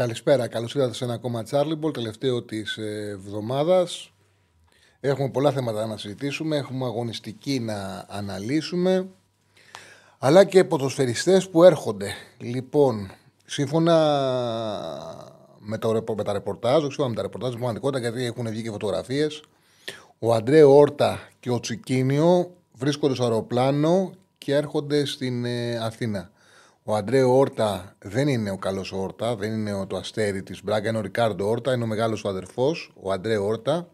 Καλησπέρα, καλώς ήρθατε σε ένα ακόμα Charlie τελευταίο της εβδομάδας. Έχουμε πολλά θέματα να συζητήσουμε, έχουμε αγωνιστική να αναλύσουμε, αλλά και ποδοσφαιριστές που έρχονται. Λοιπόν, σύμφωνα με, το, με τα ρεπορτάζ, όχι με τα ρεπορτάζ, πραγματικότητα γιατί έχουν βγει και φωτογραφίες. Ο Αντρέ Όρτα και ο Τσικίνιο βρίσκονται στο αεροπλάνο και έρχονται στην ε, Αθήνα. Ο Αντρέ Όρτα δεν είναι ο καλός Όρτα, δεν είναι το αστέρι της Μπράγκα, είναι ο Ρικάρντο Όρτα, είναι ο μεγάλος αδερφός, ο Αντρέ Όρτα.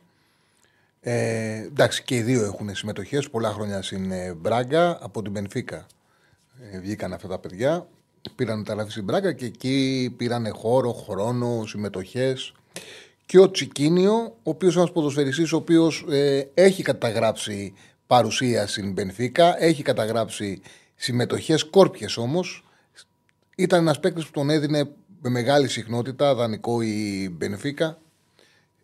Ε, εντάξει, και οι δύο έχουν συμμετοχές πολλά χρόνια στην ε, Μπράγκα από την Πενφύκα. Ε, βγήκαν αυτά τα παιδιά, πήραν μεταγραφή στην Μπράγκα και εκεί πήραν χώρο, χρόνο, συμμετοχές. Και ο Τσικίνιο, ο οποίος είναι ένας ποδοσφαιριστής, ο οποίος ε, έχει καταγράψει παρουσία στην Μπενφίκα, έχει καταγράψει συμμετοχές, κόρπιες όμως. Ήταν ένας παίκτης που τον έδινε με μεγάλη συχνότητα δανεικό η Μπενφίκα.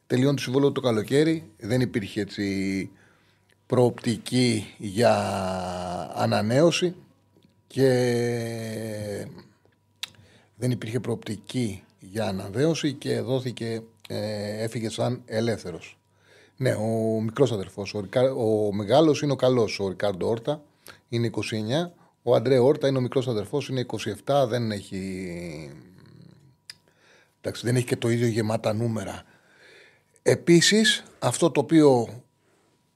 Τελειώνει το συμβόλαιο το καλοκαίρι. Δεν υπήρχε έτσι προοπτική για ανανέωση και δεν υπήρχε προοπτική για ανανέωση και δόθηκε, ε, έφυγε σαν ελεύθερος. Ναι, ο μικρός αδερφός. Ο, ο μεγάλος είναι ο καλός, ο Ρικάρντο Όρτα, είναι 29 ο Αντρέ Όρτα είναι ο μικρός αδερφός, είναι 27, δεν έχει. Εντάξει, δεν έχει και το ίδιο γεμάτα νούμερα. Επίσης, αυτό το οποίο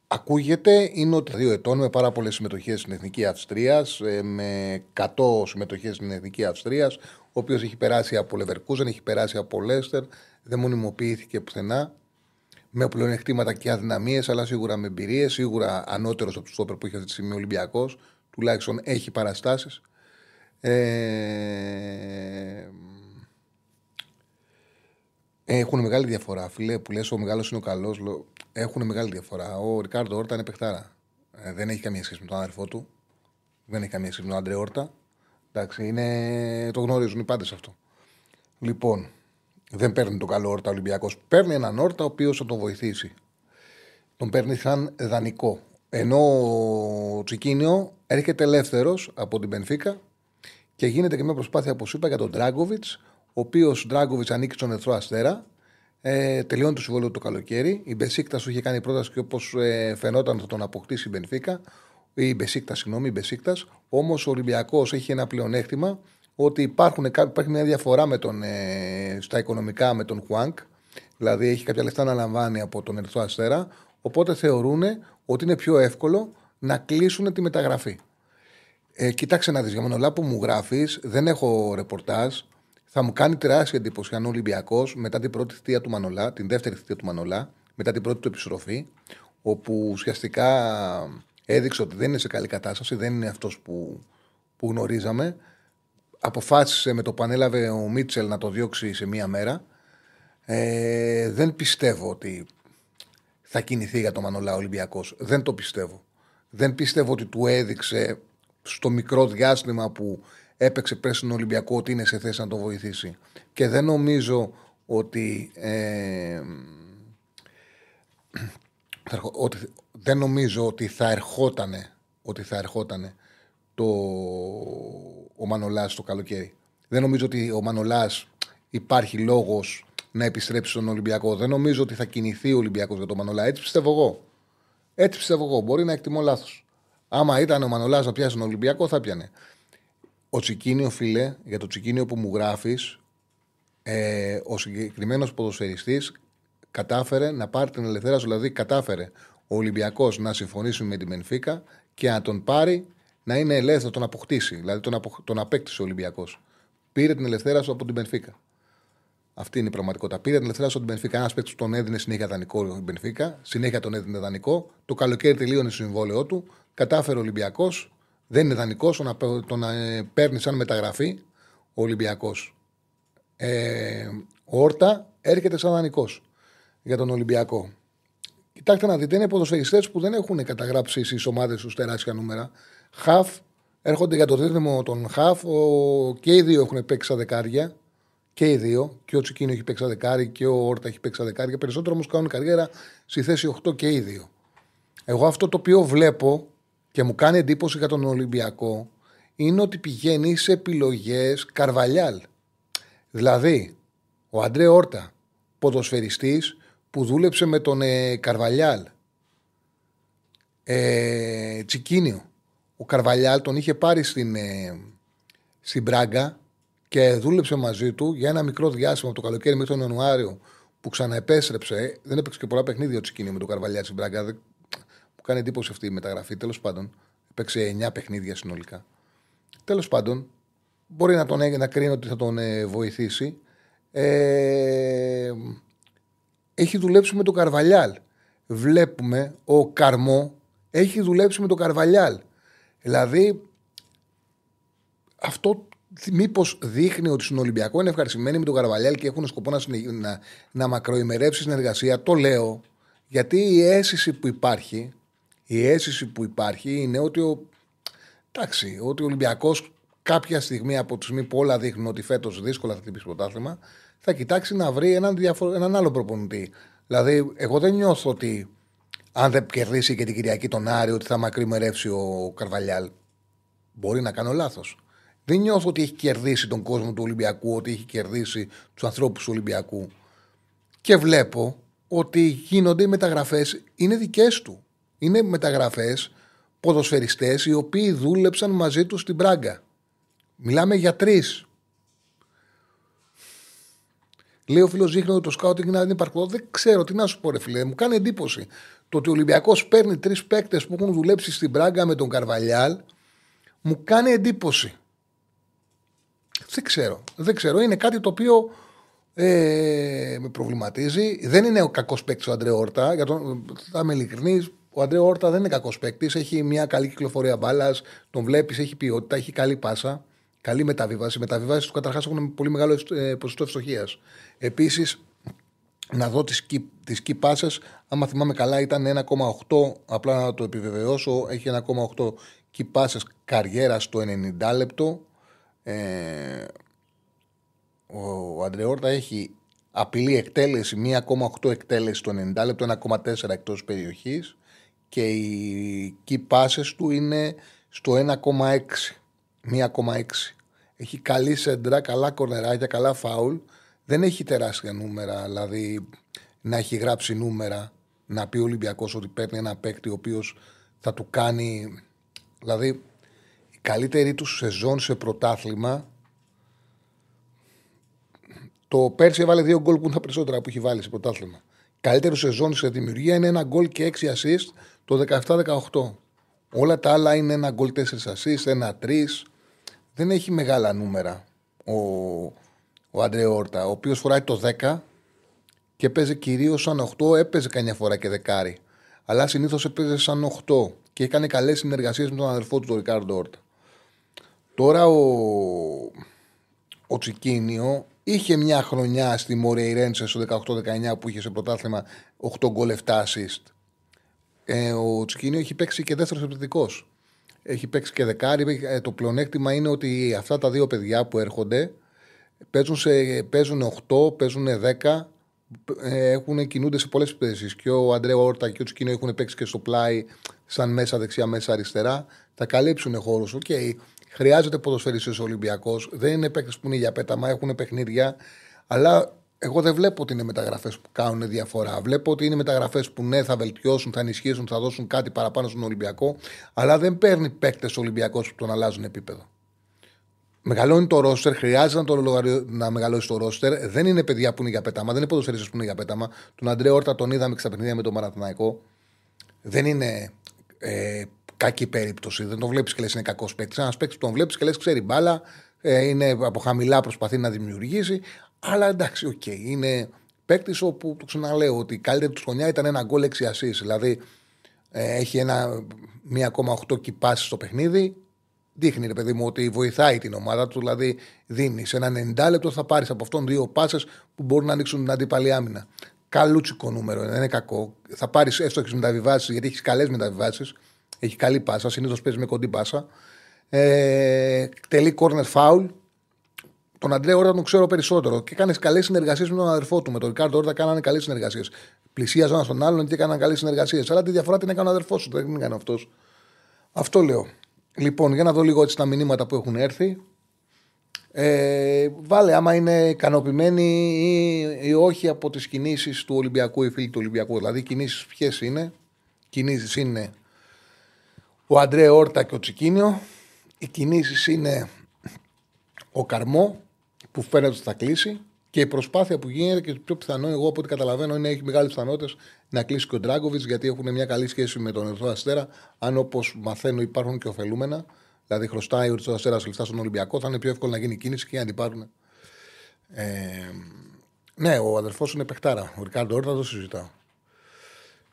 ακούγεται είναι ότι δύο ετών με πάρα πολλές συμμετοχές στην Εθνική Αυστρίας, ε, με 100 συμμετοχές στην Εθνική Αυστρίας, ο οποίος έχει περάσει από Λεβερκούζεν, έχει περάσει από Λέστερ, δεν μονιμοποιήθηκε πουθενά. Με πλεονεκτήματα και αδυναμίες, αλλά σίγουρα με εμπειρίες, σίγουρα ανώτερος από τους Στόπερ που είχε αυτή τη στιγμή ο Ολυμπιακός τουλάχιστον έχει παραστάσεις. Ε, έχουν μεγάλη διαφορά. Φίλε που λες ο μεγάλος είναι ο καλός, έχουν μεγάλη διαφορά. Ο Ρικάρντο Όρτα είναι παιχτάρα. Ε, δεν έχει καμία σχέση με τον αδερφό του. Δεν έχει καμία σχέση με τον Άντρε Όρτα. Εντάξει, είναι... το γνωρίζουν οι πάντες αυτό. Λοιπόν, δεν παίρνει τον καλό Όρτα Ολυμπιακός. Παίρνει έναν Όρτα ο οποίος θα τον βοηθήσει. Τον παίρνει σαν δανεικό. Ενώ ο Τσικίνιο έρχεται ελεύθερος από την Πενφύκα και γίνεται και μια προσπάθεια, όπως είπα, για τον Ντράγκοβιτ, ο οποίος Ντράγκοβιτ ανήκει στον Ερθρό Αστέρα. Ε, τελειώνει το συμβόλαιο το καλοκαίρι. Η Μπεσίκτα σου είχε κάνει πρόταση και όπως ε, φαινόταν θα τον αποκτήσει η Μπενφίκα. Η Μπεσίκτα, συγγνώμη, η Μπεσίκτας. Όμως ο Ολυμπιακός έχει ένα πλεονέκτημα ότι υπάρχουν, υπάρχει μια διαφορά με τον, ε, στα οικονομικά με τον Χουάνκ. Δηλαδή έχει κάποια λεφτά να λαμβάνει από τον Ερθρό Αστέρα. Οπότε θεωρούν ότι είναι πιο εύκολο να κλείσουν τη μεταγραφή. Ε, κοίταξε να δεις για όλα που μου γράφεις, δεν έχω ρεπορτάζ. Θα μου κάνει τεράστια εντύπωση αν ο Ολυμπιακός μετά την πρώτη θητεία του Μανολά, την δεύτερη θητεία του Μανολά, μετά την πρώτη του επιστροφή, όπου ουσιαστικά έδειξε ότι δεν είναι σε καλή κατάσταση, δεν είναι αυτός που, που γνωρίζαμε. Αποφάσισε με το που ανέλαβε ο Μίτσελ να το διώξει σε μία μέρα. Ε, δεν πιστεύω ότι θα κινηθεί για το Μανολά Ολυμπιακός. Δεν το πιστεύω. Δεν πιστεύω ότι του έδειξε στο μικρό διάστημα που έπαιξε πριν στον Ολυμπιακό ότι είναι σε θέση να τον βοηθήσει. Και δεν νομίζω ότι. Ε, ότι δεν νομίζω ότι θα ερχότανε, ότι θα ερχότανε το, ο Μανολάς το καλοκαίρι. Δεν νομίζω ότι ο Μανολάς υπάρχει λόγος να επιστρέψει στον Ολυμπιακό. Δεν νομίζω ότι θα κινηθεί ο Ολυμπιακός για τον Μανολά. Έτσι πιστεύω εγώ. Έτσι πιστεύω εγώ. Μπορεί να εκτιμώ λάθος. Άμα ήταν ο Μανολάς να πιάσει τον Ολυμπιακό, θα πιανε. Ο Τσικίνιο, φίλε, για το Τσικίνιο που μου γράφεις, ε, ο συγκεκριμένος ποδοσφαιριστής κατάφερε να πάρει την ελευθερία σου. Δηλαδή, κατάφερε ο Ολυμπιακός να συμφωνήσει με την Μενφίκα και να τον πάρει να είναι ελεύθερο, να τον αποκτήσει. Δηλαδή, τον, απο, τον απέκτησε ο Ολυμπιακός. Πήρε την ελευθερία σου από την Μενφίκα. Αυτή είναι η πραγματικότητα. Πήρε την ελευθερία στον Μπενφίκα. Ένας παίκτης τον έδινε συνέχεια δανεικό ο Μπενφίκα. Συνέχεια τον έδινε δανεικό. Το καλοκαίρι τελείωνε το συμβόλαιό του. Κατάφερε ο Ολυμπιακός. Δεν είναι δανεικός. Τον, τον ε, παίρνει σαν μεταγραφή ο Ολυμπιακός. Ε, ο Όρτα έρχεται σαν δανεικός για τον Ολυμπιακό. Κοιτάξτε να δείτε, είναι ποδοσφαιριστές που δεν έχουν καταγράψει στι ομάδες του τεράστια νούμερα. Χαφ, έρχονται για το δίδυμο των Χαφ. Ο, και οι δύο έχουν παίξει στα δεκάρια. Και οι δύο. Και ο Τσικίνο έχει παίξει δεκάρι και ο Όρτα έχει παίξει δεκάρια. Περισσότερο όμως κάνουν καριέρα στη θέση 8 και οι δύο. Εγώ αυτό το οποίο βλέπω και μου κάνει εντύπωση για τον Ολυμπιακό είναι ότι πηγαίνει σε επιλογές καρβαλιάλ. Δηλαδή, ο Αντρέ Όρτα, ποδοσφαιριστής που δούλεψε με τον ε, Καρβαλιάλ. Ε, Τσικίνιο. Ο Καρβαλιάλ τον είχε πάρει στην, ε, στην Μπράγκα και δούλεψε μαζί του για ένα μικρό διάστημα από το καλοκαίρι μέχρι τον Ιανουάριο που ξαναεπέστρεψε. Δεν έπαιξε και πολλά παιχνίδια ο Τσικίνιο με τον Καρβαλιάλ στην Μπράγκα. Μου κάνει εντύπωση αυτή η μεταγραφή. Τέλος πάντων, έπαιξε 9 παιχνίδια συνολικά. Τέλος πάντων, μπορεί να τον να κρίνει ότι θα τον ε, βοηθήσει. Ε, έχει δουλέψει με τον Καρβαλιάλ. Βλέπουμε ο Καρμό έχει δουλέψει με τον Καρβαλιάλ. Δηλαδή, αυτό μήπως δείχνει ότι στον Ολυμπιακό είναι ευχαριστημένοι με τον Καρβαλιάλ και έχουν σκοπό να, να, να μακροημερεύσει συνεργασία. Το λέω γιατί η αίσθηση που υπάρχει, η αίσθηση που υπάρχει είναι ότι ο, εντάξει, ότι ο Ολυμπιακός κάποια στιγμή από τη στιγμή που όλα δείχνουν ότι φέτος δύσκολα θα χτυπήσει πρωτάθλημα, θα κοιτάξει να βρει έναν, διαφο- έναν άλλο προπονητή. Δηλαδή, εγώ δεν νιώθω ότι αν δεν κερδίσει και την Κυριακή τον Άρη, ότι θα μακριμερεύσει ο Καρβαλιάλ. Μπορεί να κάνω λάθος. Δεν νιώθω ότι έχει κερδίσει τον κόσμο του Ολυμπιακού, ότι έχει κερδίσει τους ανθρώπους του Ολυμπιακού. Και βλέπω ότι γίνονται οι μεταγραφές, είναι δικές του. Είναι μεταγραφές ποδοσφαιριστές οι οποίοι δούλεψαν μαζί τους στην Πράγκα. Μιλάμε για τρεις. Λέει ο φίλος δείχνει ότι το σκάουτινγκ είναι ανύπαρκτο. Δεν ξέρω τι να σου πω, ρε φίλε. Μου κάνει εντύπωση το ότι ο Ολυμπιακός παίρνει τρεις παίκτες που έχουν δουλέψει στην Πράγκα με τον Καρβαλιάλ. Μου κάνει εντύπωση. Δεν ξέρω. Δεν ξέρω. Είναι κάτι το οποίο ε, με προβληματίζει. Δεν είναι ο κακός παίκτης ο Αντρέ Όρτα. Για τον, θα είμαι ειλικρινής. Ο Αντρέ Όρτα δεν είναι κακός παίκτης. Έχει μια καλή κυκλοφορία μπάλας. Τον βλέπεις, έχει ποιότητα, έχει καλή πάσα. Καλή μεταβίβαση. Οι μεταβίβασει του καταρχάς έχουν πολύ μεγάλο ε, ποσοστό ευστοχίας. Επίσης, να δω τις key, τις key passes, άμα θυμάμαι καλά ήταν 1,8 απλά να το επιβεβαιώσω έχει 1,8 key passes καριέρας στο 90 λεπτό ε, ο, ο Αντρεόρτα έχει απειλή εκτέλεση 1,8 εκτέλεση στο 90 λεπτό 1,4 εκτός περιοχής και οι key passes του είναι στο 1,6 1,6 έχει καλή σέντρα, καλά κορνεράκια, καλά φάουλ δεν έχει τεράστια νούμερα, δηλαδή να έχει γράψει νούμερα, να πει ο Ολυμπιακός ότι παίρνει ένα παίκτη ο οποίος θα του κάνει. Δηλαδή, η καλύτερη του σεζόν σε πρωτάθλημα. Το πέρσι έβαλε δύο γκολ που είναι τα περισσότερα που έχει βάλει σε πρωτάθλημα. Καλύτερο σεζόν σε δημιουργία είναι ένα γκολ και έξι assist το 17-18. Όλα τα άλλα είναι ένα γκολ 4 assist, ένα 3. Δεν έχει μεγάλα νούμερα ο, ο Άντρε Όρτα, ο οποίος φοράει το 10 και παίζει κυρίως σαν 8, έπαιζε καμιά φορά και δεκάρι. Αλλά συνήθως έπαιζε σαν 8 και έκανε καλές συνεργασίες με τον αδερφό του, τον Ρικάρντο Όρτα. Τώρα ο, ο Τσικίνιο είχε μια χρονιά στη Μορεϊρέντσε στο 18-19 που είχε σε πρωτάθλημα 8 γκολ 7 assist. Ε, ο Τσικίνιο έχει παίξει και δεύτερος επιθετικός. Έχει παίξει και δεκάρι. Ε, το πλεονέκτημα είναι ότι αυτά τα δύο παιδιά που έρχονται Παίζουν, σε, παίζουν 8, παίζουν 10, έχουν, κινούνται σε πολλές θέσεις. Και ο Αντρέ Όρτα και ο Τσικίνιο έχουν παίξει και στο πλάι, σαν μέσα δεξιά, μέσα αριστερά. Θα καλύψουν χώρους. Ok. Okay. Χρειάζεται ποδοσφαιριστής ο Ολυμπιακός. Δεν είναι παίκτες που είναι για πέταμα, έχουν παιχνίδια. Αλλά εγώ δεν βλέπω ότι είναι μεταγραφές που κάνουν διαφορά. Βλέπω ότι είναι μεταγραφές που ναι, θα βελτιώσουν, θα ενισχύσουν, θα δώσουν κάτι παραπάνω στον Ολυμπιακό. Αλλά δεν παίρνει παίκτες ο Ολυμπιακός που τον αλλάζουν επίπεδο. Μεγαλώνει το ρόστερ, χρειάζεται να, το λογαριο... να μεγαλώσει το ρόστερ. Δεν είναι παιδιά που είναι για πέταμα, δεν είναι ποδοσφαιριστές που είναι για πέταμα. Τον Αντρέ Όρτα τον είδαμε και στα παιχνίδια με τον Μαραθηναϊκό. Δεν είναι ε, κακή περίπτωση. Δεν τον βλέπεις και λες είναι κακός παίκτης. Ένας παίκτης που τον βλέπεις και λες ξέρει μπάλα, ε, είναι από χαμηλά, προσπαθεί να δημιουργήσει. Αλλά εντάξει, ok. Okay, είναι παίκτης όπου το ξαναλέω ότι η καλύτερη του χρονιά ήταν ένα γκολ 6 assist. Δηλαδή ε, έχει ένα 1,8 key passes στο παιχνίδι Δείχνει, ρε παιδί μου, ότι βοηθάει την ομάδα του. Δηλαδή, δίνει σε ένα 90 λεπτό θα πάρεις από αυτόν δύο πάσες που μπορούν να ανοίξουν την αντίπαλη άμυνα. Καλούτσικο νούμερο, δεν είναι κακό. Θα πάρεις εύστοχες μεταβιβάσεις, γιατί έχεις καλές μεταβιβάσεις. Έχει καλή πάσα, συνήθως παίζεις με κοντή πάσα. Ε, τελεί corner foul. Τον Αντρέα Όρτα τον ξέρω περισσότερο και έκανες καλές συνεργασίες με τον αδερφό του. Με τον Ρικάρντο Όρτα κάνανε καλές συνεργασίες. Πλησίαζαν στον άλλον και έκαναν καλές συνεργασίες. Αλλά τη διαφορά την έκανε ο αδερφός του, δεν την έκανε αυτός. Αυτό λέω. Λοιπόν, για να δω λίγο έτσι τα μηνύματα που έχουν έρθει. Ε, βάλε άμα είναι ικανοποιημένοι ή, ή όχι από τις κινήσεις του Ολυμπιακού ή φίλοι του Ολυμπιακού. Δηλαδή, κινήσεις ποιες είναι; Κινήσεις είναι ο Αντρέ Όρτα και ο Τσικίνιο. Οι κινήσεις είναι ο Καρμό που φαίνεται ότι θα κλείσει και η προσπάθεια που γίνεται και το πιο πιθανό, εγώ από ό,τι καταλαβαίνω, είναι έχει μεγάλες πιθανότητες να κλείσει και ο Ντράγκοβιτς γιατί έχουν μια καλή σχέση με τον Ερυθρό Αστέρα. Αν όπως μαθαίνω υπάρχουν και ωφελούμενα, δηλαδή χρωστάει ο Ερυθρός Αστέρας λεφτά στον Ολυμπιακό, θα είναι πιο εύκολο να γίνει κίνηση και να την πάρουν. Ε, ναι, ο αδερφός είναι παιχτάρα. Ο Ρικάρντο Όρτα το συζητάω.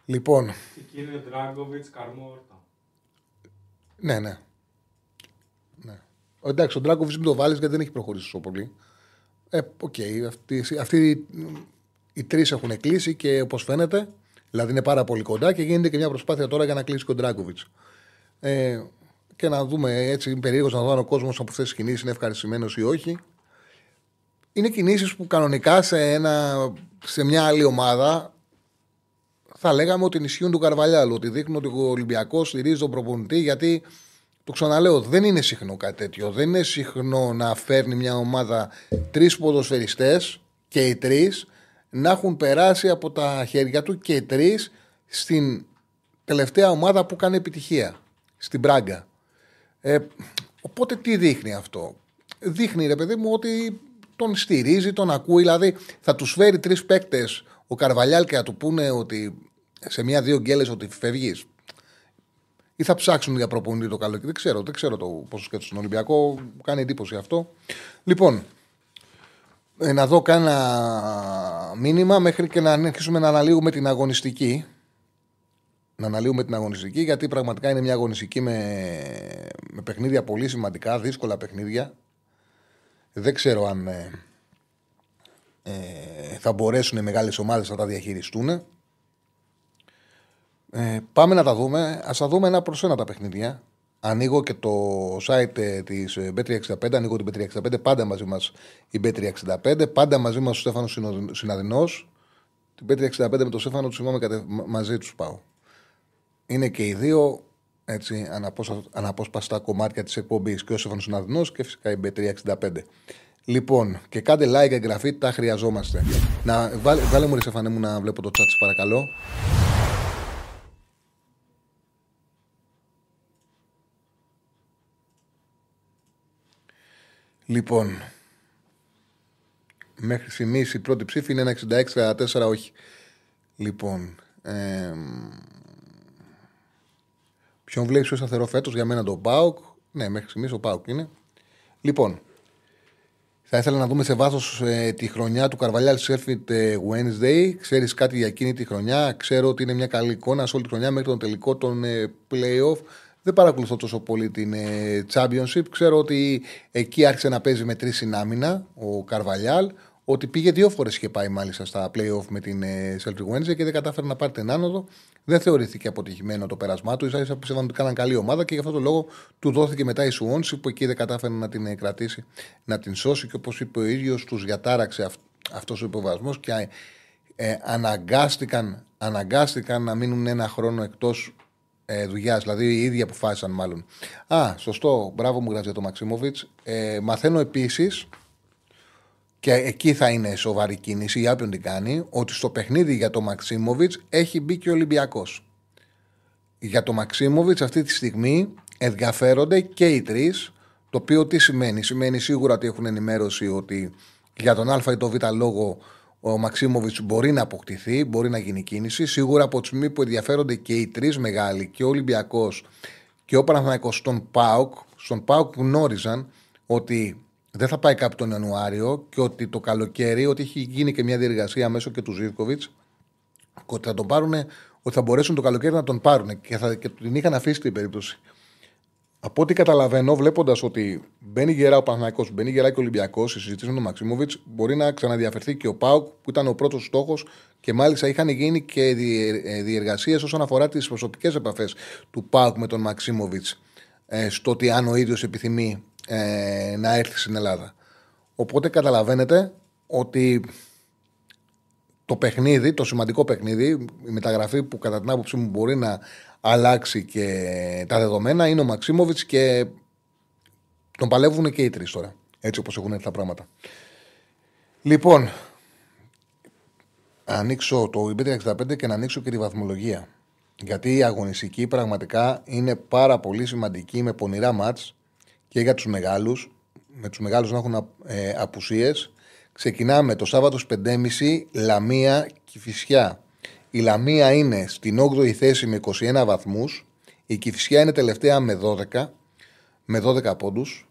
Λοιπόν. Κύριε Ντράγκοβιτς, Καρμό Όρτα. Ναι, ναι. ναι. Εντάξει, ο Ντράγκοβιτς μην το βάλεις γιατί δεν έχει προχωρήσει τόσο πολύ. Ε, ok. Okay. Αυτοί, αυτοί οι τρεις έχουν κλείσει και όπως φαίνεται, δηλαδή είναι πάρα πολύ κοντά και γίνεται και μια προσπάθεια τώρα για να κλείσει και ο Ντράγκοβιτς. Ε, και να δούμε έτσι, περίεργος να δω αν ο κόσμος από αυτές τις κινήσεις είναι ευχαριστημένος ή όχι. Είναι κινήσεις που κανονικά σε, ένα, σε μια άλλη ομάδα θα λέγαμε ότι ενισχύουν του Καρβαλιάλου. Ότι δείχνουν ότι ο Ολυμπιακός στηρίζει τον προπονητή γιατί το ξαναλέω, δεν είναι συχνό κάτι τέτοιο. Δεν είναι συχνό να φέρνει μια ομάδα τρεις ποδοσφαιριστές και οι τρεις να έχουν περάσει από τα χέρια του και οι τρεις στην τελευταία ομάδα που κάνει επιτυχία. Στην Πράγκα. Ε, οπότε τι δείχνει αυτό; Δείχνει ρε παιδί μου ότι τον στηρίζει, τον ακούει. Δηλαδή θα τους φέρει τρεις παίκτες ο Καρβαλιάλ και θα του πούνε ότι σε μία-δύο γκέλες ότι φεύγεις ή θα ψάξουν για προπονητή το καλοκαίρι. Δεν ξέρω, δεν ξέρω το πόσο σκέφτεται στον Ολυμπιακό. Μου κάνει εντύπωση αυτό. Λοιπόν, ε, να δω κάνα μήνυμα μέχρι και να αρχίσουμε να αναλύουμε την αγωνιστική. Να αναλύουμε την αγωνιστική, γιατί πραγματικά είναι μια αγωνιστική με, με παιχνίδια πολύ σημαντικά, δύσκολα παιχνίδια. Δεν ξέρω αν ε, ε, θα μπορέσουν οι μεγάλες ομάδες να τα διαχειριστούν. Ε, πάμε να τα δούμε. Α τα δούμε ένα προς ένα τα παιχνίδια. Ανοίγω και το site ε, της B365, ε, ανοίγω την B365, πάντα μαζί μας η B365, πάντα μαζί μας ο Στέφανος Συναδεινός. Την B365 με τον Στέφανο τους θυμάμαι κατε... μαζί τους πάω. Είναι και οι δύο έτσι, αναπόσπαστα κομμάτια της εκπομπής και ο Στέφανος Συναδεινός και φυσικά η B365. Λοιπόν, και κάντε like, εγγραφή, τα χρειαζόμαστε. Να, βάλε, βάλε μου ρε Στέφανε μου να βλέπω το chat, παρακαλώ. Λοιπόν, μέχρι στιγμής η πρώτη ψήφη είναι ένα 66-44, όχι. Λοιπόν, ε, ποιον βλέπεις πιο σταθερό φέτος για μένα το Πάουκ. Ναι, μέχρι στιγμής ο Πάουκ είναι. Λοιπόν, θα ήθελα να δούμε σε βάθος ε, τη χρονιά του Καρβαλιάλ Σέρφιτ ε, Wednesday. Ξέρεις κάτι για εκείνη τη χρονιά; Ξέρω ότι είναι μια καλή εικόνα σε όλη τη χρονιά μέχρι τον τελικό των ε, playoff. Δεν παρακολουθώ τόσο πολύ την ε, Championship. Ξέρω ότι εκεί άρχισε να παίζει με τρεις συνάμυνα ο Καρβαλιάλ. Ότι πήγε δύο φορές και πάει μάλιστα στα playoff με την ε, Celtic Wednesday και δεν κατάφερε να πάρει την άνοδο. Δεν θεωρήθηκε αποτυχημένο το πέρασμά του. σα ίσα που ότι κάναν καλή ομάδα και γι' αυτό το λόγο του δόθηκε μετά η Σουόνση που εκεί δεν κατάφερε να την ε, κρατήσει, να την σώσει και όπως είπε ο ίδιος, τους διατάραξε αυτός ο υποβασμός και ε, αναγκάστηκαν, αναγκάστηκαν να μείνουν ένα χρόνο εκτός ε, δουλειάς. Δηλαδή οι ίδιοι αποφάσισαν μάλλον. Α, σωστό. Μπράβο μου γράφει για το Μαξίμοβιτ. Ε, μαθαίνω επίσης και εκεί θα είναι σοβαρή κίνηση για όποιον την κάνει, ότι στο παιχνίδι για το Μαξίμοβιτ έχει μπει και ο Ολυμπιακός. Για το Μαξίμοβιτ αυτή τη στιγμή ενδιαφέρονται και οι τρεις. Το οποίο τι σημαίνει. Σημαίνει σίγουρα ότι έχουν ενημέρωση ότι για τον Α ή τον Β λόγο ο Μαξίμοβιτ μπορεί να αποκτηθεί, μπορεί να γίνει κίνηση. Σίγουρα από τη στιγμή που ενδιαφέρονται και οι τρεις μεγάλοι, και ο Ολυμπιακός και ο Παναθανικό στον ΠΑΟΚ, στον ΠΑΟΚ γνώριζαν ότι δεν θα πάει κάπου τον Ιανουάριο και ότι το καλοκαίρι, ότι έχει γίνει και μια διεργασία μέσω και του Ζήφκοβιτς, ότι θα τον πάρουν, ότι θα μπορέσουν το καλοκαίρι να τον πάρουν και, θα, και την είχαν αφήσει την περίπτωση. Από ό,τι καταλαβαίνω, βλέποντας ότι μπαίνει γερά ο Παναγικό, μπαίνει γερά και ο Ολυμπιακός, η συζήτηση με τον Μαξίμοβιτ μπορεί να ξαναδιαφερθεί και ο Πάουκ, που ήταν ο πρώτος στόχος και μάλιστα είχαν γίνει και ε, διεργασίες όσον αφορά τις προσωπικές επαφές του Πάουκ με τον Μαξίμοβιτ ε, στο ότι αν ο ίδιος επιθυμεί ε, να έρθει στην Ελλάδα. Οπότε καταλαβαίνετε ότι το παιχνίδι, το σημαντικό παιχνίδι, η μεταγραφή που κατά την άποψή μου μπορεί να αλλάξει και τα δεδομένα είναι ο Μαξίμοβιτς και τον παλεύουν και οι τρεις τώρα. Έτσι όπως έχουν έρθει τα πράγματα. Λοιπόν, ανοίξω το IB65 και να ανοίξω και τη βαθμολογία. Γιατί η αγωνιστική πραγματικά είναι πάρα πολύ σημαντική με πονηρά μάτς και για τους μεγάλους. Με τους μεγάλους να έχουν ε, απουσίες Ξεκινάμε το Σάββατος 5.30 Λαμία Κηφισιά. Η Λαμία είναι στην 8η θέση με 21 βαθμούς. Η Κηφισιά είναι τελευταία με 12, με 12 πόντους.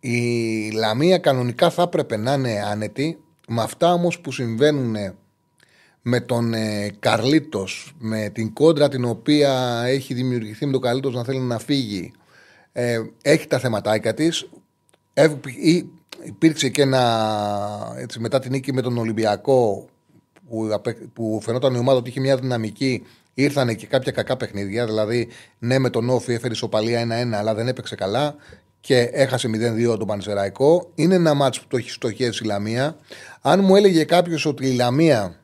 Η Λαμία κανονικά θα έπρεπε να είναι άνετη. Με αυτά όμως που συμβαίνουν με τον ε, Καρλίτος, με την κόντρα την οποία έχει δημιουργηθεί με τον Καρλίτος να θέλει να φύγει, ε, έχει τα θεματάκια της. Ε, υπήρξε και ένα. Έτσι, μετά την νίκη με τον Ολυμπιακό, που, που φαινόταν η ομάδα ότι είχε μια δυναμική, ήρθαν και κάποια κακά παιχνίδια. Δηλαδή, ναι, με τον Όφη έφερε ισοπαλία 1-1, αλλά δεν έπαιξε καλά και έχασε 0-2 τον Πανσεραϊκό. Είναι ένα μάτσο που το έχει στοχεύσει η Λαμία. Αν μου έλεγε κάποιος ότι η Λαμία,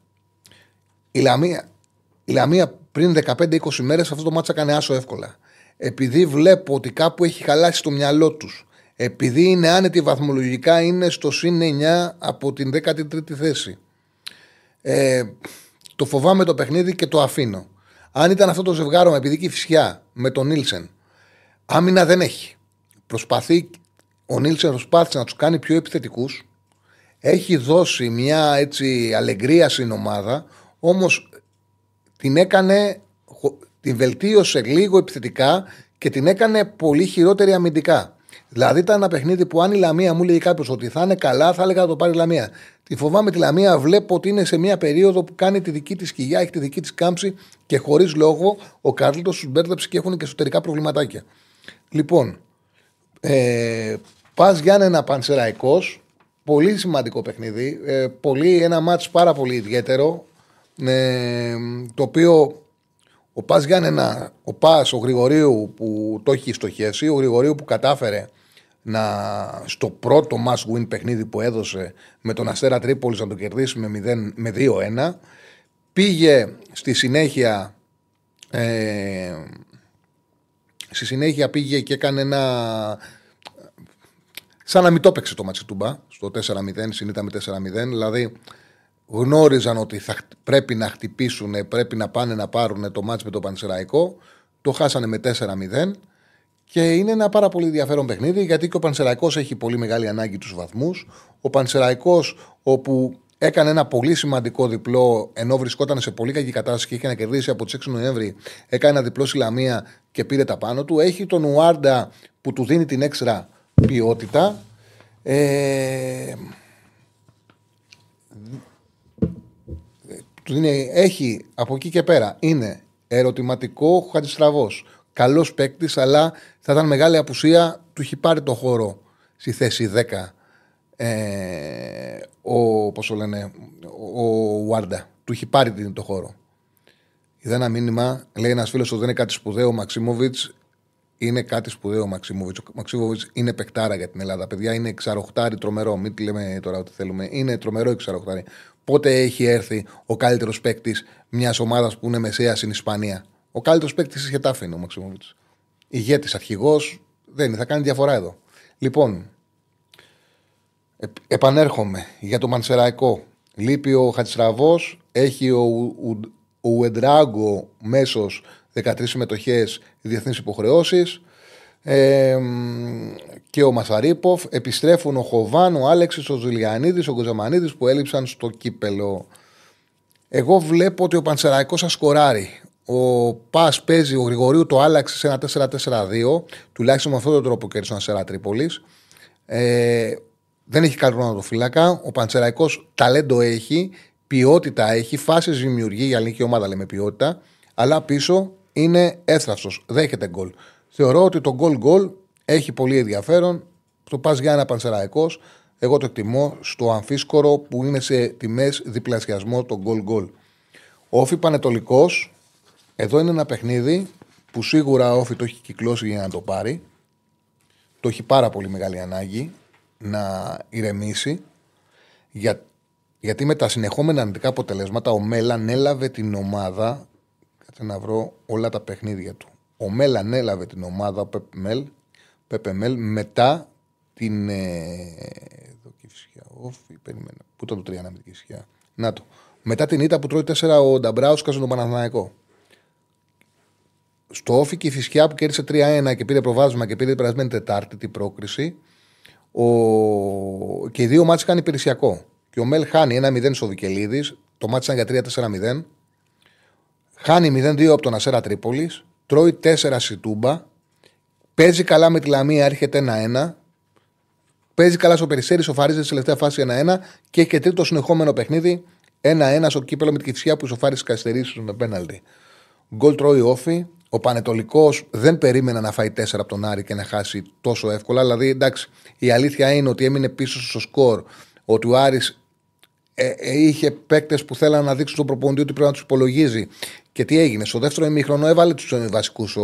η Λαμία, η Λαμία πριν 15-20 μέρες αυτό το μάτσο έκανε άσο εύκολα. Επειδή βλέπω ότι κάπου έχει χαλάσει το μυαλό τους επειδή είναι άνετη βαθμολογικά, είναι στο συν 9 από την 13η θέση. Ε, το φοβάμαι το παιχνίδι και το αφήνω. Αν ήταν αυτό το ζευγάρο επειδή και η φυσιά με τον Νίλσεν, άμυνα δεν έχει. Προσπαθεί, ο Νίλσεν προσπάθησε να τους κάνει πιο επιθετικούς. Έχει δώσει μια έτσι αλεγκρία στην ομάδα, όμως την έκανε, την βελτίωσε λίγο επιθετικά και την έκανε πολύ χειρότερη αμυντικά. Δηλαδή ήταν ένα παιχνίδι που αν η Λαμία μου λέει κάποιος ότι θα είναι καλά, θα έλεγα να το πάρει η Λαμία. Τη φοβάμαι τη Λαμία, βλέπω ότι είναι σε μια περίοδο που κάνει τη δική της σκυγιά, έχει τη δική της κάμψη και χωρίς λόγο ο Κάρλτος τους μπέρδεψε και έχουν και εσωτερικά προβληματάκια. Λοιπόν, ε, πας ένα Πανσεραϊκός, πολύ σημαντικό παιχνίδι. Ε, πολύ, ένα μάτς πάρα πολύ ιδιαίτερο. Ε, το οποίο ο Πας Γιάννενα, ο Πας, ο Γρηγορίου που το έχει στοχεύσει, ο Γρηγορίου που κατάφερε να, στο πρώτο must win παιχνίδι που έδωσε με τον Αστέρα Τρίπολης να το κερδίσει με, 0, με 2-1. Πήγε στη συνέχεια. Ε, στη συνέχεια πήγε και έκανε ένα. Σαν να μην το έπαιξε το Ματσιτούμπα στο 4-0, συνήθω με 4-0. Δηλαδή γνώριζαν ότι θα, πρέπει να χτυπήσουν, πρέπει να πάνε να πάρουν το μάτς με το Πανσεραϊκό. Το χάσανε με 4-0 και είναι ένα πάρα πολύ ενδιαφέρον παιχνίδι γιατί και ο Πανσεραϊκός έχει πολύ μεγάλη ανάγκη τους βαθμούς. Ο Πανσεραϊκός όπου έκανε ένα πολύ σημαντικό διπλό ενώ βρισκόταν σε πολύ κακή κατάσταση και είχε να κερδίσει από τις 6 Νοέμβρη. Έκανε ένα διπλό στη Λαμία και πήρε τα πάνω του. Έχει τον Ουάρντα που του δίνει την έξτρα ποιότητα. Ε, είναι, έχει από εκεί και πέρα. Είναι ερωτηματικό Χατζηστραβός. Καλός παίκτης, αλλά θα ήταν μεγάλη απουσία. Του έχει πάρει το χώρο στη θέση 10 ε, ο, πώς λένε, ο Βάρντα. Του έχει πάρει το χώρο. Είδα ένα μήνυμα, λέει ένας φίλος ότι δεν είναι κάτι σπουδαίο ο Μαξίμοβιτς. Είναι κάτι σπουδαίο ο Μαξίμοβιτς. Ο Μαξίμοβιτς είναι παικτάρα για την Ελλάδα. Παιδιά είναι εξαροχτάρι τρομερό. Μην λέμε τώρα ότι θέλουμε. Είναι τρομερό εξαροχτάρι πότε έχει έρθει ο καλύτερος παίκτης μιας ομάδας που είναι μεσαία στην Ισπανία; Ο καλύτερος παίκτης της Χετάφη είναι ο Μαξιμόβιτς. Ηγέτης, αρχηγός, δεν είναι, θα κάνει διαφορά εδώ. Λοιπόν, επανέρχομαι για το Μανσεραϊκό. Λείπει ο Χατσραβό, έχει ο, ο, ο Ουεντράγκο μέσω 13 συμμετοχές διεθνείς υποχρεώσεις και ο Μασαρίποφ. Επιστρέφουν ο Χοβάν, ο Άλεξης, ο Ζουλιανίδης, ο Γκοζαμανίδης που έλειψαν στο κύπελο. Εγώ βλέπω ότι ο Πανσεραϊκός θα σκοράρει. Ο Πας παίζει, ο Γρηγορίου το άλλαξε σε ένα 4-4-2, τουλάχιστον με αυτόν τον τρόπο κέρδισε ο Ασέρα Τρίπολης. Ε, δεν έχει καλό φύλακα. Ο Πανσεραϊκός ταλέντο έχει, ποιότητα έχει, φάσεις δημιουργεί για ελληνική ομάδα λέμε ποιότητα, αλλά πίσω είναι έθραυστος. Δέχεται γκολ. Θεωρώ ότι το goal goal Έχει πολύ ενδιαφέρον. Το πας για ένα πανσεραϊκός. Εγώ το εκτιμώ στο αμφίσκορο που είναι σε τιμές διπλασιασμό το γκολ γκολ. Όφη Πανετολικός. Εδώ είναι ένα παιχνίδι που σίγουρα όφη το έχει κυκλώσει για να το πάρει. Το έχει πάρα πολύ μεγάλη ανάγκη να ηρεμήσει. Για, γιατί με τα συνεχόμενα αρνητικά αποτελέσματα ο Μέλαν έλαβε την ομάδα. Κάτσε να βρω όλα τα παιχνίδια του. Ο Μέλαν έλαβε την ομάδα, ο Πεπεμέλ, μετά την. Ε, εδώ Κυφσιά, όφη, περίμενα. Πού ήταν το 3 να με Να το. Μετά την ήττα που τρώει 4 ο Νταμπράουσκα στον Παναθηναϊκό στο όφη και η Φυσιά που κέρδισε 3-1 και πήρε προβάδισμα και πήρε την περασμένη Τετάρτη την πρόκριση. Ο... Και οι δύο μάτσε είχαν υπηρεσιακό. Και ο Μέλ χάνει 1-0 στο Βικελίδης. Το μάτι ήταν για 3-4-0. Χάνει 0-2 από τον Ασέρα Τρίπολης. Τρώει 4 στη Τούμπα. Παίζει καλά με τη Λαμία, έρχεται 1-1. Παίζει καλά στο Περιστέρι, σοφαρίζει στη τελευταία φάση 1-1 και έχει και τρίτο συνεχόμενο παιχνίδι 1-1 στο κύπελο με τη Κυφσιά που σοφάρισε καθυστερήσει με πέναλτι. Γκολ τρώει όφη. Ο Πανετολικός δεν περίμενε να φάει 4 από τον Άρη και να χάσει τόσο εύκολα. Δηλαδή, εντάξει, η αλήθεια είναι ότι έμεινε πίσω στο σκορ. Ότι ο Άρης ε, ε, είχε παίκτες που θέλαν να δείξουν στον προπονητή ότι πρέπει να τους υπολογίζει. Και τι έγινε. Στο δεύτερο ημίχρονο έβαλε τους βασικού ο,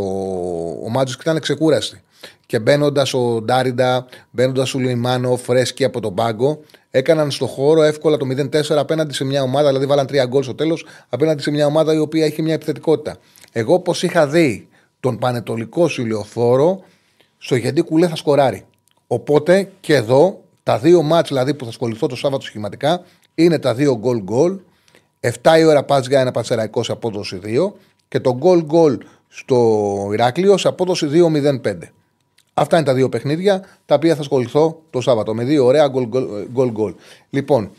ο Μάτζο και ήταν ξεκούραστη. Και μπαίνοντας ο Ντάριντα, μπαίνοντας ο Λιμάνο, φρέσκι από τον πάγκο, έκαναν στο χώρο εύκολα το 0-4 απέναντι σε μια ομάδα, δηλαδή βάλαν τρία γκολ στο τέλος, απέναντι σε μια ομάδα η οποία έχει μια επιθετικότητα. Εγώ, όπω είχα δει τον Πανετολικό Σιλιοφόρο, στο γιατί κουλέ θα σκοράρει. Οπότε και εδώ, τα δύο μάτς δηλαδή που θα ασχοληθώ το Σάββατο σχηματικά, είναι τα δύο γκολ γκολ. 7 η ώρα πα για ένα πανσεραϊκός σε απόδοση 2 και το γκολ γκολ στο Ηράκλειος σε απόδοση 2-0-5. Αυτά είναι τα δύο παιχνίδια τα οποία θα ασχοληθώ το Σάββατο με δύο ωραία γκολ γκολ. Λοιπόν,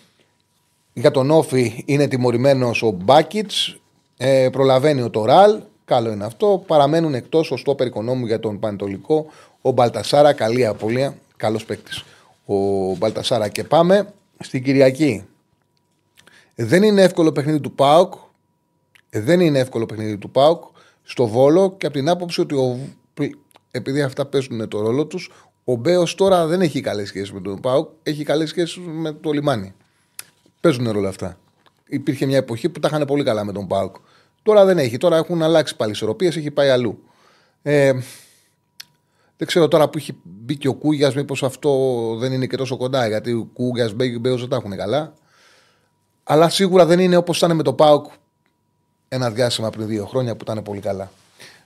για τον Όφη είναι τιμωρημένος ο Μπάκιτ. Ε, προλαβαίνει ο Τωράλ. Καλό είναι αυτό. Παραμένουν εκτός ο στόπερ οικονόμου για τον Πανετολικό. Ο Μπαλτασάρα, καλή απολία. Καλός παίκτης. Ο Μπαλτασάρα. Και πάμε στην Κυριακή. Δεν είναι εύκολο παιχνίδι του Πάουκ. Δεν είναι εύκολο παιχνίδι του Πάουκ στο Βόλο και από την άποψη ότι ο, επειδή αυτά παίζουν το ρόλο τους, ο Μπέος τώρα δεν έχει καλές σχέσεις με τον Πάουκ, έχει καλές σχέσεις με το λιμάνι. Παίζουν ρόλο αυτά. Υπήρχε μια εποχή που τα είχαν πολύ καλά με τον Πάουκ. Τώρα δεν έχει. Τώρα έχουν αλλάξει πάλι ισορροπίες, έχει πάει αλλού. Ε, δεν ξέρω τώρα που έχει μπει και ο Κούγιας, μήπως αυτό δεν είναι και τόσο κοντά. Γιατί ο Κούγιας, Μπέο δεν τα έχουν καλά. Αλλά σίγουρα δεν είναι όπως ήταν με το Πάουκ ένα διάστημα πριν δύο χρόνια που ήταν πολύ καλά.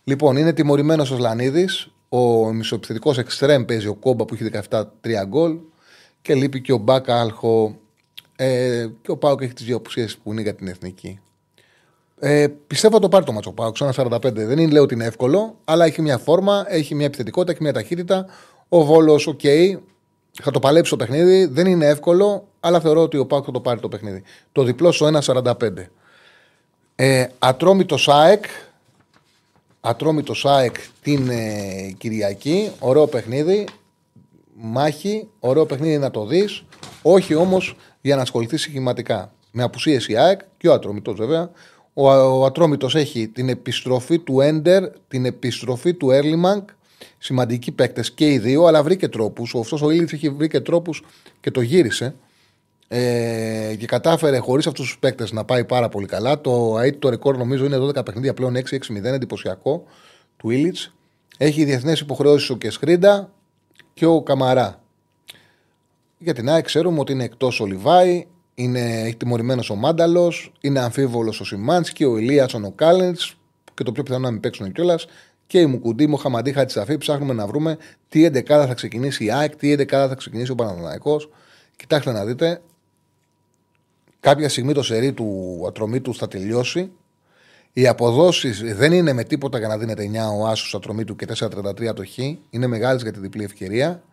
Λοιπόν, είναι τιμωρημένος ο Λανίδη. Ο μισοεπιθετικός εξτρέμ παίζει ο Κόμπα που έχει 17-3 γκολ. Και λείπει και ο Μπάκα Άλχο. Ε, και ο Πάουκ έχει τις δύο απουσίες που είναι για την εθνική. Ε, πιστεύω το πάρει το ματς ο ΠΑΟΚ. 45. Δεν είναι, λέω ότι είναι εύκολο, αλλά έχει μια φόρμα, έχει μια επιθετικότητα, έχει μια ταχύτητα. Ο Βόλος, ok, okay, θα το παλέψει το παιχνίδι. Δεν είναι εύκολο, αλλά θεωρώ ότι ο ΠΑΟΚ θα το πάρει το παιχνίδι. Το διπλό στο 1,45. Ε, Ατρόμητος ΑΕΚ. Ατρόμητος ΑΕΚ την ε, Κυριακή. Ωραίο παιχνίδι. Μάχη. Ωραίο παιχνίδι να το δεις. Όχι όμως για να ασχοληθεί συγχηματικά. Με απουσίες η ΑΕΚ και ο Ατρόμητος βέβαια. Ο, ο Ατρόμητος έχει την επιστροφή του Έντερ, την επιστροφή του Έρλιμανκ. Σημαντικοί παίκτες και οι δύο, αλλά βρήκε τρόπους. Αυτός ο Ήλιτ έχει βρει και τρόπους και το γύρισε. Ε, και κατάφερε χωρίς αυτούς τους παίκτες να πάει πάρα πολύ καλά. Το ΑΕΤ το ρεκόρ νομίζω είναι 12 παιχνίδια πλέον 6-6-0, εντυπωσιακό του Ήλιτ. Έχει διεθνές υποχρεώσεις ο Κεσχρίντα και ο Καμαρά. Για την ΑΕΚ ξέρουμε ότι είναι εκτός ο Λιβάη, είναι, έχει τιμωρημένος ο Μάνταλος, είναι αμφίβολος ο Σιμάνσκι, ο Ηλίασον, ο Κάλεντ και το πιο πιθανό να μην παίξουν κιόλας. Και η Μουκουντή, ο Χαμαντή Χατσαφή. Ψάχνουμε να βρούμε τι 11 θα ξεκινήσει η ΑΕΚ, τι 11 θα ξεκινήσει ο Παναθηναϊκός. Κοιτάξτε να δείτε, κάποια στιγμή το σερί του ατρωμίτου θα τελειώσει. Οι αποδόσεις δεν είναι με τίποτα για να δίνεται 9 ο Άσος ατρωμίτου και 4,33 το Χ. Είναι μεγάλες για τη διπλή ευκαιρία.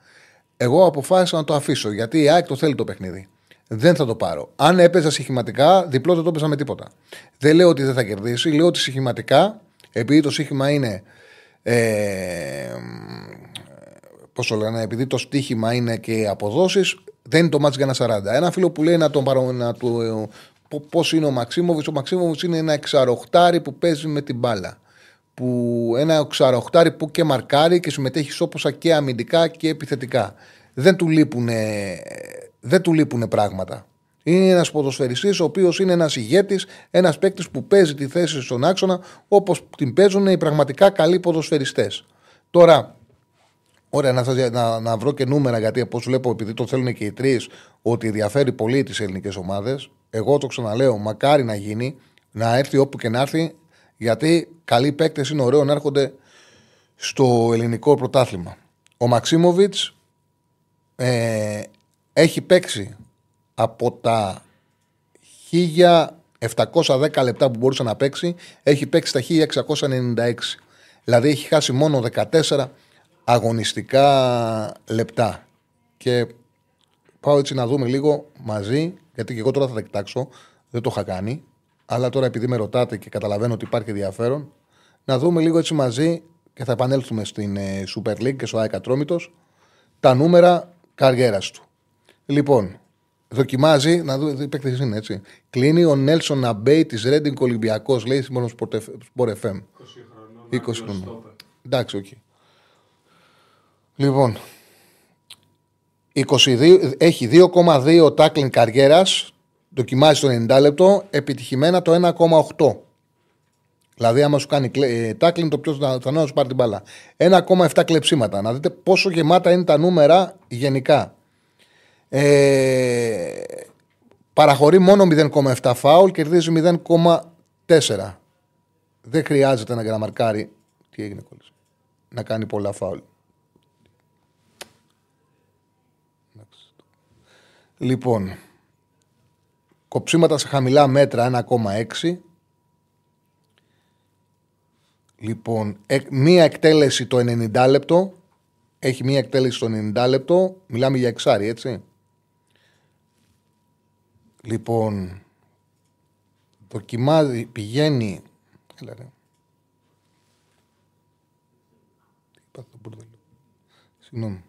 Εγώ αποφάσισα να το αφήσω γιατί η ΑΕΚ το θέλει το παιχνίδι. Δεν θα το πάρω. Αν έπαιζα συχηματικά, διπλό δεν το έπαιζα με τίποτα. Δεν λέω ότι δεν θα κερδίσει. Λέω ότι συχηματικά, επειδή το σύγχυμα είναι. Ε, Πώς το λένε, επειδή το στοίχημα είναι και αποδόσεις, δεν είναι το μάτς για ένα 40. Ένα φίλο που λέει να τον παρο... να του... Πώς είναι ο Μαξίμοβιτ, ο Μαξίμοβιτ είναι ένα εξαροχτάρι που παίζει με την μπάλα. Που ένα ξαροχτάρι που και μαρκάρει και συμμετέχει όποσα και αμυντικά και επιθετικά. Δεν του λείπουν, δεν του λείπουνε πράγματα. Είναι ένας ποδοσφαιριστής ο οποίος είναι ένας ηγέτης, ένας παίκτης που παίζει τη θέση στον άξονα όπως την παίζουν οι πραγματικά καλοί ποδοσφαιριστές. Τώρα, Ωραία, να, σας, να, να βρω και νούμερα γιατί όπω βλέπω, επειδή το θέλουν και οι τρεις, ότι ενδιαφέρει πολύ τις ελληνικές ομάδες. Εγώ το ξαναλέω, μακάρι να γίνει, να έρθει όπου και να έρθει, γιατί καλοί παίκτες είναι ωραίο να έρχονται στο ελληνικό πρωτάθλημα. Ο Μαξίμοβιτς ε, έχει παίξει από τα 1710 λεπτά που μπορούσε να παίξει, έχει παίξει τα 1696. Δηλαδή έχει χάσει μόνο 14 αγωνιστικά λεπτά. Και πάω έτσι να δούμε λίγο μαζί, γιατί και εγώ τώρα θα τα κοιτάξω, δεν το είχα κάνει, αλλά τώρα επειδή με ρωτάτε και καταλαβαίνω ότι υπάρχει ενδιαφέρον, να δούμε λίγο έτσι μαζί και θα επανέλθουμε στην ε, Super League και στο ΑΕΚ τα νούμερα καριέρας του. Λοιπόν, δοκιμάζει, να δούμε, τι παίκτη είναι έτσι. Κλείνει ο Νέλσον Άμπεϊ της Ρέντινγκ Ολυμπιακός, λέει μόνο Sport FM. 20 χρονών. Εντάξει, οκ. Λοιπόν, 22, έχει 2,2 τάκλινγκ καριέρας, δοκιμάζει το 90 λεπτό, επιτυχημένα το 1,8. Δηλαδή, άμα σου κάνει τάκλινγκ, το πιο πιθανό να σου πάρει την μπάλα. 1,7 κλεψίματα. Να δείτε πόσο γεμάτα είναι τα νούμερα γενικά. Ε, παραχωρεί μόνο 0,7 φάουλ, κερδίζει 0,4. Δεν χρειάζεται να γραμμαρκάρει. Τι έγινε, κόλλησε. Να κάνει πολλά φάουλ. Λοιπόν, κοψίματα σε χαμηλά μέτρα 1,6. Λοιπόν, μία εκτέλεση το 90 λεπτό. Έχει μία εκτέλεση το 90 λεπτό. Μιλάμε για εξάρι, έτσι. Λοιπόν, δοκιμάζει, πηγαίνει. Έλα ρε. Συγγνώμη.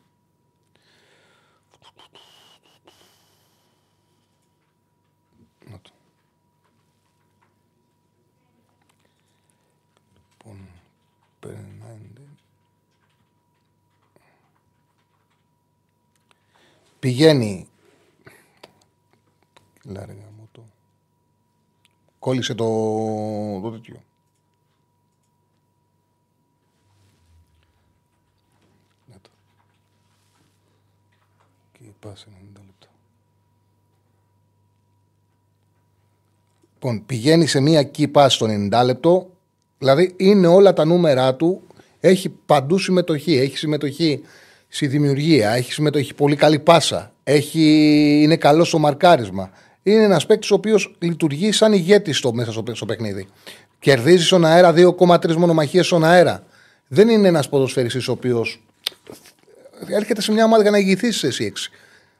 Πηγαίνει. Λάργα μου το. Κόλλησε το, το τέτοιο. Και πάσε 90 λεπτά. Λοιπόν, πηγαίνει σε μία key pass στο 90 λεπτό. Δηλαδή είναι όλα τα νούμερα του. Έχει παντού συμμετοχή. Έχει συμμετοχή στη δημιουργία, έχεις συμμετοχή, πολύ καλή πάσα, έχει, είναι καλός στο μαρκάρισμα. Είναι ένας παίκτης ο οποίος λειτουργεί σαν ηγέτης στο, μέσα στο, στο παιχνίδι. Κερδίζει στον αέρα 2,3 μονομαχίες στον αέρα. Δεν είναι ένας ποδοσφαιριστής ο οποίος έρχεται σε μια ομάδα για να ηγηθείς εσύ έξι.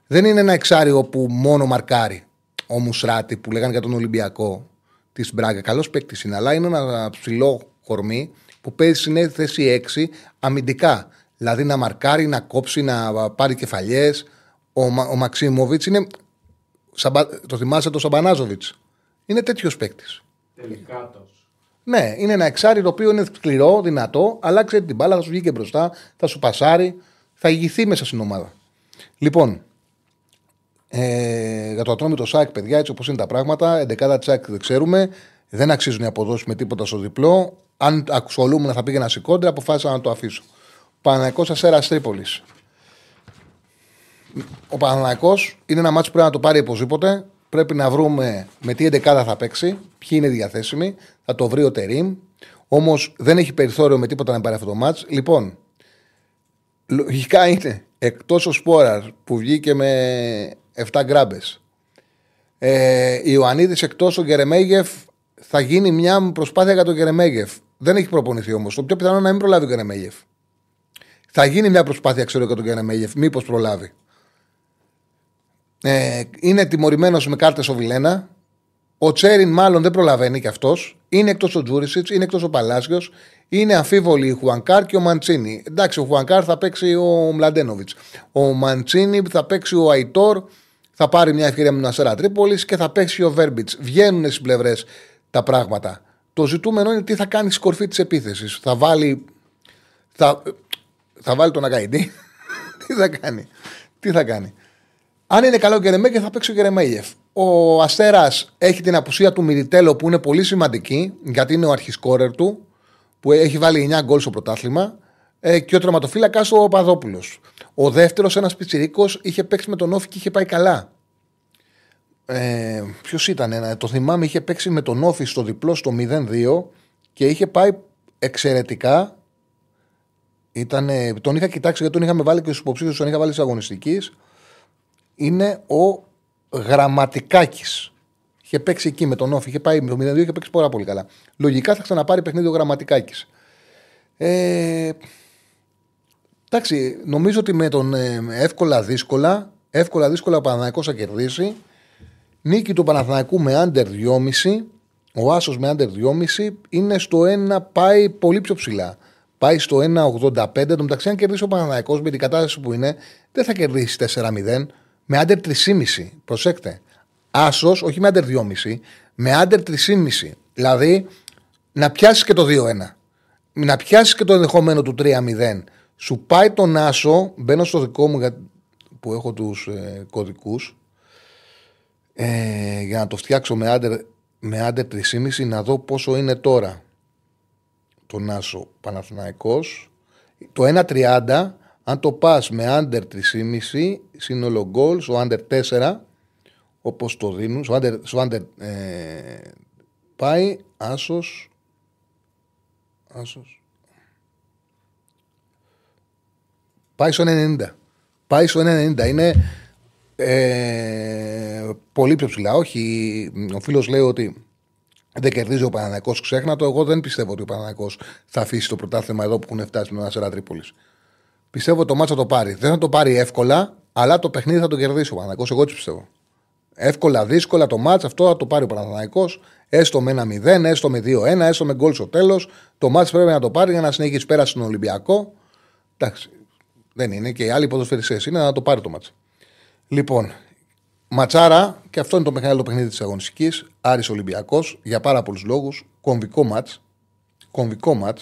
Δεν είναι ένα εξάριο που μόνο μαρκάρει. Ο Μουσράτη που λέγανε για τον Ολυμπιακό της Μπράγκα. Καλός παίκτης είναι, αλλά είναι ένα ψηλό κορμί που παίζει στην θέση 6 αμυντικά. Δηλαδή να μαρκάρει, να κόψει, να πάρει κεφαλιές. Ο, ο Μαξίμοβιτ είναι. Το θυμάσαι το Σαμπανάζοβιτς. Είναι τέτοιος παίκτης. Τελικάτος. Ναι, είναι ένα εξάρι το οποίο είναι σκληρό, δυνατό, αλλά ξέρει την μπάλα, θα σου βγει και μπροστά, θα σου πασάρει, θα ηγηθεί μέσα στην ομάδα. Λοιπόν, ε, για το ατρόμητο ΣΑΚ, παιδιά, έτσι όπως είναι τα πράγματα, 11 τσάκ δεν ξέρουμε, δεν αξίζουν οι αποδόσεις με τίποτα στο διπλό. Αν ασχολούμαι θα πήγαινα σε κόντρα, αποφάσισα να το αφήσω. Παναναϊκό Αστέρας Τρίπολης. Ο Παναναϊκό είναι ένα μάτσο που πρέπει να το πάρει οπωσδήποτε. Πρέπει να βρούμε με τι εντεκάδα θα παίξει, ποιοι είναι διαθέσιμοι. Θα το βρει ο Τερήμ. Όμως δεν έχει περιθώριο με τίποτα να πάρει αυτό το μάτσο. Λοιπόν, λογικά είναι εκτός ο Σπόρα που βγήκε με 7 γκράμπες. Ε, Ιωαννίδης εκτός ο Γκερεμέγεφ θα γίνει μια προσπάθεια για τον Γκερεμέγεφ. Δεν έχει προπονηθεί όμως. Το πιο πιθανό είναι να μην προλάβει ο Γκερεμέγεφ. Θα γίνει μια προσπάθεια, ξέρω, για τον Κενεμέγεφ, μήπως προλάβει. Ε, είναι τιμωρημένος με κάρτες ο Βιλένα. Ο Τσέριν μάλλον δεν προλαβαίνει κι αυτός. Είναι εκτός ο Τζούρισιτς, είναι εκτός ο Παλάσιος. Είναι αμφίβολοι ο Χουανκάρ και ο Μαντσίνη. Εντάξει, ο Χουανκάρ θα παίξει ο Μλαντένοβιτς. Ο Μαντσίνη θα παίξει ο Αϊτόρ. Θα πάρει μια ευκαιρία με τον Αστέρα Τρίπολης και θα παίξει ο Βέρμπιτς. Βγαίνουν στις πλευρές τα πράγματα. Το ζητούμενο είναι τι θα κάνει στη κορφή της επίθεσης. Θα βάλει. Θα, θα βάλει τον Αγκαϊντή. τι θα κάνει. Τι θα κάνει. Αν είναι καλό ο Γκερεμέγεφ, θα παίξει ο Γκερεμέγεφ. Ο Αστέρας έχει την απουσία του Μιριτέλο που είναι πολύ σημαντική γιατί είναι ο αρχισκόρερ του που έχει βάλει 9 γκολ στο πρωτάθλημα ε, και ο τερματοφύλακας ο Παδόπουλος. Ο δεύτερος, ένας πιτσυρίκο, είχε παίξει με τον Όφη και είχε πάει καλά. Ε, Ποιος ήταν, ένα, το θυμάμαι, είχε παίξει με τον Όφη στο διπλό στο 0-2 και είχε πάει εξαιρετικά. Ήτανε, τον είχα κοιτάξει γιατί τον είχαμε βάλει και στους υποψήφιους, τον είχα βάλει τη αγωνιστικής. Είναι ο Γραμματικάκης. Είχε παίξει εκεί με τον Όφη, είχε πάει με το 0-2 είχε παίξει πάρα πολύ καλά. Λογικά θα ξαναπάρει παιχνίδι ο Γραμματικάκης. Ε, εντάξει, νομίζω ότι με τον ε, εύκολα δύσκολα, εύκολα δύσκολα ο Παναθηναϊκός θα κερδίσει. Νίκη του Παναθηναϊκού με άντερ 2,5. Ο Άσος με άντερ 2,5 είναι στο 1, πάει πολύ πιο ψηλά. Πάει στο 1,85. Εν τω μεταξύ, αν κερδίσει ο Παναθηναϊκός με την κατάσταση που είναι, δεν θα κερδίσει 4-0. Με άντερ 3,5. Προσέξτε. Άσος, όχι με άντερ 2,5, με άντερ 3,5. Δηλαδή να πιάσεις και το 2-1. Να πιάσεις και το ενδεχομένο του 3-0. Σου πάει τον Άσο, μπαίνω στο δικό μου που έχω τους ε, κωδικούς, ε, για να το φτιάξω με άντερ, με άντερ 3,5 να δω πόσο είναι τώρα τον Άσο Παναθηναϊκός. Το 1,30 αν το πας με άντερ 3,5 σύνολο γκολ, ο άντερ 4 όπως το δίνουν, στο άντερ, στο άντερ ε, πάει Άσος Άσος πάει στο 1,90 πάει στο 1,90 είναι ε, πολύ πιο ψηλά. Όχι, ο φίλος λέει ότι δεν κερδίζει ο Παναναναϊκό, ξέχνα το. Εγώ δεν πιστεύω ότι ο Παναναναϊκό θα αφήσει το πρωτάθλημα εδώ που έχουν φτάσει με ένα Σερά Τρίπολης. Πιστεύω ότι το μάτσα θα το πάρει. Δεν θα το πάρει εύκολα, αλλά το παιχνίδι θα το κερδίσει ο Παναναναϊκό. Εγώ έτσι πιστεύω. Εύκολα, δύσκολα το μάτσα αυτό θα το πάρει ο Παναναναϊκό. Έστω με ένα 0, έστω με 2-1, έστω με γκολ στο τέλος. Το μάτσα πρέπει να το πάρει για να συνεχίσει πέρα στον Ολυμπιακό. Εντάξει, δεν είναι και οι άλλοι ποδοσφαιριστές είναι να το πάρει το μάτσα. Λοιπόν, ματσάρα, και αυτό είναι το μεγάλο παιχνίδι της αγωνιστικής. Άρης Ολυμπιακός για πάρα πολλούς λόγους. Κομβικό ματ. Κομβικό ματ.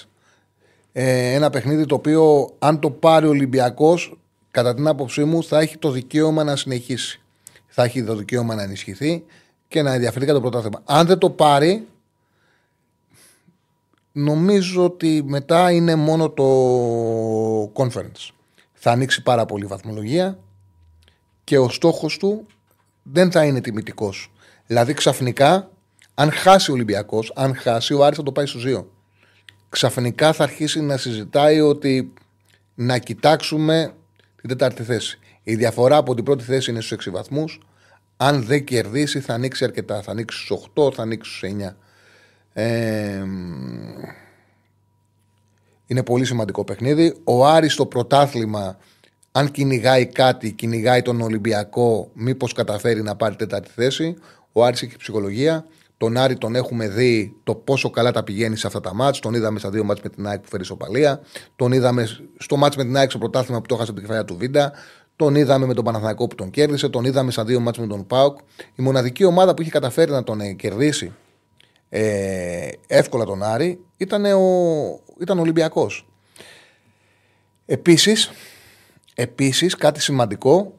Ε, ένα παιχνίδι το οποίο, αν το πάρει ο Ολυμπιακός, κατά την άποψή μου, θα έχει το δικαίωμα να συνεχίσει. Θα έχει το δικαίωμα να ενισχυθεί και να ενδιαφερθεί για το πρωτάθλημα. Αν δεν το πάρει, νομίζω ότι μετά είναι μόνο το conference. Θα ανοίξει πάρα πολύ η βαθμολογία και ο στόχος του δεν θα είναι τιμητικός. Δηλαδή ξαφνικά, αν χάσει ο Ολυμπιακός, αν χάσει, ο Άρης θα το πάει στου δύο. Ξαφνικά θα αρχίσει να συζητάει ότι να κοιτάξουμε την τέταρτη θέση. Η διαφορά από την πρώτη θέση είναι στους 6 βαθμούς. Αν δεν κερδίσει, θα ανοίξει αρκετά. Θα ανοίξει στους 8, θα ανοίξει στους 9. Ε, είναι πολύ σημαντικό παιχνίδι. Ο Άρης στο πρωτάθλημα αν κυνηγάει κάτι, κυνηγάει τον Ολυμπιακό, μήπως καταφέρει να πάρει τέταρτη θέση. Ο Άρης έχει ψυχολογία. Τον Άρη τον έχουμε δει το πόσο καλά τα πηγαίνει σε αυτά τα μάτς. Τον είδαμε στα δύο μάτς με την ΑΕΚ που φέρει σοπαλία. Τον είδαμε στο μάτς με την ΑΕΚ στο πρωτάθλημα που το έχασε από την κεφαλιά του Βίντα. Τον είδαμε με τον Παναθηναϊκό που τον κέρδισε. Τον είδαμε στα δύο μάτς με τον Πάουκ. Η μοναδική ομάδα που είχε καταφέρει να τον ε, κερδίσει ε, εύκολα τον Άρη ήταν ο, ήταν ο Ολυμπιακός. Επίσης, Επίσης, κάτι σημαντικό,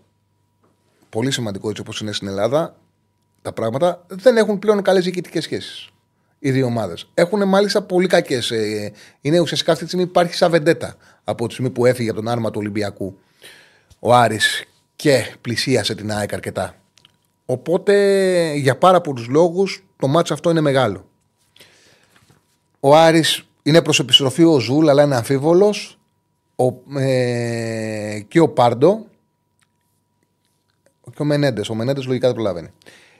πολύ σημαντικό έτσι όπως είναι στην Ελλάδα, τα πράγματα δεν έχουν πλέον καλές διοικητικές σχέσεις. Οι δύο ομάδες. Έχουν μάλιστα πολύ κακές. Ε, είναι ουσιαστικά αυτή τη στιγμή υπάρχει σαν βεντέτα από τη στιγμή που έφυγε από τον άρμα του Ολυμπιακού ο Άρης και πλησίασε την ΑΕΚ αρκετά. Οπότε για πάρα πολλούς λόγους το μάτσο αυτό είναι μεγάλο. Ο Άρης είναι προς επιστροφή ο Ζούλ, αλλά είναι αμφίβολος ο, ε, και ο Πάρντο και ο Μενέντες. Ο Μενέντες λογικά δεν προλαβαίνει.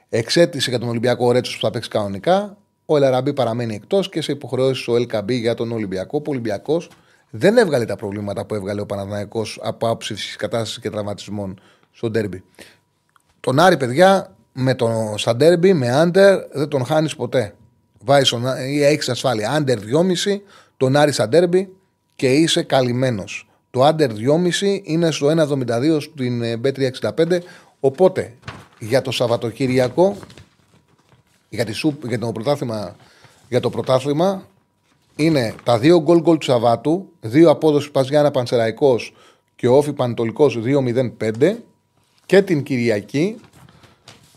Εξέτησε για τον Ολυμπιακό ο Ρέτσος που θα παίξει κανονικά. Ο Ελαραμπή παραμένει εκτός και σε υποχρεώσεις ο Ελκαμπή για τον Ολυμπιακό. Ο Ολυμπιακός δεν έβγαλε τα προβλήματα που έβγαλε ο Παναδάκο από άψη κατάστασης και τραυματισμών στο ντέρμπι. Τον Άρη, παιδιά, με τον Σαντέρμπι, με άντερ, δεν τον χάνεις ποτέ. Βάζει ή έχεις ασφάλεια. Άντερ 2,5, τον Άρη Σαντέρμπι, και είσαι καλυμμένος. Το under 2,5 είναι στο 1,72 στην B365. Οπότε για το Σαββατοκύριακο, για, τη, για το πρωτάθλημα για το πρωτάθλημα είναι τα δύο γκολ γκολ του Σαββάτου, δύο απόδοση Παζιάννα Πανσεραϊκός και όφη Πανετολικός 2-0-5 και την Κυριακή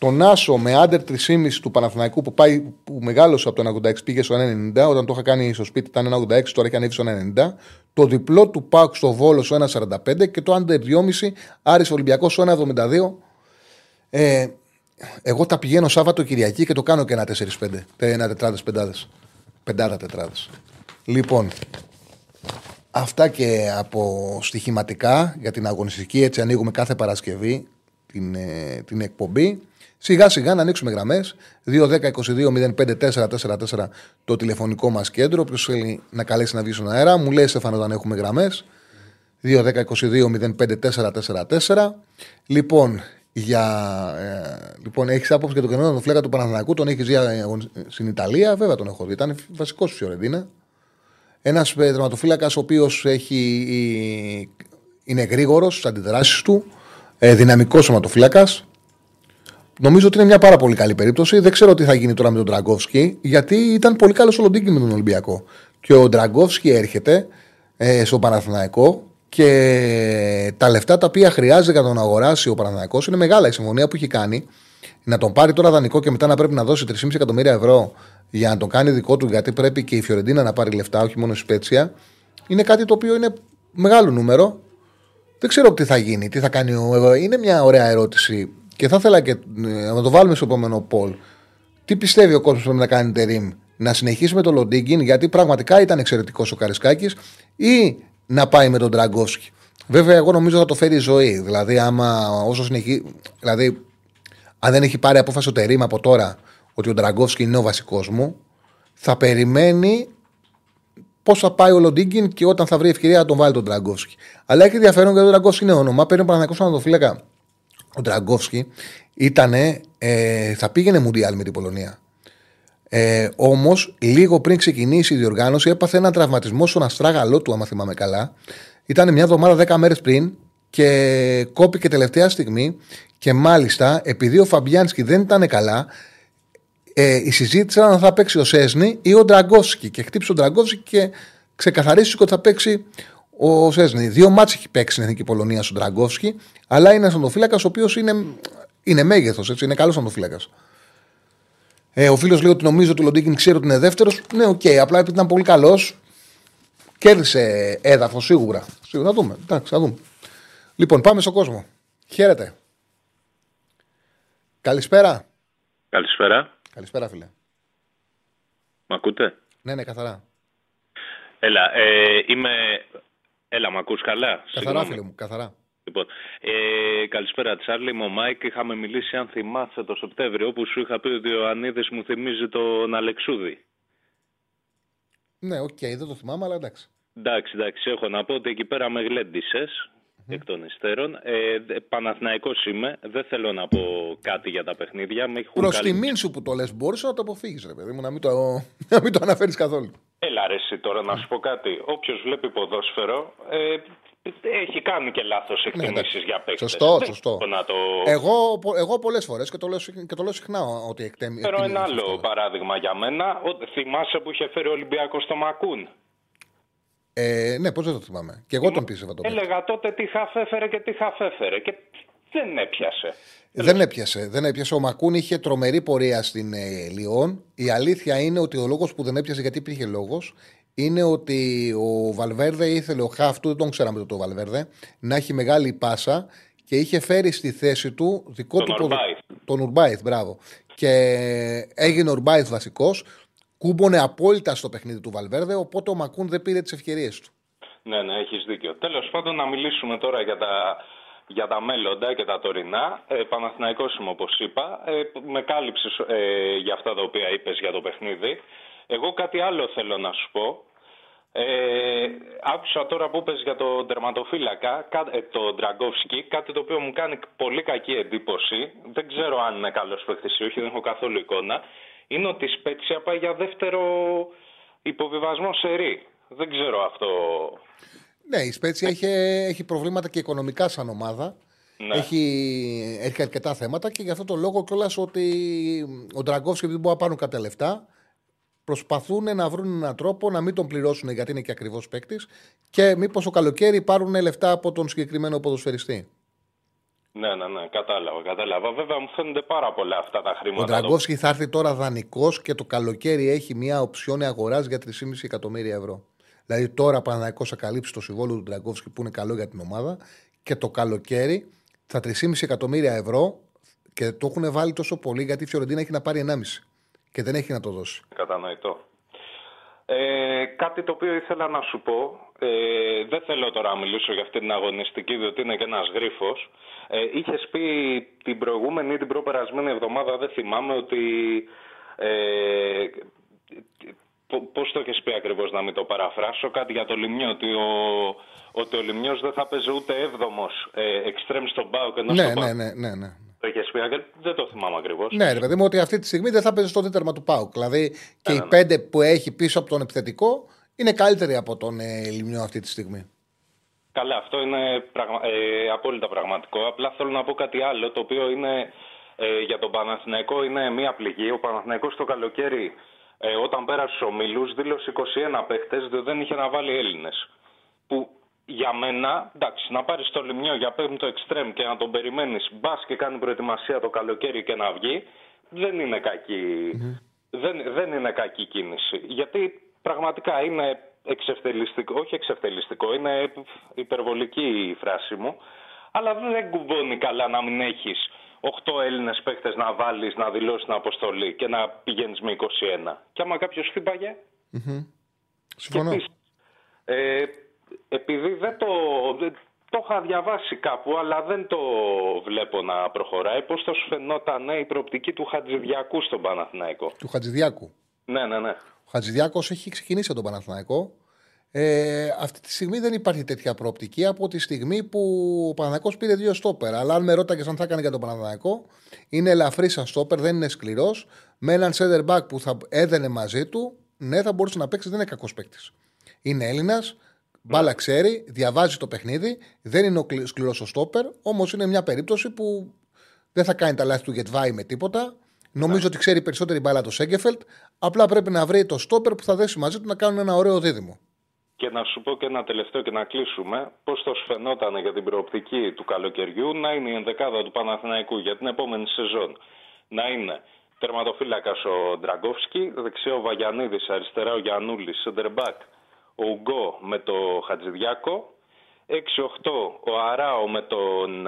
τον Άσο με άντερ 3,5 του Παναθηναϊκού που, πάει, που μεγάλωσε από το 1,86 πήγε στο 1,90. Όταν το είχα κάνει στο σπίτι ήταν 1,86, τώρα έχει ανέβει στο 1,90. Το διπλό του Πάουκ στο Βόλος στο 1,45 και το άντερ 2,5 Άρης Ολυμπιακός στο 1,72. Ε, εγώ τα πηγαίνω Σάββατο Κυριακή και το κάνω και ένα 4-5. Ένα τετράδες πεντάδες. Πεντάδα τετράδες. Λοιπόν, αυτά και από στοιχηματικά για την αγωνιστική. Έτσι ανοίγουμε κάθε Παρασκευή την, ε, την εκπομπή. Σιγά σιγά να ανοίξουμε γραμμές. 2-10-22-05-444 το τηλεφωνικό μας κέντρο. Όποιος θέλει να καλέσει να βγει στον αέρα, μου λέει Στέφανο όταν έχουμε γραμμές. 2-10-22-05-444. Λοιπόν, για, ε, λοιπόν έχεις άποψη για τον κανόνα του φλέγα του Παναθηνακού. Τον έχεις δει ε, στην Ιταλία. Βέβαια τον έχω δει. Ήταν βασικός στη Φιωρεντίνα. Ένας τερματοφύλακας ο οποίος είναι γρήγορος στις αντιδράσεις του. Ε, Δυναμικός σωματοφύλακα. Νομίζω ότι είναι μια πάρα πολύ καλή περίπτωση. Δεν ξέρω τι θα γίνει τώρα με τον Τραγκόφσκι, γιατί ήταν πολύ καλός ο Λοντίνκι με τον Ολυμπιακό. Και ο Τραγκόφσκι έρχεται ε, στο Παναθηναϊκό και τα λεφτά τα οποία χρειάζεται για να τον αγοράσει ο Παναθηναϊκός είναι μεγάλα. Η συμφωνία που έχει κάνει να τον πάρει τώρα δανεικό και μετά να πρέπει να δώσει 3,5 εκατομμύρια ευρώ για να τον κάνει δικό του, γιατί πρέπει και η Φιωρεντίνα να πάρει λεφτά, όχι μόνο η Σπέτσια, είναι κάτι το οποίο είναι μεγάλο νούμερο. Δεν ξέρω τι θα γίνει, τι θα κάνει. Ο... Είναι μια ωραία ερώτηση και θα ήθελα και ε, να το βάλουμε στο επόμενο Πολ. Τι πιστεύει ο κόσμος που πρέπει να κάνει τερίμ, να συνεχίσει με τον Λοντίγκιν, γιατί πραγματικά ήταν εξαιρετικός ο Καρισκάκης, ή να πάει με τον Τραγκόφσκι; Βέβαια, εγώ νομίζω θα το φέρει η ζωή. Δηλαδή, άμα όσο συνεχίσει. Δηλαδή, αν δεν έχει πάρει απόφαση ο Τερίμ από τώρα ότι ο Τραγκόφσκι είναι ο βασικός μου, θα περιμένει πώς θα πάει ο Λοντίγκιν και όταν θα βρει ευκαιρία να τον βάλει τον Τραγκόφσκι. Αλλά έχει ενδιαφέρον γιατί ο Τραγκόφσκι είναι όνομα. Παίρνει ο Παναγιακό φύλακα ο Τραγκόφσκι ήταν, ε, θα πήγαινε Μουντιάλ με την Πολωνία. Ε, Όμως, λίγο πριν ξεκινήσει η διοργάνωση, έπαθε ένα τραυματισμό στον αστράγαλό του, άμα θυμάμαι καλά. Ήταν μια εβδομάδα, δέκα μέρες πριν και κόπηκε τελευταία στιγμή. Και μάλιστα, επειδή ο Φαμπιάνσκι δεν ήταν καλά, ε, η συζήτηση ήταν αν θα παίξει ο Σέσνη ή ο Ντραγκόφσκι. Και χτύπησε ο Ντραγκόφσκι και ξεκαθαρίστηκε ότι θα παίξει ο Σέσνη. Δύο μάτσε έχει παίξει στην Εθνική Πολωνία στον Τραγκόφσκι, αλλά είναι ένα ο οποίος είναι, είναι μέγεθος, είναι καλός τερματοφύλακας. Ε, ο φίλος λέει ότι νομίζω ότι ο Λοντίγκιν ξέρει ότι είναι δεύτερος. Ναι, ok, okay, απλά επειδή ήταν πολύ καλός, κέρδισε έδαφος σίγουρα. Σίγουρα θα δούμε. Εντάξει, θα δούμε. Λοιπόν, πάμε στον κόσμο. Χαίρετε. Καλησπέρα. Καλησπέρα. Καλησπέρα, φίλε. Μ' ακούτε; Ναι, ναι, καθαρά. Έλα, ε, είμαι Έλα, με ακούς καλά; Καθαρά, φίλε μου, καθαρά. Λοιπόν, ε, καλησπέρα Τσάρλι, είμαι ο Μάικ. Είχαμε μιλήσει, αν θυμάσαι, το Σεπτέμβριο, όπου σου είχα πει ότι ο Ανίδης μου θυμίζει τον Αλεξούδη. Ναι, ok, okay, δεν το θυμάμαι, αλλά εντάξει. Εντάξει, εντάξει, έχω να πω ότι εκεί πέρα με γλέντησες εκ των υστέρων. Ε, Παναθηναϊκός είμαι. Δεν θέλω να πω κάτι για τα παιχνίδια. Προς τιμήν σου που το λες, μπορούσε να το αποφύγεις, ρε παιδί μου, να μην το, να μην το αναφέρεις καθόλου. Έλα, ρε, εσύ, τώρα να σου πω κάτι. Όποιος βλέπει ποδόσφαιρο ε, έχει κάνει και λάθος εκτιμήσει ναι, για παίκτες. Σωστό, σωστό. Το... Εγώ, εγώ πολλές φορές και, το λέω, και το λέω συχνά ότι εκτιμήσει. Φέρω ένα άλλο παράδειγμα για μένα. Θυμάσαι που είχε φέρει ο Ολυμπιακός στο Μακούν; Ε, ναι, πώς δεν το θυμάμαι. Και εγώ τον πίστευα τότε. Έλεγα τότε τι χαφέφερε και τι χαφέφερε. Και δεν έπιασε. Δεν έπιασε. Δεν έπιασε. Ο Μακούν είχε τρομερή πορεία στην ε, Λιόν. Η αλήθεια είναι ότι ο λόγος που δεν έπιασε, γιατί υπήρχε λόγος, είναι ότι ο Βαλβέρδε ήθελε ο Χαφ του, δεν τον ξέραμε το, το Βαλβέρδε, να έχει μεγάλη πάσα και είχε φέρει στη θέση του δικό τον του Ουρμπάιθ. Τον Ουρμπάιθ, μπράβο. Και έγινε ο Ουρμπάιθ βασικός κούμπονε απόλυτα στο παιχνίδι του Βαλβέρδε, οπότε ο Μακούν δεν πήρε τις ευκαιρίες του. Ναι, ναι, έχεις δίκιο. Τέλος πάντων, να μιλήσουμε τώρα για τα, για τα μέλλοντα και τα τωρινά. Ε, Παναθηναϊκός είμαι, όπως είπα. Ε, με κάλυψες ε, για αυτά τα οποία είπες για το παιχνίδι. Εγώ κάτι άλλο θέλω να σου πω. Ε, άκουσα τώρα που είπες για τον τερματοφύλακα, ε, τον Ντραγκόφσκι, κάτι το οποίο μου κάνει πολύ κακή εντύπωση. Δεν ξέρω αν είναι καλός παίκτης ή όχι, δεν έχω καθόλου εικόνα είναι ότι η Σπέτσια πάει για δεύτερο υποβιβασμό σε ρί. Δεν ξέρω αυτό. Ναι, η Σπέτσια έχει, έχει προβλήματα και οικονομικά σαν ομάδα. Ναι. Έχει, έχει αρκετά θέματα και γι' αυτό το λόγο κιόλας ότι ο Ντραγκόφσκι επειδή μπορεί να πάρουν κάποια λεφτά προσπαθούν να βρουν έναν τρόπο να μην τον πληρώσουν γιατί είναι και ακριβώς παίκτης και μήπως το καλοκαίρι πάρουν λεφτά από τον συγκεκριμένο ποδοσφαιριστή. Ναι, ναι, ναι, κατάλαβα, κατάλαβα. Βέβαια μου φαίνονται πάρα πολλά αυτά τα Ο χρήματα. Ντραγκόφσκι θα έρθει τώρα δανεικός και το καλοκαίρι έχει μια οψιόνη αγοράς για 3,5 εκατομμύρια ευρώ. Δηλαδή τώρα Παναναϊκό θα καλύψει το συμβόλαιο του Ντραγκόφσκι που είναι καλό για την ομάδα και το καλοκαίρι τα 3,5 εκατομμύρια ευρώ και το έχουν βάλει τόσο πολύ γιατί η Φιωρεντίνα έχει να πάρει 1,5 και δεν έχει να το δώσει. Κατανοητό. Ε, κάτι το οποίο ήθελα να σου πω, ε, δεν θέλω τώρα να μιλήσω για αυτή την αγωνιστική, διότι είναι και ένας γρίφος. Ε, είχες πει την προηγούμενη ή την προπερασμένη εβδομάδα, δεν θυμάμαι, ότι... Ε, πο- πώς το έχεις πει ακριβώς να μην το παραφράσω, κάτι για το Λιμιό, ότι ο, ότι ο Λιμιός δεν θα παίζει ούτε έβδομος ε, εξτρέμ στον Πάο και Ναι, στον ναι, Πάο. ναι, ναι, ναι. Το έχεις πει, Άγγελ, δεν το θυμάμαι ακριβώς. Ναι, ρε παιδί μου, ότι αυτή τη στιγμή δεν θα παίζει στο τέρμα του Πάουκ. Δηλαδή και Ναι, οι ναι. πέντε που έχει πίσω από τον επιθετικό είναι καλύτεροι από τον ε, Λιμιό αυτή τη στιγμή. Καλά, αυτό είναι πραγμα... ε, απόλυτα πραγματικό. Απλά θέλω να πω κάτι άλλο, το οποίο είναι ε, για τον Παναθηναϊκό είναι μία πληγή. Ο Παναθηναϊκός το καλοκαίρι, ε, όταν πέρασε στους ομίλους, δήλωσε 21 παίχτες, διότι δεν είχε να βάλει Έλληνες. Που για μένα, εντάξει, να πάρεις το λιμιό για πέμπτο εξτρέμ και να τον περιμένεις, μπας και κάνει προετοιμασία το καλοκαίρι και να βγει, δεν είναι κακή, δεν, δεν είναι κακή κίνηση. Γιατί πραγματικά είναι εξευτελιστικό, όχι εξευτελιστικό, είναι υπερβολική η φράση μου, αλλά δεν κουμπώνει καλά να μην έχεις 8 Έλληνες παίχτες να βάλεις, να δηλώσεις την αποστολή και να πηγαίνεις με 21. Και άμα κάποιος χτύπαγε, Συμφωνώ. και επίσης, ε, επειδή δεν το, δεν- το είχα διαβάσει κάπου, αλλά δεν το βλέπω να προχωράει, πώς θα σου φαινόταν ε, η προοπτική του Χατζηδιακού στον Παναθηναϊκό; Του Χατζηδιάκου. Ναι, ναι, ναι. Ο Χατζηδιάκος έχει ξεκινήσει από τον Παναθηναϊκό. Ε, αυτή τη στιγμή δεν υπάρχει τέτοια προοπτική από τη στιγμή που ο Παναθηναϊκός πήρε δύο στόπερ. Αλλά αν με ρώταγες αν θα έκανε για τον Παναθηναϊκό, είναι ελαφρύ σαν στόπερ, δεν είναι σκληρός. Με έναν center back που θα έδαινε μαζί του, ναι, θα μπορούσε να παίξει, δεν είναι κακός παίκτης. Είναι Έλληνας, μπάλα ξέρει, διαβάζει το παιχνίδι, δεν είναι ο σκληρός ο στόπερ, όμως είναι μια περίπτωση που δεν θα κάνει τα λάθη του Γετβάη με τίποτα. Νομίζω ότι ξέρει περισσότερη μπάλα το Σέγκεφελτ. Απλά πρέπει να βρει το στόπερ που θα δέσει μαζί του να κάνουν ένα ωραίο δίδυμο. Και να σου πω και ένα τελευταίο και να κλείσουμε. Πώς θα σου φαινόταν για την προοπτική του καλοκαιριού να είναι η ενδεκάδα του Παναθηναϊκού για την επόμενη σεζόν; Να είναι τερματοφύλακας ο Ντραγκόφσκι, δεξιό ο Βαγιανίδης, αριστερά ο Γιανούλης, σεντερμπακ ο Ουγκό με το Χατζηδιάκο, 6-8 ο Αράο με τον,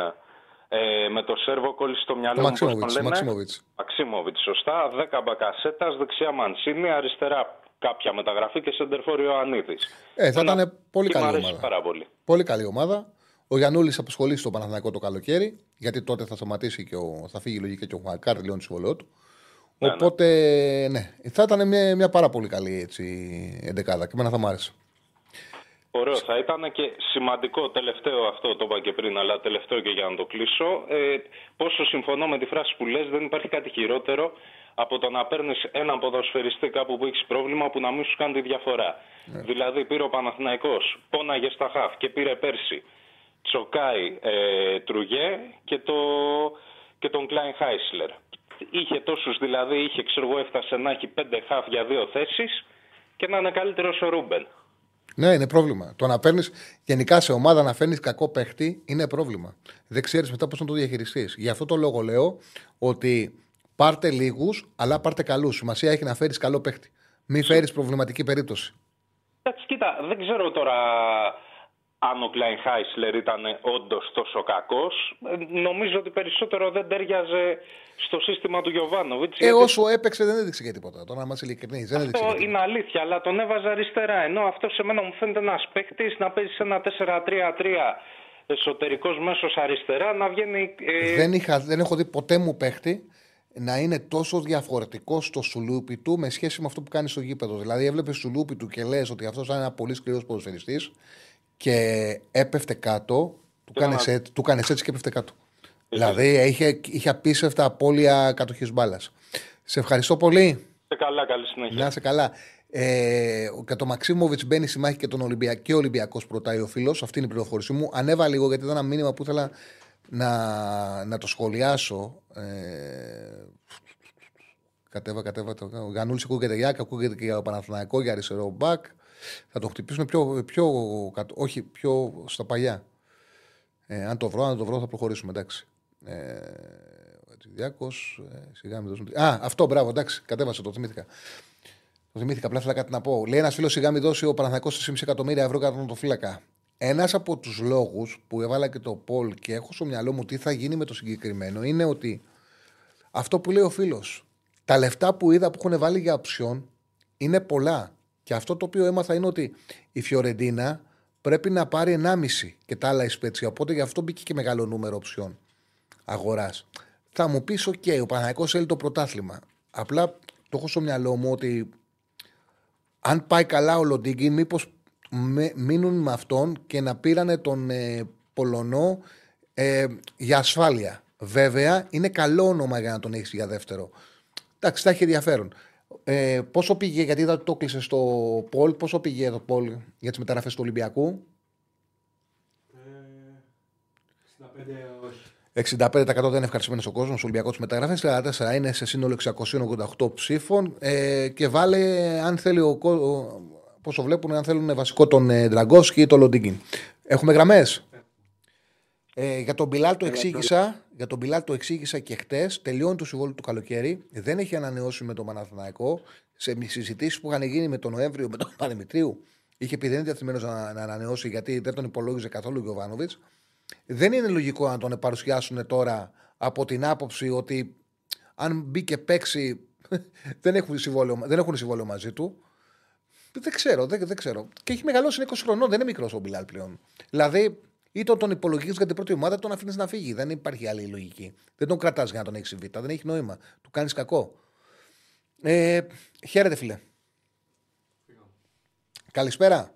ε, με το Σέρβο κόλλης στο μυαλό Το μου. πώς τον Μαξίμοβιτ. λένε. Μαξίμοβιτς. Μαξίμοβιτς, σωστά. 10 μπακασέτας, δεξιά Μανσίνη, αριστερά κάποια μεταγραφή και σεντερφόρ Ιωαννίδης. Ε, θα ήταν πολύ καλή Μ' αρέσει ομάδα. πάρα πολύ. Πολύ καλή ομάδα. Ο Γιανούλης θα απασχολήσει στο Παναθηναϊκό το καλοκαίρι, γιατί τότε θα σταματήσει και ο, θα φύγει λογικά και ο Χουακάρ, τελειώνει το συμβολό του. Ναι, ναι. Οπότε, ναι, θα ήταν μια, μια πάρα πολύ καλή έτσι, εντεκάδα και εμένα θα μ' άρεσε. Ωραίο θα ήταν και σημαντικό τελευταίο αυτό το είπα και πριν, αλλά τελευταίο και για να το κλείσω. Ε, πόσο συμφωνώ με τη φράση που λες, δεν υπάρχει κάτι χειρότερο από το να παίρνεις έναν ποδοσφαιριστή κάπου που έχεις πρόβλημα που να μην σου κάνει τη διαφορά. Δηλαδή πήρε ο Παναθηναϊκός, πόναγε στα χαφ και πήρε πέρσι Τσοκάι, ε, Τρουγέ και, το, και τον Κλάιν Χάισλερ. Είχε τόσους δηλαδή, είχε ξέρω εγώ έφτασε να έχει πέντε χαφ για δύο θέσεις και να είναι καλύτερος ο Ρούμπεν. Ναι, είναι πρόβλημα. Το να παίρνεις γενικά σε ομάδα να φέρνεις κακό παίχτη είναι πρόβλημα. Δεν ξέρεις μετά πώς να το διαχειριστείς. Γι' αυτό το λόγο λέω ότι πάρτε λίγους, αλλά πάρτε καλούς. Σημασία έχει να φέρεις καλό παίχτη. Μην φέρεις προβληματική περίπτωση. Εντάξει, κοίτα, δεν ξέρω τώρα αν ο Κλάιν Χάισλερ ήταν όντως τόσο κακός. Νομίζω ότι περισσότερο δεν τέριαζε στο σύστημα του Γιωβάνοβιτς. Ε, όσο έπαιξε δεν έδειξε για τίποτα. Τώρα να είμαστε ειλικρινείς, δεν έδειξε. για Αυτό τίποτα. είναι αλήθεια, αλλά τον έβαζε αριστερά. Ενώ αυτό σε μένα μου φαίνεται ένας παίκτης να παίζει σε ένα 4-3-3 εσωτερικός μέσος αριστερά, να βγαίνει. ε, Δεν, είχα, δεν έχω δει ποτέ μου παίχτη να είναι τόσο διαφορετικός στο σουλούπι του με σχέση με αυτό που κάνει στο γήπεδο. Δηλαδή, έβλεπες σουλούπι του και λες ότι αυτός είναι ένας πολύ σκληρός ποδοσφαιριστής και έπεφτε κάτω, του να- κάνει έτσι, του κάνες έτσι και έπεφτε κάτω. Δηλαδή, είχε, είχε απίστευτα απώλεια κατοχής μπάλας. Σε ευχαριστώ πολύ. σε καλά, καλή συνέχεια. Να είσαι καλά. Ε, και το Μαξίμοβιτς μπαίνει στη μάχη και τον Ολυμπιακό και ο Ολυμπιακός προτάει ο φίλος. Αυτή είναι η πληροφόρησή μου. Ανέβα λίγο γιατί ήταν ένα μήνυμα που ήθελα να, να το σχολιάσω. Ε, Κατέβα, κατέβα. Το... Ο Γανούλης ακούγεται για ακούγεται και για το Παναθηναϊκό, για αριστερό μπακ. Θα το χτυπήσουν πιο, πιο, όχι, πιο στα παλιά. Ε, αν το βρω, αν το βρω, θα προχωρήσουμε. Εντάξει. Ε, Διάκο, ε, σιγά μην δώσουν. Α, αυτό μπράβο, εντάξει, κατέβασε, το θυμήθηκα. Το θυμήθηκα, απλά θέλω κάτι να πω. Λέει ένας φίλος σιγά μην δώσει ο Παναθανικό 4,5 εκατομμύρια ευρώ κατά το φύλακα. Ένας από τους λόγους που έβαλα και το Πολ και έχω στο μυαλό μου τι θα γίνει με το συγκεκριμένο είναι ότι αυτό που λέει ο φίλος. Τα λεφτά που είδα που έχουν βάλει για οψιόν είναι πολλά. Και αυτό το οποίο έμαθα είναι ότι η Φιωρεντίνα πρέπει να πάρει 1,5 και τα άλλα η Οπότε γι' αυτό μπήκε και μεγάλο νούμερο οψιών αγοράς. Θα μου πεις: OK, ο Παναγικός θέλει το πρωτάθλημα. Απλά το έχω στο μυαλό μου ότι αν πάει καλά ο Λοντίγκιν, μήπως μείνουν με αυτόν και να πήρανε τον ε, Πολωνό ε, για ασφάλεια. Βέβαια, είναι καλό όνομα για να τον έχεις για δεύτερο. Εντάξει, θα έχει ενδιαφέρον. Ε, πόσο πήγε, γιατί είδα ότι το κλείσε στο Πολ, πόσο πήγε το Πολ για τις μεταγραφές του Ολυμπιακού; Ε, 65 όχι. 65% δεν είναι ευχαριστημένος ο κόσμος. Ο Ολυμπιακός τη μεταγραφή. 44 είναι σε σύνολο 688 ψήφων. Ε, και βάλε, αν θέλει ο, πόσο βλέπουν, αν θέλουν βασικό τον ε, Ντραγκόσκι ή τον Λοντίγκιν. Έχουμε γραμμές; Ε, για τον Μπιλάλ το εξήγησα, για τον Μπιλάλ το εξήγησα και χτες. Τελειώνει το συμβόλαιο του καλοκαίρι. Δεν έχει ανανεώσει με τον Παναθηναϊκό. Σε συζητήσεις που είχαν γίνει με τον Νοέμβριο με τον Πανεμητρίου, είχε πει δεν είναι διαθυμένος να, να ανανεώσει γιατί δεν τον υπολόγιζε καθόλου ο Γιωβάνοβιτς. Δεν είναι λογικό να τον παρουσιάσουν τώρα από την άποψη ότι αν μπει και παίξει δεν έχουν συμβόλαιο, δεν έχουν συμβόλαιο μαζί του. Δεν ξέρω, δεν, δεν ξέρω. Και έχει μεγαλώσει, είναι 20 χρονών, δεν είναι μικρός ο Μπιλάλ πλέον. Δηλαδή, είτε τον υπολογίζεις για την πρώτη ομάδα, τον αφήνεις να φύγει. Δεν υπάρχει άλλη λογική. Δεν τον κρατάς για να τον έχεις β. Δεν έχει νόημα. Του κάνεις κακό. Ε, χαίρετε, φίλε. Καλησπέρα.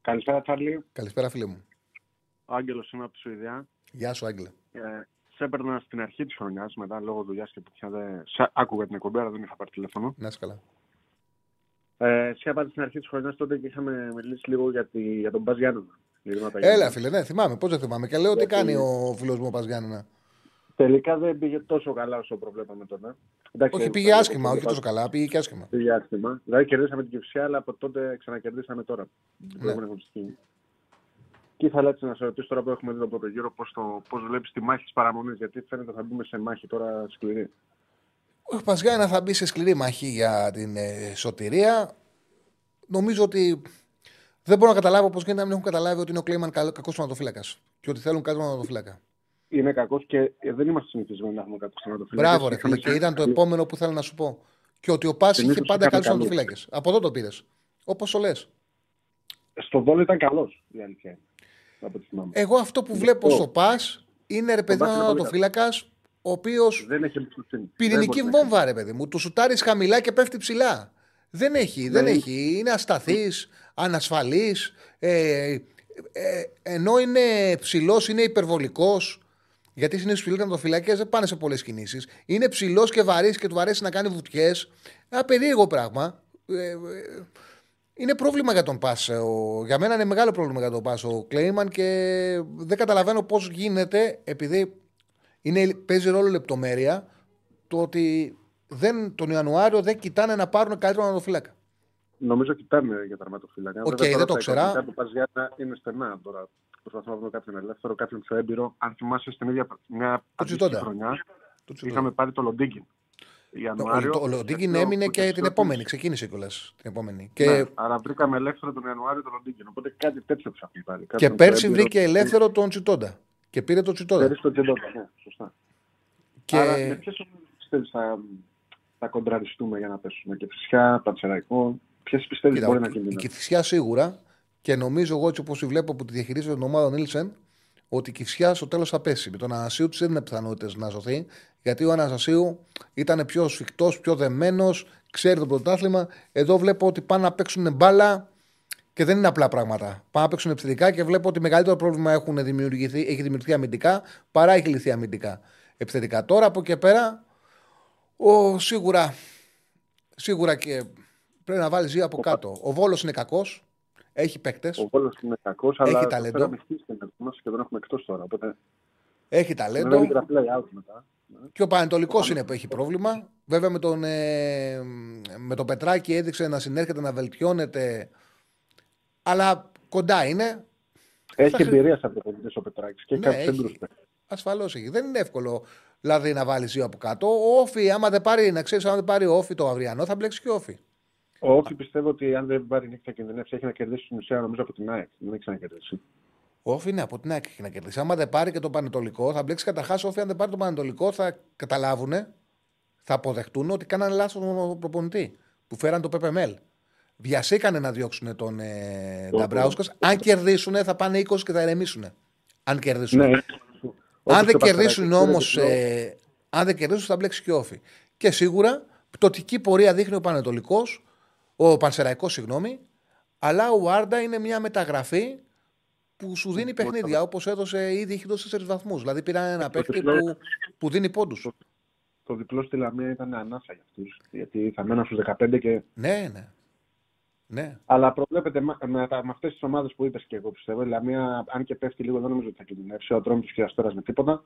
Καλησπέρα, Τσάρλι. Καλησπέρα, φίλε μου. Ο Άγγελος είμαι από τη Σουηδία. Γεια σου, Άγγελε. Ε, σε έπαιρνα στην αρχή της χρονιάς, μετά λόγω δουλειάς και τέτοια. Δεν... Σε άκουγα την εκπομπή, αλλά δεν είχα πάρει τηλέφωνο. Να είσαι καλά. Ε, σε έπαιρνα στην αρχή της χρονιάς τότε και είχαμε μιλήσει λίγο για, τη... για τον Μπα Γιάννενα. Έλα, φίλε, ναι, θυμάμαι. Πώς δεν θυμάμαι. Και λέω τι κάνει ο φίλος μου ο Μπα Γιάννενα. Τελικά δεν πήγε τόσο καλά όσο προβλέπαμε τότε. Εντάξει, όχι, πήγε άσχημα, όχι τόσο καλά, πήγε και άσχημα. Πήγε άσχημα. Δηλαδή κερδίσαμε την Κυψιά, αλλά από τότε ξανακερδίσαμε τώρα. Ναι. Και ήθελα έτσι να σε ρωτήσω τώρα που έχουμε δει τον πρώτο γύρο πώ πώς βλέπεις τη μάχη της παραμονής, γιατί φαίνεται θα μπούμε σε μάχη τώρα σκληρή. Ο Πασγάνα θα μπει σε σκληρή μάχη για την ε, σωτηρία. Νομίζω ότι δεν μπορώ να καταλάβω πώς γίνεται να μην έχουν καταλάβει ότι είναι ο Κλέιμαν κακός θεματοφύλακα και ότι θέλουν κάτι θεματοφύλακα. Είναι κακός και ε, δεν είμαστε συνηθισμένοι να έχουμε κακό θεματοφύλακα. Μπράβο, ρε φίλε. Και ήταν το επόμενο που θέλω να σου πω. Και ότι ο Πάσης είχε πάντα καλούς θεματοφύλακε. Από εδώ το πήρες. Όπως το λες. Στο Βόλο ήταν καλός η αλήθεια εγώ αυτό που βλέπω στο πα είναι ρε παιδί μου φύλακα ο οποίος. Δεν έχει εμπιστοσύνη. Πυρηνική βόμβα, ρε παιδί μου. Του σουτάρεις χαμηλά και πέφτει ψηλά. Δεν έχει, δεν, έχει. Είναι ασταθής, ανασφαλής. Ε, ε, ενώ είναι ψηλός, είναι υπερβολικός. Γιατί συνήθως οι τερματοφυλακέ δεν πάνε σε πολλές κινήσεις. Είναι ψηλός και βαρύς και του αρέσει να κάνει βουτιές. Ένα περίεργο πράγμα. Ε, ε είναι πρόβλημα για τον Πας. Για μένα είναι μεγάλο πρόβλημα για τον ΠΑΣ ο Κλέιμαν και δεν καταλαβαίνω πώς γίνεται, επειδή είναι, παίζει ρόλο λεπτομέρεια, το ότι δεν, τον Ιανουάριο δεν κοιτάνε να πάρουν καλύτερο τερματοφύλακα. Νομίζω κοιτάνε για τερματοφύλακα. Ok, okay, δεν το ήξερα. Το ΠΑΣ Γιάννινα είναι στενά τώρα. Προσπαθούμε να βρούμε κάποιον ελεύθερο, κάποιον πιο έμπειρο. Αν θυμάσαι στην ίδια μια χρονιά, είχαμε πάρει το Λοντίγκιν. Ιανουάριο. Ο, ο Λοντίγκιν έμεινε και την επόμενη, ξεκίνησε κιόλας την επόμενη. Ναι, και... άρα βρήκαμε ελεύθερο τον Ιανουάριο τον Λοντίγκιν. Οπότε κάτι τέτοιο θα πει πάλι. Και πέρσι βρήκε ελεύθερο τον Τσιτόντα. Και πήρε τον Τσιτόντα. Πέρσι τον Τσιτόντα, ναι, σωστά. Και... Άρα με ποιε πιστεύει θα, θα κοντραριστούμε για να πέσουμε. Και φυσικά, Πανσεραϊκό. Ποιες πιστεύεις μπορεί να γίνει. Η Κυφυσιά σίγουρα και νομίζω εγώ έτσι όπως βλέπω που τη διαχειρίζεται την ομάδα Νίλσεν ότι η Κυφσιά στο τέλος θα πέσει. Με τον Ανασίου της δεν είναι πιθανότητες να ζωθεί, γιατί ο Ανασίου ήταν πιο σφιχτός, πιο δεμένος, ξέρει το πρωτάθλημα. Εδώ βλέπω ότι πάνε να παίξουν μπάλα και δεν είναι απλά πράγματα. Πάνε να παίξουν επιθετικά και βλέπω ότι μεγαλύτερο πρόβλημα έχουν δημιουργηθεί, έχει δημιουργηθεί αμυντικά παρά έχει λυθεί αμυντικά. Επιθετικά τώρα από εκεί πέρα, ο, σίγουρα, σίγουρα και πρέπει να βάλεις από κάτω. Ο Βόλος είναι κακός. Έχει παίκτες. Ο Βόλος είναι κακός, αλλά έχει ταλέντο. και τον έχουμε εκτός τώρα. Οπότε... Έχει ταλέντο. Είναι play out μετά. Και ο Πανετολικός είναι που έχει πρόβλημα. Βέβαια με τον, ε, με τον Πετράκη έδειξε να συνέρχεται, να βελτιώνεται. Αλλά κοντά είναι. Έχει Θα χρη- εμπειρία σαν προπονητής ο Πετράκης και έχει Ναι, κάποιους έχει. έμπειρου Ασφαλώς έχει. Δεν είναι εύκολο δηλαδή να βάλεις δύο από κάτω. Ο Όφη, άμα δεν πάρει, να ξέρεις, άμα δεν πάρει ο Όφη το αυριανό, θα μπλέξει και ο Όφη. Ο Όφη πιστεύω ότι αν δεν πάρει νίκη θα κινδυνεύσει. Έχει να κερδίσει στην ουσία νομίζω από την ΑΕΚ. Δεν έχει ξανακερδίσει. Ο Όφη είναι από την ΑΕΚ έχει να κερδίσει. Άμα δεν πάρει και το Πανετολικό, θα μπλέξει καταρχάς. Ο Όφη, αν δεν πάρει το Πανετολικό, θα καταλάβουν, θα αποδεχτούν ότι κάνανε λάθος τον προπονητή που φέραν το PPML. Βιασήκανε να διώξουν τον ε, Το- Νταμπράουσκα. Αν κερδίσουν, θα πάνε 20 και θα ηρεμήσουν. Αν κερδίσουν. Ναι. Αν Όπως δεν και ο κερδίσουν Πασχαλάκης, όμως. πήρε διπλό. Ε, αν δεν κερδίσουν, θα μπλέξει και ο Όφη. Και σίγουρα πτωτική πορεία δείχνει ο Πανετολικός, ο Πανσεραϊκός, συγγνώμη, αλλά ο Άρντα είναι μια μεταγραφή που σου δίνει παιχνίδια. Όπως έδωσε ήδη, έχει δώσει 4 βαθμούς. Δηλαδή πήραν ένα παίχτη διπλό- που, που δίνει πόντους. Το διπλό στη Λαμία ήταν ανάσα για αυτούς. Γιατί θα μέναν στους 15 και. Ναι, ναι. ναι. Αλλά προβλέπετε με, με, τα- με αυτές τις ομάδες που είπες και εγώ πιστεύω. Η Λαμία, αν και πέφτει λίγο, δεν νομίζω ότι θα κινδυνεύσει. Ο Ατρόμητο και ο Αστέρα με τίποτα.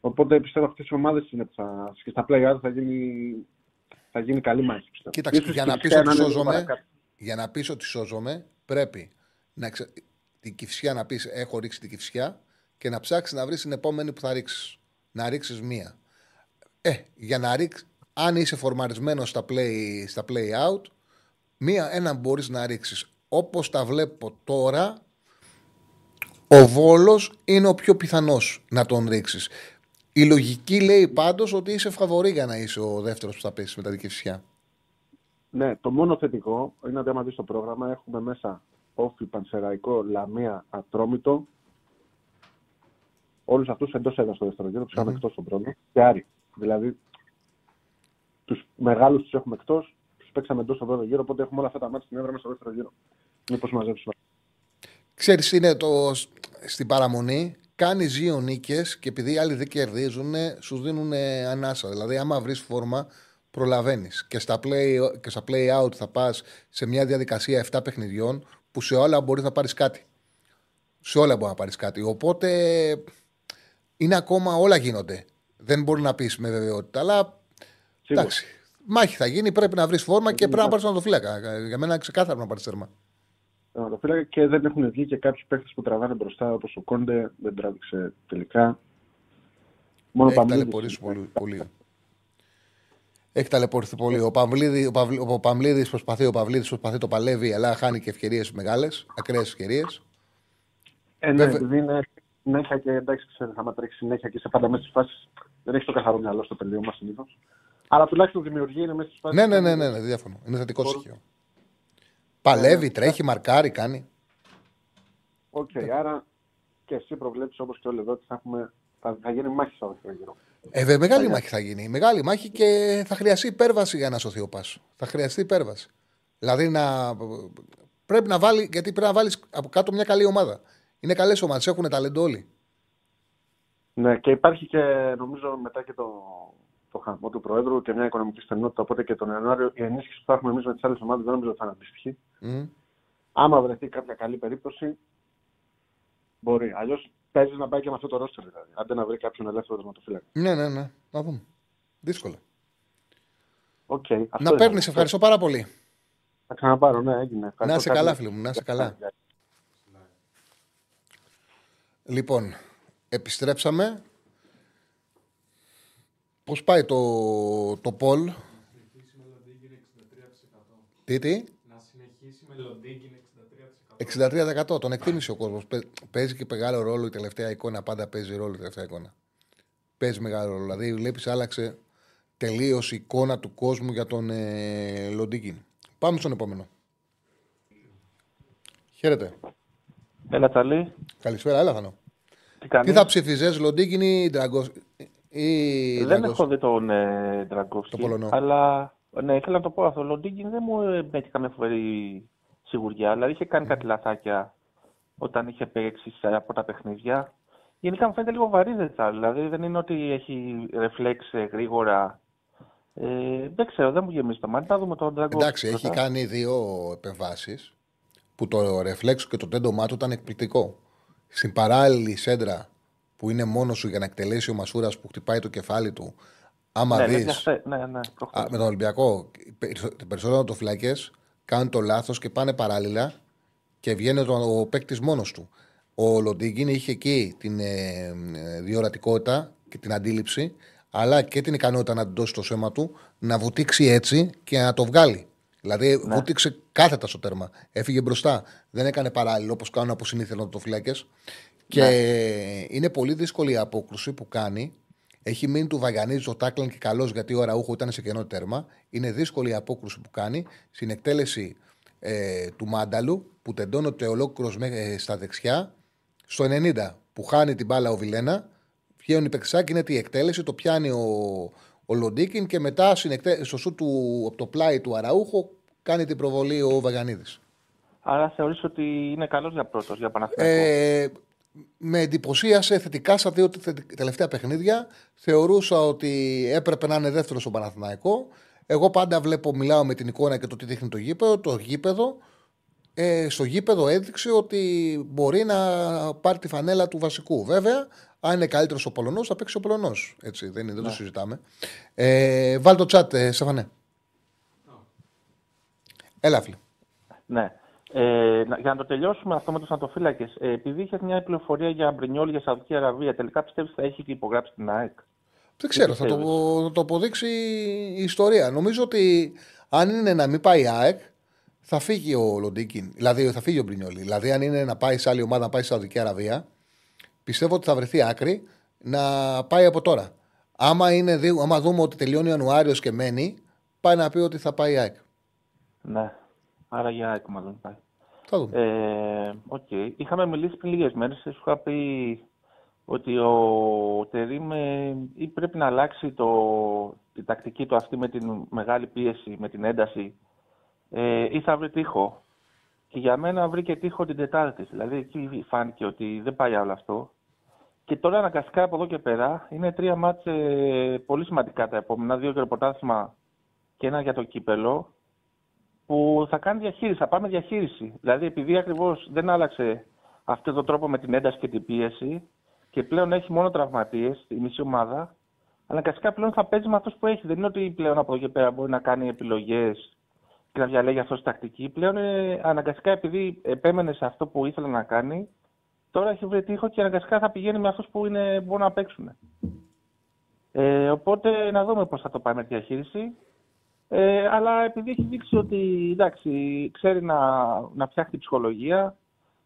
Οπότε πιστεύω αυτές οι ομάδες είναι που θα. και στα play θα γίνει, θα γίνει καλή μάχη. Πιστεύω. Κοίταξε, Ίσως για και να η πεις Κυφσιά ότι να είναι λίγο σώζομαι, παρακάτω. για να πεις ότι σώζομαι, πρέπει να ξε... την κυφσιά να πεις έχω ρίξει την κυφσιά και να ψάξεις να βρεις την επόμενη που θα ρίξεις. Να ρίξεις μία. Ε, για να ρίξεις, αν είσαι φορμαρισμένος στα play, στα play out, μία, ένα μπορείς να ρίξεις. Όπως τα βλέπω τώρα, ο Βόλος είναι ο πιο πιθανός να τον ρίξεις. Η λογική λέει πάντως ότι είσαι φαβορή για να είσαι ο δεύτερος που θα πέσει μετά την κυφσιά. Ναι, το μόνο θετικό είναι ότι άμα δεις το πρόγραμμα έχουμε μέσα Όφη, Πανσεραϊκό, Λαμία, Ατρόμητο. Όλους αυτούς εντός έδρας στο δεύτερο γύρο, τους είχαμε εκτός στον πρώτο. Και Άρη. Δηλαδή, τους μεγάλους τους έχουμε εκτός, τους παίξαμε εντός στον πρώτο γύρο, οπότε έχουμε όλα αυτά τα μάτια στην έδρα μέσα στο δεύτερο γύρο. Μήπως μαζέψουμε. Ξέρεις, είναι το, στην παραμονή, κάνει δύο νίκες και επειδή οι άλλοι δεν κερδίζουν, σου δίνουν ανάσα. Δηλαδή, άμα βρεις φόρμα, προλαβαίνεις. Και, στα play, και στα play out θα πας σε μια διαδικασία 7 παιχνιδιών που σε όλα μπορεί να πάρεις κάτι. Σε όλα μπορεί να πάρεις κάτι. Οπότε είναι ακόμα όλα γίνονται. Δεν μπορεί να πεις με βεβαιότητα. Αλλά Σίγουρα. εντάξει. Μάχη θα γίνει, πρέπει να βρεις φόρμα και πρέπει να πάρεις τον φύλακα. Για μένα ξεκάθαρα να πάρεις τέρμα. Τερματοφύλακα και δεν έχουν βγει και κάποιοι παίχτε που τραβάνε μπροστά, όπως ο Κόντε δεν τράβηξε τελικά. Μόνο Έχει Παμλίδης. ταλαιπωρήσει πολύ. πολύ. Έχει ταλαιπωρηθεί πολύ. Ο Παυλίδης, ο Παυλ- ο Παμλίδης προσπαθεί, ο Παυλίδης προσπαθεί, το παλεύει, αλλά χάνει και ευκαιρίες μεγάλες, ακραίες ευκαιρίες. Ε, ναι, Βέβαια. επειδή είναι συνέχεια και εντάξει, ξέρει, άμα τρέχει συνέχεια και σε πάντα μέσα στις φάσεις, δεν έχει το καθαρό μυαλό στο τελείωμα συνήθως. Αλλά τουλάχιστον δημιουργεί είναι μέσα στις φάσεις. Ναι, ναι, ναι, ναι, ναι, δε διαφωνώ. Είναι θετικό στοιχείο. Παλεύει, τρέχει, μαρκάρει, κάνει. Οκ, άρα και εσύ προβλέπεις όπως και όλοι εδώ ότι θα, έχουμε, θα, θα γίνει μάχη στο δεύτερο γύρο. Ε, βε, μεγάλη Παλιά. μάχη θα γίνει. Μεγάλη μάχη και θα χρειαστεί υπέρβαση για να σωθεί ο ΠΑΣ. Θα χρειαστεί υπέρβαση. Δηλαδή να. Πρέπει να βάλει, γιατί πρέπει να βάλεις από κάτω μια καλή ομάδα. Είναι καλές ομάδες, έχουν ταλέντο όλοι. Ναι, και υπάρχει και νομίζω μετά και το, το χαμό του Προέδρου και μια οικονομική στενότητα. Οπότε και τον Ιανουάριο η ενίσχυση που θα έχουμε εμείς με τις άλλες ομάδες δεν νομίζω ότι θα είναι αντίστοιχη. Μμ. Άμα βρεθεί κάποια καλή περίπτωση, μπορεί. Αλλιώς παίζει να πάει και με αυτό το ρόστερ δηλαδή. Άντε να βρει κάποιον ελεύθερο τερματοφύλακα. Ναι, ναι, ναι. Να δούμε. Δύσκολα. Οκ. να αυτό παίρνεις, είναι. ευχαριστώ πάρα πολύ. Θα ξαναπάρω, ναι, έγινε. Να Ευχαριστώ είσαι κάτι. καλά, φίλε μου, να είσαι καλά. Λοιπόν, επιστρέψαμε. Πώς πάει το, το Πολ. συνεχίσει με Λοντίγκιν 63%. Τι, τι; Να συνεχίσει με Λοντίγκιν 63%. 63% τον εκτίμησε ο κόσμος. Παίζει και μεγάλο ρόλο η τελευταία εικόνα. Πάντα παίζει ρόλο η τελευταία εικόνα. Παίζει μεγάλο ρόλο. Δηλαδή, βλέπεις, άλλαξε τελείως η εικόνα του κόσμου για τον ε, Λοντίγκιν. Πάμε στον επόμενο. Χαίρετε. Έλα, Τσαλή. Καλησπέρα, έλα Θανό. Τι κάνεις; Τι θα ψηφίζε, Λοντίγκιν ή Ντραγκο. Ή Δεν Ντραγκος- έχω δει τον ε, Ντραγκόφσκι. Το Πολωνό. Αλλά ναι, ήθελα να το πω αυτό. Ο Λοντίγκιν δεν μου ε, έχει καμία φοβερή σιγουριά. Δηλαδή είχε κάνει κάτι λαθάκια όταν είχε παίξει σε- από τα παιχνίδια. Γενικά μου φαίνεται λίγο βαρύ δετσάλ. Δηλαδή δεν είναι ότι έχει ρεφλέξ ε, γρήγορα. Ε, δεν ξέρω, δεν μου γεμίζει το μάτι. Να δούμε τον Ντραγκόφσκι. Εντάξει, έχει πρώτα. κάνει δύο επεμβάσεις που το ρεφλέξ και το τέντομά του ήταν εκπληκτικό. Στην παράλληλη σέντρα που είναι μόνος σου για να εκτελέσει ο Μασούρας που χτυπάει το κεφάλι του. Άμα ναι, δεις. ναι, χθε- ναι, ναι, προχωρώ. με τον Ολυμπιακό, οι περισσο- οι περισσότεροι ατοφυλακέ κάνουν το λάθος και πάνε παράλληλα και βγαίνει ο, ο παίκτης μόνος του. Ο Λοντίγκιν είχε εκεί την ε, ε, διορατικότητα και την αντίληψη, αλλά και την ικανότητα να δώσει το σώμα του, να βουτήξει έτσι και να το βγάλει. Δηλαδή, βούτυξε κάθετα στο τέρμα. Έφυγε μπροστά. Δεν έκανε παράλληλο όπως κάνουν από συνήθεια οι ατοφυλάκε. Και είναι πολύ δύσκολη η απόκρουση που κάνει. Έχει μείνει του Βαγανίδη ο Τάκλαν και καλός γιατί ο Ραούχο ήταν σε κενό τέρμα. Είναι δύσκολη η απόκρουση που κάνει στην εκτέλεση ε, του Μάνταλου που τεντώνεται ολόκληρος στα δεξιά στο 90 που χάνει την μπάλα ο Βιλένα. Βγαίνουν οι παιξάκι, είναι τη εκτέλεση, το πιάνει ο, ο Λοντίκιν και μετά στην εκτέ- στο σου του, από το πλάι του Αραούχο κάνει την προβολή ο Βαγανίδης. Άρα θεωρείς ότι είναι καλός για πρώτος, για Παναθηναϊκό; Ε, με εντυπωσίασε θετικά στα δύο τε- τελευταία παιχνίδια. Θεωρούσα ότι έπρεπε να είναι δεύτερος στον Παναθηναϊκό. Εγώ πάντα βλέπω, μιλάω με την εικόνα και το τι δείχνει το γήπεδο. Το γήπεδο ε, στο γήπεδο έδειξε ότι μπορεί να πάρει τη φανέλα του βασικού. Βέβαια, αν είναι καλύτερος ο Πολωνός, θα παίξει ο Πολωνός. Έτσι, δεν, είναι, δεν το συζητάμε. Ε, βάλ το chat, ε, Στεφανέ. Έλα, φίλε. Ναι. Ε, να- για να το τελειώσουμε αυτό με τους ατοφύλακε, ε, επειδή είχες μια πληροφορία για Μπρινιόλ για Σαουδική Αραβία, τελικά πιστεύεις ότι θα έχει και υπογράψει την ΑΕΚ; Δεν ξέρω, θα το, πιστεύεις; θα το αποδείξει η ιστορία. Νομίζω ότι αν είναι να μην πάει η ΑΕΚ, θα φύγει ο Λοντίγκιν. Δηλαδή θα φύγει ο Μπρινιόλη. Δηλαδή, αν είναι να πάει σε άλλη ομάδα, να πάει στη Σαουδική Αραβία, πιστεύω ότι θα βρεθεί άκρη να πάει από τώρα. Άμα, είναι, δι- άμα δούμε ότι τελειώνει ο Ιανουάριος και μένει, πάει να πει ότι θα πάει η ΑΕΚ. Ναι. Άρα για ΑΕΚ μάλλον πάει. Θα δούμε. Ε, οκ. Είχαμε μιλήσει πριν λίγες μέρες, σου είχα πει ότι ο Τερίμ ε, ή πρέπει να αλλάξει το, την τακτική του αυτή με την μεγάλη πίεση, με την ένταση ε, ή θα βρει τείχο. Και για μένα βρήκε τείχο την Τετάρτη. Δηλαδή εκεί φάνηκε ότι δεν πάει άλλο αυτό. Και τώρα αναγκαστικά από εδώ και πέρα είναι τρία μάτς ε, πολύ σημαντικά τα επόμενα. Δύο για το πρωτάθλημα και ένα για το κύπελο που θα κάνει διαχείριση, θα πάμε διαχείριση. Δηλαδή, επειδή ακριβώς δεν άλλαξε αυτόν τον τρόπο με την ένταση και την πίεση και πλέον έχει μόνο τραυματίες η μισή ομάδα, αναγκαστικά πλέον θα παίζει με αυτούς που έχει. Δεν είναι ότι πλέον από εδώ και πέρα μπορεί να κάνει επιλογές και να διαλέγει αυτός τη τακτική. Πλέον ε, αναγκαστικά επειδή επέμενε σε αυτό που ήθελε να κάνει, τώρα έχει βρει τείχο και αναγκαστικά θα πηγαίνει με αυτούς που είναι, μπορούν να παίξουν. Ε, οπότε να δούμε πώς θα το πάει με τη διαχείριση. Ε, αλλά επειδή έχει δείξει ότι εντάξει, ξέρει να, να φτιάχνει ψυχολογία,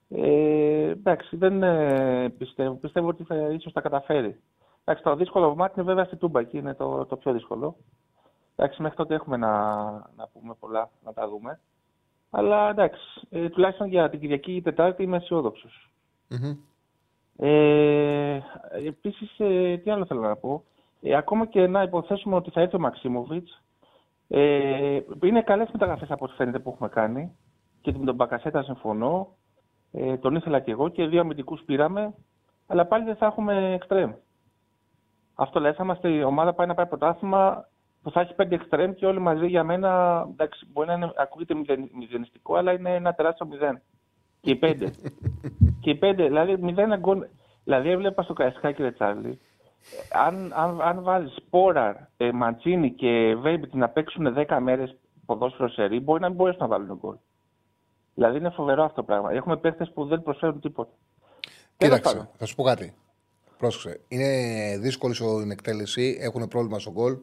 ε, εντάξει, δεν ε, πιστεύω, πιστεύω ότι θα, ίσως τα καταφέρει. Εντάξει, το δύσκολο μάτι είναι βέβαια στη Τούμπα, εκεί είναι το, το πιο δύσκολο. Εντάξει, μέχρι τότε έχουμε να, να πούμε πολλά, να τα δούμε. Αλλά εντάξει, ε, τουλάχιστον για την Κυριακή ή Τετάρτη είμαι αισιόδοξος. Μμμ. Ε, επίσης, ε, τι άλλο θέλω να πω. Ε, ακόμα και να υποθέσουμε ότι θα έρθει ο Μαξίμοβιτς, ε, είναι καλές μεταγραφές από ό,τι φαίνεται που έχουμε κάνει και με τον Μπακασέτα συμφωνώ. Ε, τον ήθελα και εγώ και δύο αμυντικούς πήραμε, αλλά πάλι δεν θα έχουμε εξτρέμ. Αυτό λέει, θα είμαστε η ομάδα πάει να πάει πρωτάθλημα που θα έχει πέντε εξτρέμ και όλοι μαζί για μένα, εντάξει, μπορεί να είναι, ακούγεται μηδεν, μηδενιστικό, αλλά είναι ένα τεράστιο μηδέν. Και οι πέντε. και οι πέντε, δηλαδή μηδέν γκολ. Δηλαδή έβλεπα στο Καϊσκάκι, ρε Τσάρλι, αν, αν, αν βάλεις Σπόραρ, ε, Μαντσίνη και Βέιμπιτς να παίξουν 10 μέρες ποδόσφαιρο σερή, μπορεί να μην μπορέσουν να βάλουν γκολ. Δηλαδή είναι φοβερό αυτό το πράγμα. Έχουμε παίχτε που δεν προσφέρουν τίποτα. Τέλος Κοίταξε, πάντων. θα σου πω κάτι. Πρόσεξε. Είναι δύσκολη στην εκτέλεση, έχουν πρόβλημα στο γκολ.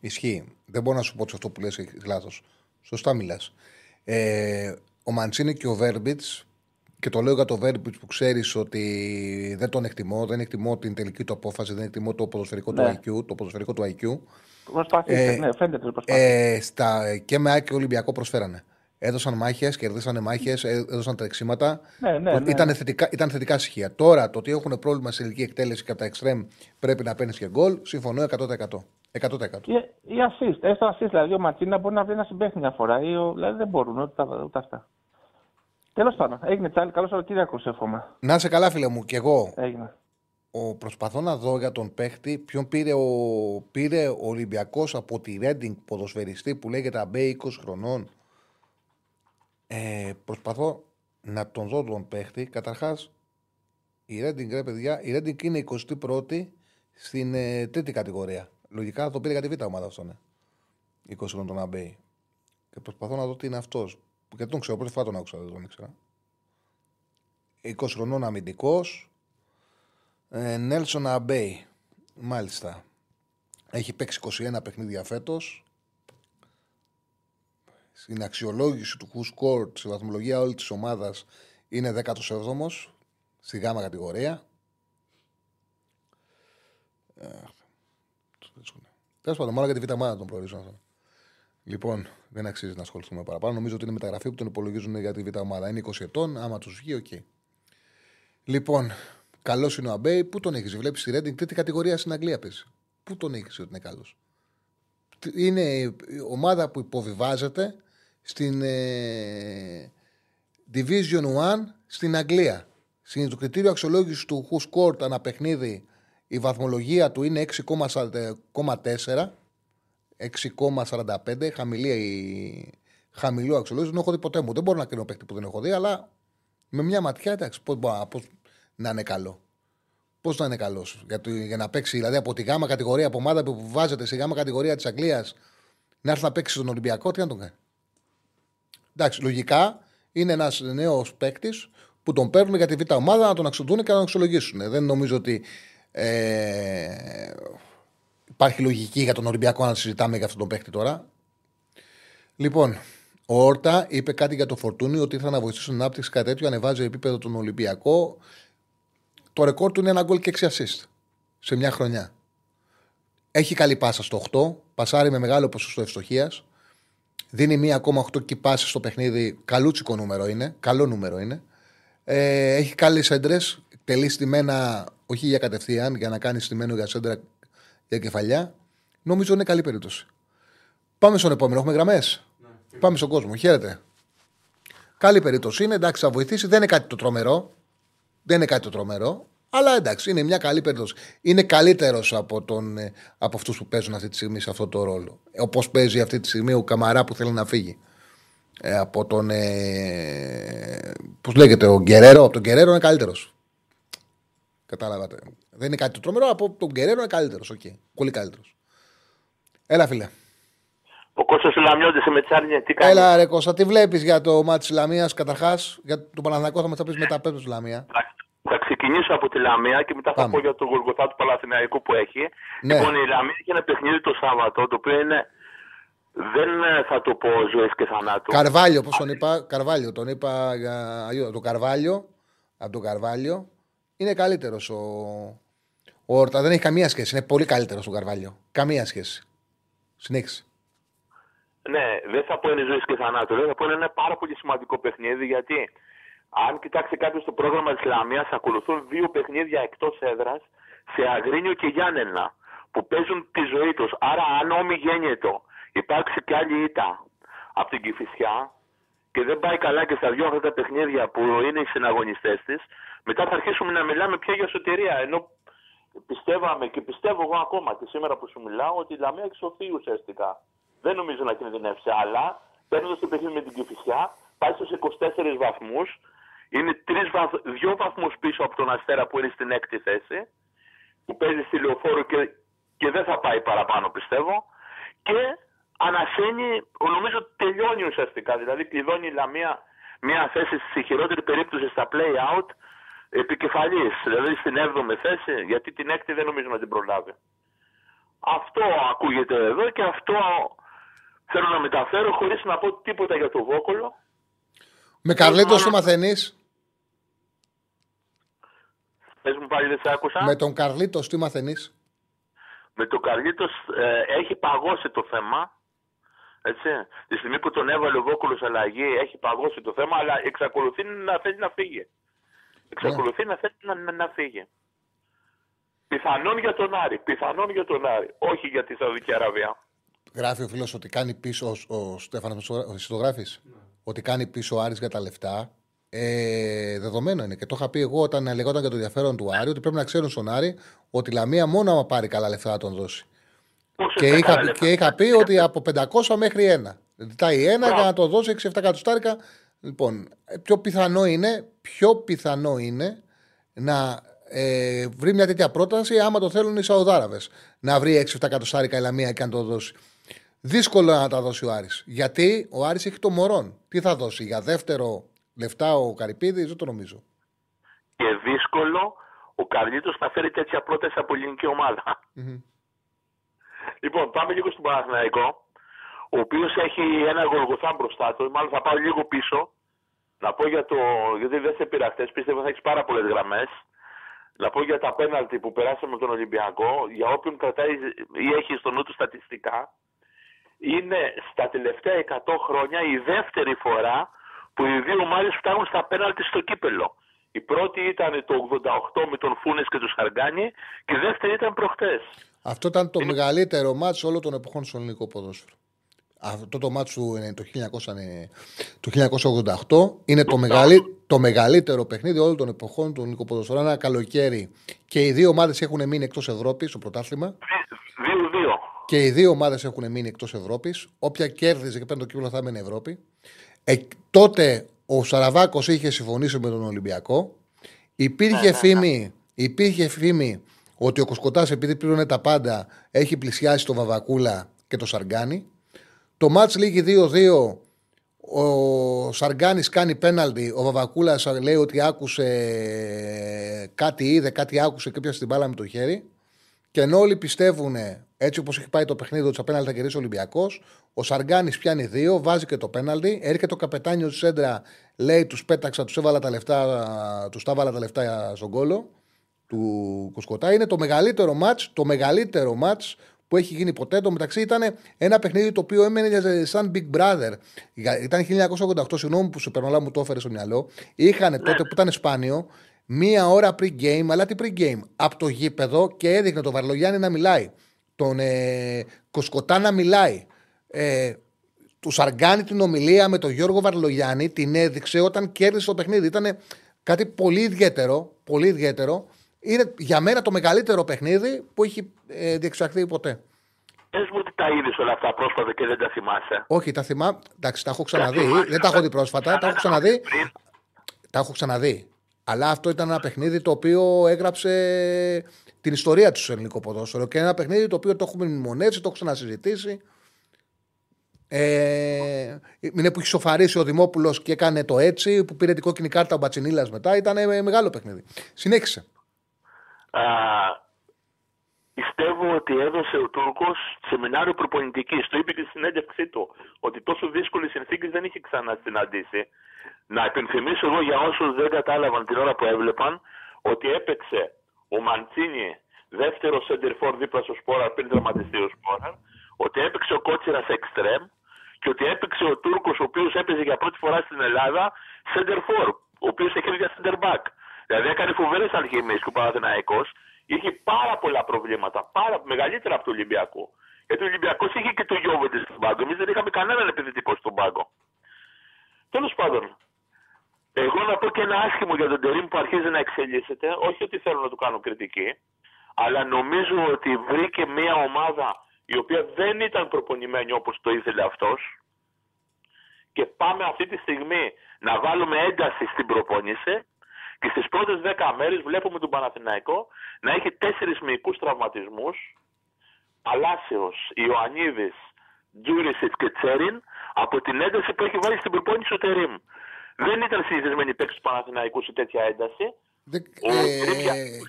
Ισχύει. Δεν μπορώ να σου πω ότι αυτό που λες έχει λάθος. Σωστά μιλάς. Ε, ο Μαντσίνη και ο Βέρμπιτς, και το λέω για το Βέρμπιτ που ξέρεις ότι δεν τον εκτιμώ, δεν εκτιμώ την τελική του απόφαση, δεν εκτιμώ το ποδοσφαιρικό Ναι. του IQ. Το ποδοσφαιρικό του IQ. Προσπαθήστε, Ε, ναι, φαίνεται ότι προσπαθείτε. Ε, στα, και με ΑΕΚ και Ολυμπιακό προσφέρανε. Έδωσαν μάχες, κερδίσανε μάχες, έδωσαν τρεξίματα. Ναι, ναι, ναι. Ήταν, θετικά, ήταν θετικά στοιχεία. Τώρα το ότι έχουν πρόβλημα σε ηλική εκτέλεση και από τα εξτρέμ πρέπει να παίρνεις και γκολ, συμφωνώ 100%. 100%. Ή, ή assist, έστω assist, δηλαδή ο Ματσίνα μπορεί να βρει ένα συμπέχτη μια φορά, ή ο, δηλαδή δεν μπορούν ούτε, τα- ούτε αυτά. Τέλος πάντων, έγινε τσάλι, καλό Σαββατοκύριακο, σε εύχομαι. Να είσαι καλά, φίλε μου, και εγώ. Έγινε. Ο, προσπαθώ να δω για τον παίχτη ποιον πήρε ο, πήρε ο Ολυμπιακός από τη Ρέντινγκ ποδοσφαιριστή που λέγεται Αμπέ 20 χρονών. Ε, προσπαθώ να τον δω τον παίχτη. Καταρχάς, Η Reading, ρε παιδιά, η Reading είναι 21η στην ε, τρίτη κατηγορία. Λογικά θα το πήρε για τη β' ομάδα αυτό, ναι. 20 χρόνων τον Αμπέι. Και προσπαθώ να δω τι είναι αυτός. Γιατί τον ξέρω, πρώτη φορά τον άκουσα, δεν τον ήξερα. 20 χρονών αμυντικός. Ε, Νέλσον Αμπέι. Μάλιστα. Έχει παίξει 21 παιχνίδια φέτος. Στην αξιολόγηση του Who Scored, στη βαθμολογία όλης της ομάδας, είναι 17ο στη γάμα κατηγορία. Ε, Τέλος πάντων, μάλλον για τη β' ομάδα τον προορίζω αυτό. Λοιπόν, δεν αξίζει να ασχοληθούμε παραπάνω. Νομίζω ότι είναι μεταγραφή που τον υπολογίζουν για τη β' ομάδα. Είναι 20 ετών, άμα τους βγει, OK. Okay. Λοιπόν, καλός είναι ο Αμπέι. Πού τον έχεις, βλέπεις στη Ρέντινγκ, τρίτη κατηγορία στην Αγγλία παίζει. Πού τον έχεις ότι είναι καλός; Είναι η ομάδα που υποβιβάζεται στην ε, Division 1 στην Αγγλία. Στην το κριτήριο αξιολόγησης του Who Scored ανά παιχνίδι η βαθμολογία του είναι 6,4. 6,45. Χαμηλή η... Χαμηλό αξιολόγηση. Δεν έχω δει ποτέ μου. Δεν μπορώ να κρίνω παίχτη που δεν έχω δει, αλλά με μια ματιά εντάξει. Πώς να είναι καλό. Πώς να είναι καλός. Για, για, να παίξει, δηλαδή από τη γάμα κατηγορία, από ομάδα που βάζεται στη γάμα κατηγορία της Αγγλίας, να έρθει να παίξει στον Ολυμπιακό, τι να τον κάνει. Εντάξει, λογικά είναι ένας νέος παίκτης που τον παίρνουν για τη β' ομάδα να τον αξιολογούν και να τον αξιολογήσουν. Δεν νομίζω ότι ε, υπάρχει λογική για τον Ολυμπιακό να συζητάμε για αυτόν τον παίκτη τώρα. Λοιπόν, ο Όρτα είπε κάτι για το Φορτούνι ότι ήθελα να βοηθήσει την ανάπτυξη κάτι τέτοιο, ανεβάζει επίπεδο τον Ολυμπιακό. Το ρεκόρ του είναι ένα γκολ και 6 assist σε μια χρονιά. Έχει καλή πάσα στο 8, πασάρει με μεγάλο ποσοστό ευστοχίας. Δίνει 1,8 και πάσα στο παιχνίδι. Καλούτσικο νούμερο είναι. Καλό νούμερο είναι. Ε, έχει καλές έντρες. Τελεί στημένα, όχι για κατευθείαν, για να κάνει στημένο για σέντρα για κεφαλιά. Νομίζω είναι καλή περίπτωση. Πάμε στον επόμενο. Έχουμε γραμμές; Ναι, Πάμε στον κόσμο. Χαίρετε. Καλή περίπτωση είναι. Εντάξει, θα βοηθήσει. Δεν είναι κάτι το τρομερό. Δεν είναι κάτι το τρομερό. Αλλά εντάξει, είναι μια καλή περίπτωση. Είναι καλύτερος από, τον, ε, από αυτούς που παίζουν αυτή τη στιγμή σε αυτό το ρόλο. Όπως παίζει αυτή τη στιγμή ο Καμαρά που θέλει να φύγει. Ε, από τον. Ε, Πώς λέγεται, ο Γκερέρο. Από τον Γκερέρο είναι καλύτερος. Κατάλαβατε. Δεν είναι κάτι το τρομερό, από τον Γκερέρο είναι καλύτερος. Okay. Πολύ καλύτερος. Έλα, φίλε. Ο Κώστας Λαμιώτης με τσάρνια, τι κάνει; Έλα, ρε Κώστα, τι βλέπεις για το μάτι της Λαμίας καταρχάς; Για τον Παναθηνακό θα μας τα πεις μετά πέρα τη Λαμία. Θα ξεκινήσω από τη Λαμία και μετά θα πω για τον Γολγοθά του Παλαθηναϊκού που έχει. Ναι. Λοιπόν, η Λαμία έχει ένα παιχνίδι το Σάββατο, το οποίο είναι. Δεν θα το πω ζωή και θανάτου. Καρβάλιο, πώς τον είπα; Καρβάλιο, τον είπα για το Καρβάλιο. Από τον Καρβάλιο. Είναι καλύτερος ο, ο Όρτα. Δεν έχει καμία σχέση. Είναι πολύ καλύτερος ο Καρβάλιο. Καμία σχέση. Συνέχισε. Ναι, δεν θα πω είναι ζωής και θανάτου. Δεν θα πω είναι ένα πάρα πολύ σημαντικό παιχνίδι γιατί αν κοιτάξει κάποιος το πρόγραμμα της Λαμίας, ακολουθούν δύο παιχνίδια εκτός έδρας σε Αγρίνιο και Γιάννενα που παίζουν τη ζωή τους. Άρα, αν όμοι γέννητο υπάρξει κι άλλη ήττα από την Κυφυσιά και δεν πάει καλά και στα δυο αυτά τα παιχνίδια που είναι οι συναγωνιστές της, μετά θα αρχίσουμε να μιλάμε πια για σωτηρία. Ενώ πιστεύαμε και πιστεύω εγώ ακόμα και σήμερα που σου μιλάω ότι η Λαμία εξοφεί ουσιαστικά. Δεν νομίζω να κινδυνεύσει, αλλά παίρνοντας το παιχνίδι με την Κυφυσιά, πάει στους 24 βαθμούς. Είναι τρεις βαθ... δύο βαθμούς πίσω από τον Αστέρα που είναι στην έκτη θέση, που παίζει στη λεωφόρο και, και δεν θα πάει παραπάνω πιστεύω. Και ανασένει, νομίζω τελειώνει ουσιαστικά. Δηλαδή κλειδώνει η Λαμία μια θέση στη χειρότερη περίπτωση στα play-out επικεφαλής, δηλαδή στην 7η θέση, γιατί την έκτη δεν νομίζω να την προλάβει. Αυτό ακούγεται εδώ και αυτό θέλω να μεταφέρω χωρίς να πω τίποτα για το Βόκολο. Με Καρλίτο τι μαθαίνεις; Πες μου πάλι δεν σε άκουσα. Με τον Καρλίτο τι μαθαίνεις; Με τον Καρλίτο ε, έχει παγώσει το θέμα. Έτσι. Τη στιγμή που τον έβαλε ο Βόκολος αλλαγή έχει παγώσει το θέμα, αλλά εξακολουθεί να θέλει να φύγει. Εξακολουθεί να θέλει να, να, φύγει. Πιθανόν για τον Άρη. Πιθανόν για τον Άρη. Όχι για τη Σαουδική Αραβία. Γράφει ο φίλος ότι κάνει πίσω ο, ο Στέφανος, το γράφει. Ναι. Ότι κάνει πίσω ο Άρης για τα λεφτά. Ε, δεδομένο είναι και το είχα πει εγώ όταν λεγόταν για το ενδιαφέρον του Άρη ότι πρέπει να ξέρουν στον Άρη ότι η Λαμία μόνο άμα πάρει καλά λεφτά θα τον δώσει. Και είχα, και είχα πει ότι από 500 μέχρι 1. Ζητάει ένα για να το δώσει 6-7 κατοστάρικα Λοιπόν, πιο πιθανό είναι, πιο πιθανό είναι να ε, βρει μια τέτοια πρόταση, άμα το θέλουν οι Σαουδάραβες. Να βρει 6-7 εκατοστάρικα η Λαμία και να το δώσει. Δύσκολο να τα δώσει ο Άρης. Γιατί ο Άρης έχει το μωρόν. Τι θα δώσει, για δεύτερο λεφτά ο Καρυπίδης, δεν το νομίζω. Και δύσκολο ο Καρλίτος να φέρει τέτοια πρόταση από ελληνική ομάδα. Λοιπόν, πάμε λίγο στον Παναθηναϊκό, ο οποίος έχει ένα γολγοθά μπροστά του. Μάλλον θα πάω λίγο πίσω. Να πω για το. Γιατί δεν σε πήρα χθες, πίστευα θα έχεις πάρα πολλές γραμμές. Να πω για τα πέναλτι που περάσαμε τον Ολυμπιακό, για όποιον κρατάει ή έχει στο νου του στατιστικά, είναι στα τελευταία 100 χρόνια η δεύτερη φορά που οι δύο ομάδες φτάνουν στα πέναλτι στο κύπελο. Η πρώτη ήταν το 88 με τον Φούνες και τον Σαργάνη και η δεύτερη ήταν προχτές. Αυτό ήταν το είναι... μεγαλύτερο μάτσο όλων των εποχών στο ελληνικό ποδόσφαιρο. Αυτό το μάτσο το, 1988 είναι το, μεγαλύ, το μεγαλύτερο παιχνίδι όλων των εποχών του ελληνικού ποδοσφαίρου. Ένα καλοκαίρι και οι δύο ομάδες έχουν μείνει εκτός Ευρώπης στο πρωτάθλημα. 2-2. Και οι δύο ομάδες έχουν μείνει εκτός Ευρώπης. Όποια κέρδιζε και παίρνει το κύκλο θα έμενε Ευρώπη. Ε, τότε ο Σαραβάκος είχε συμφωνήσει με τον Ολυμπιακό. Υπήρχε, ναι, ναι, ναι. φήμη, υπήρχε φήμη ότι ο Κοσκοτάς, επειδή πλήρωνε τα πάντα, έχει πλησιάσει το Βαβακούλα και το Σαργκάνι. Το μάτς λήγει 2-2. Ο Σαργκάνης κάνει πέναλτι. Ο Βαβακούλας λέει ότι άκουσε κάτι, είδε κάτι, άκουσε και πιάσε την μπάλα με το χέρι. Και ενώ όλοι πιστεύουν έτσι όπως έχει πάει το παιχνίδι, ότι πέναλτι θα κερδίσει ο Ολυμπιακός, ο Σαργκάνη πιάνει δύο, βάζει και το πέναλτι. Έρχεται ο καπετάνιος τη Σέντρα, λέει: Τους πέταξα, τους έβαλα τα λεφτά, τους τα βάλα τα λεφτά στον κόλο του Κοσκοτά. Είναι το μεγαλύτερο μάτ, το μεγαλύτερο μάτ που έχει γίνει ποτέ. Το μεταξύ ήταν ένα παιχνίδι το οποίο έμενε σαν Big Brother. Ήταν 1988, συγγνώμη που σου περνολά μου το έφερε στο μυαλό. Είχαν τότε που ήταν σπάνιο μία ώρα pre-game, αλλά τι pre-game, από το γήπεδο και έδειχνε τον Βαρλογιάννη να μιλάει. Τον ε, Κοσκοτά να μιλάει. Ε, του Σαργκάνη την ομιλία με τον Γιώργο Βαρλογιάννη την έδειξε όταν κέρδισε το παιχνίδι. Ήταν κάτι πολύ ιδιαίτερο, πολύ ιδιαίτερο είναι για μένα το μεγαλύτερο παιχνίδι που έχει ε, διεξαχθεί ποτέ. Πες μου ότι τα είδες όλα αυτά πρόσφατα και δεν τα θυμάσαι. Όχι, τα θυμάμαι. Εντάξει, τα έχω ξαναδεί. Δεν τα έχω δει πρόσφατα. Τα έχω ξαναδεί. Τα έχω ξαναδεί. Αλλά αυτό ήταν ένα παιχνίδι το οποίο έγραψε την ιστορία του στο ελληνικό ποδόσφαιρο και ένα παιχνίδι το οποίο το έχουμε μνημονεύσει, το έχω ξανασυζητήσει. Ε, είναι που έχει σοφαρίσει ο Δημόπουλος και έκανε το έτσι, που πήρε την κόκκινη κάρτα ο Μπατσινίλας μετά. Ήταν μεγάλο παιχνίδι. Συνέχισε. Α, πιστεύω ότι έδωσε ο Τούρκος σεμινάριο προπονητικής. Το είπε και στη συνέντευξή του ότι τόσο δύσκολες συνθήκες δεν είχε ξανασυναντήσει. Να υπενθυμίσω εγώ για όσους δεν κατάλαβαν την ώρα που έβλεπαν ότι έπαιξε ο Μαντσίνη δεύτερο center δίπλα στο Σπόρα πριν τραυματιστεί ο Σπόρα, ότι έπαιξε ο Κότσιρας εξτρέμ και ότι έπαιξε ο Τούρκος ο οποίος έπαιζε για πρώτη φορά στην Ελλάδα center ο οποίος έχει για center back. Δηλαδή έκανε φοβερές αλχημίες και ο Παναθηναϊκός είχε πάρα πολλά προβλήματα. Πάρα, μεγαλύτερα από το Ολυμπιακό. Γιατί ο Ολυμπιακός είχε και το Γιώβεντες στον πάγκο. Εμείς δεν είχαμε κανέναν επιθετικό στον πάγκο. Τέλος πάντων, εγώ να πω και ένα άσχημο για τον Τερήμ που αρχίζει να εξελίσσεται. Όχι ότι θέλω να του κάνω κριτική, αλλά νομίζω ότι βρήκε μια ομάδα η οποία δεν ήταν προπονημένη όπως το ήθελε αυτός και πάμε αυτή τη στιγμή να βάλουμε ένταση στην προπόνηση και στις πρώτες 10 μέρες βλέπουμε τον Παναθηναϊκό να έχει τέσσερις μυϊκούς τραυματισμούς. Παλάσιος, Ιωαννίδης, Τζούρισιτς και Τσέριν από την ένταση που έχει βάλει στην προπόνηση ο Τερήμ. Δεν ήταν συνηθισμένοι παίκτες του Παναθηναϊκού σε τέτοια ένταση. Δε, ε,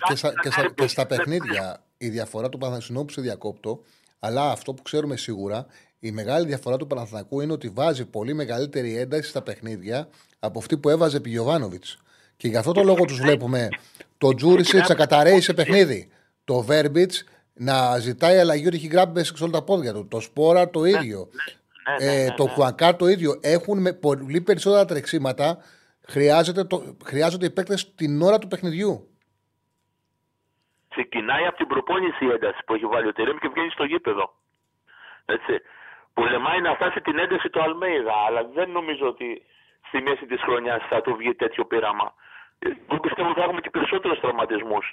και, στα, και, στα, και στα παιχνίδια η διαφορά του Παναθηναϊκού που σε διακόπτω, αλλά αυτό που ξέρουμε σίγουρα, η μεγάλη διαφορά του Παναθηναϊκού είναι ότι βάζει πολύ μεγαλύτερη ένταση στα παιχνίδια από αυτή που έβαζε επί Γιωβάνοβιτς. Και γι' αυτό το λόγο τους βλέπουμε το Τζούρισιτς να καταραίει σε παιχνίδι. Το Βέρμπιτς να ζητάει αλλαγή ότι έχει γράψει σε όλα τα πόδια του. Το Σπόρα το ναι, ίδιο. Ναι, ναι, ε, το Κουανκάρ το ίδιο. Έχουν με πολύ περισσότερα τρεξίματα. Χρειάζεται το, χρειάζονται οι παίκτες την ώρα του παιχνιδιού. Ξεκινάει από την προπόνηση η ένταση που έχει βάλει ο Τερέμ και βγαίνει στο γήπεδο. Έτσι. Πολεμάει να φτάσει την ένταση του Αλμέιδα, αλλά δεν νομίζω ότι στη μέση της χρονιάς θα του βγει τέτοιο πείραμα. Εγώ πιστεύω ότι θα έχουμε και περισσότερους τραυματισμούς.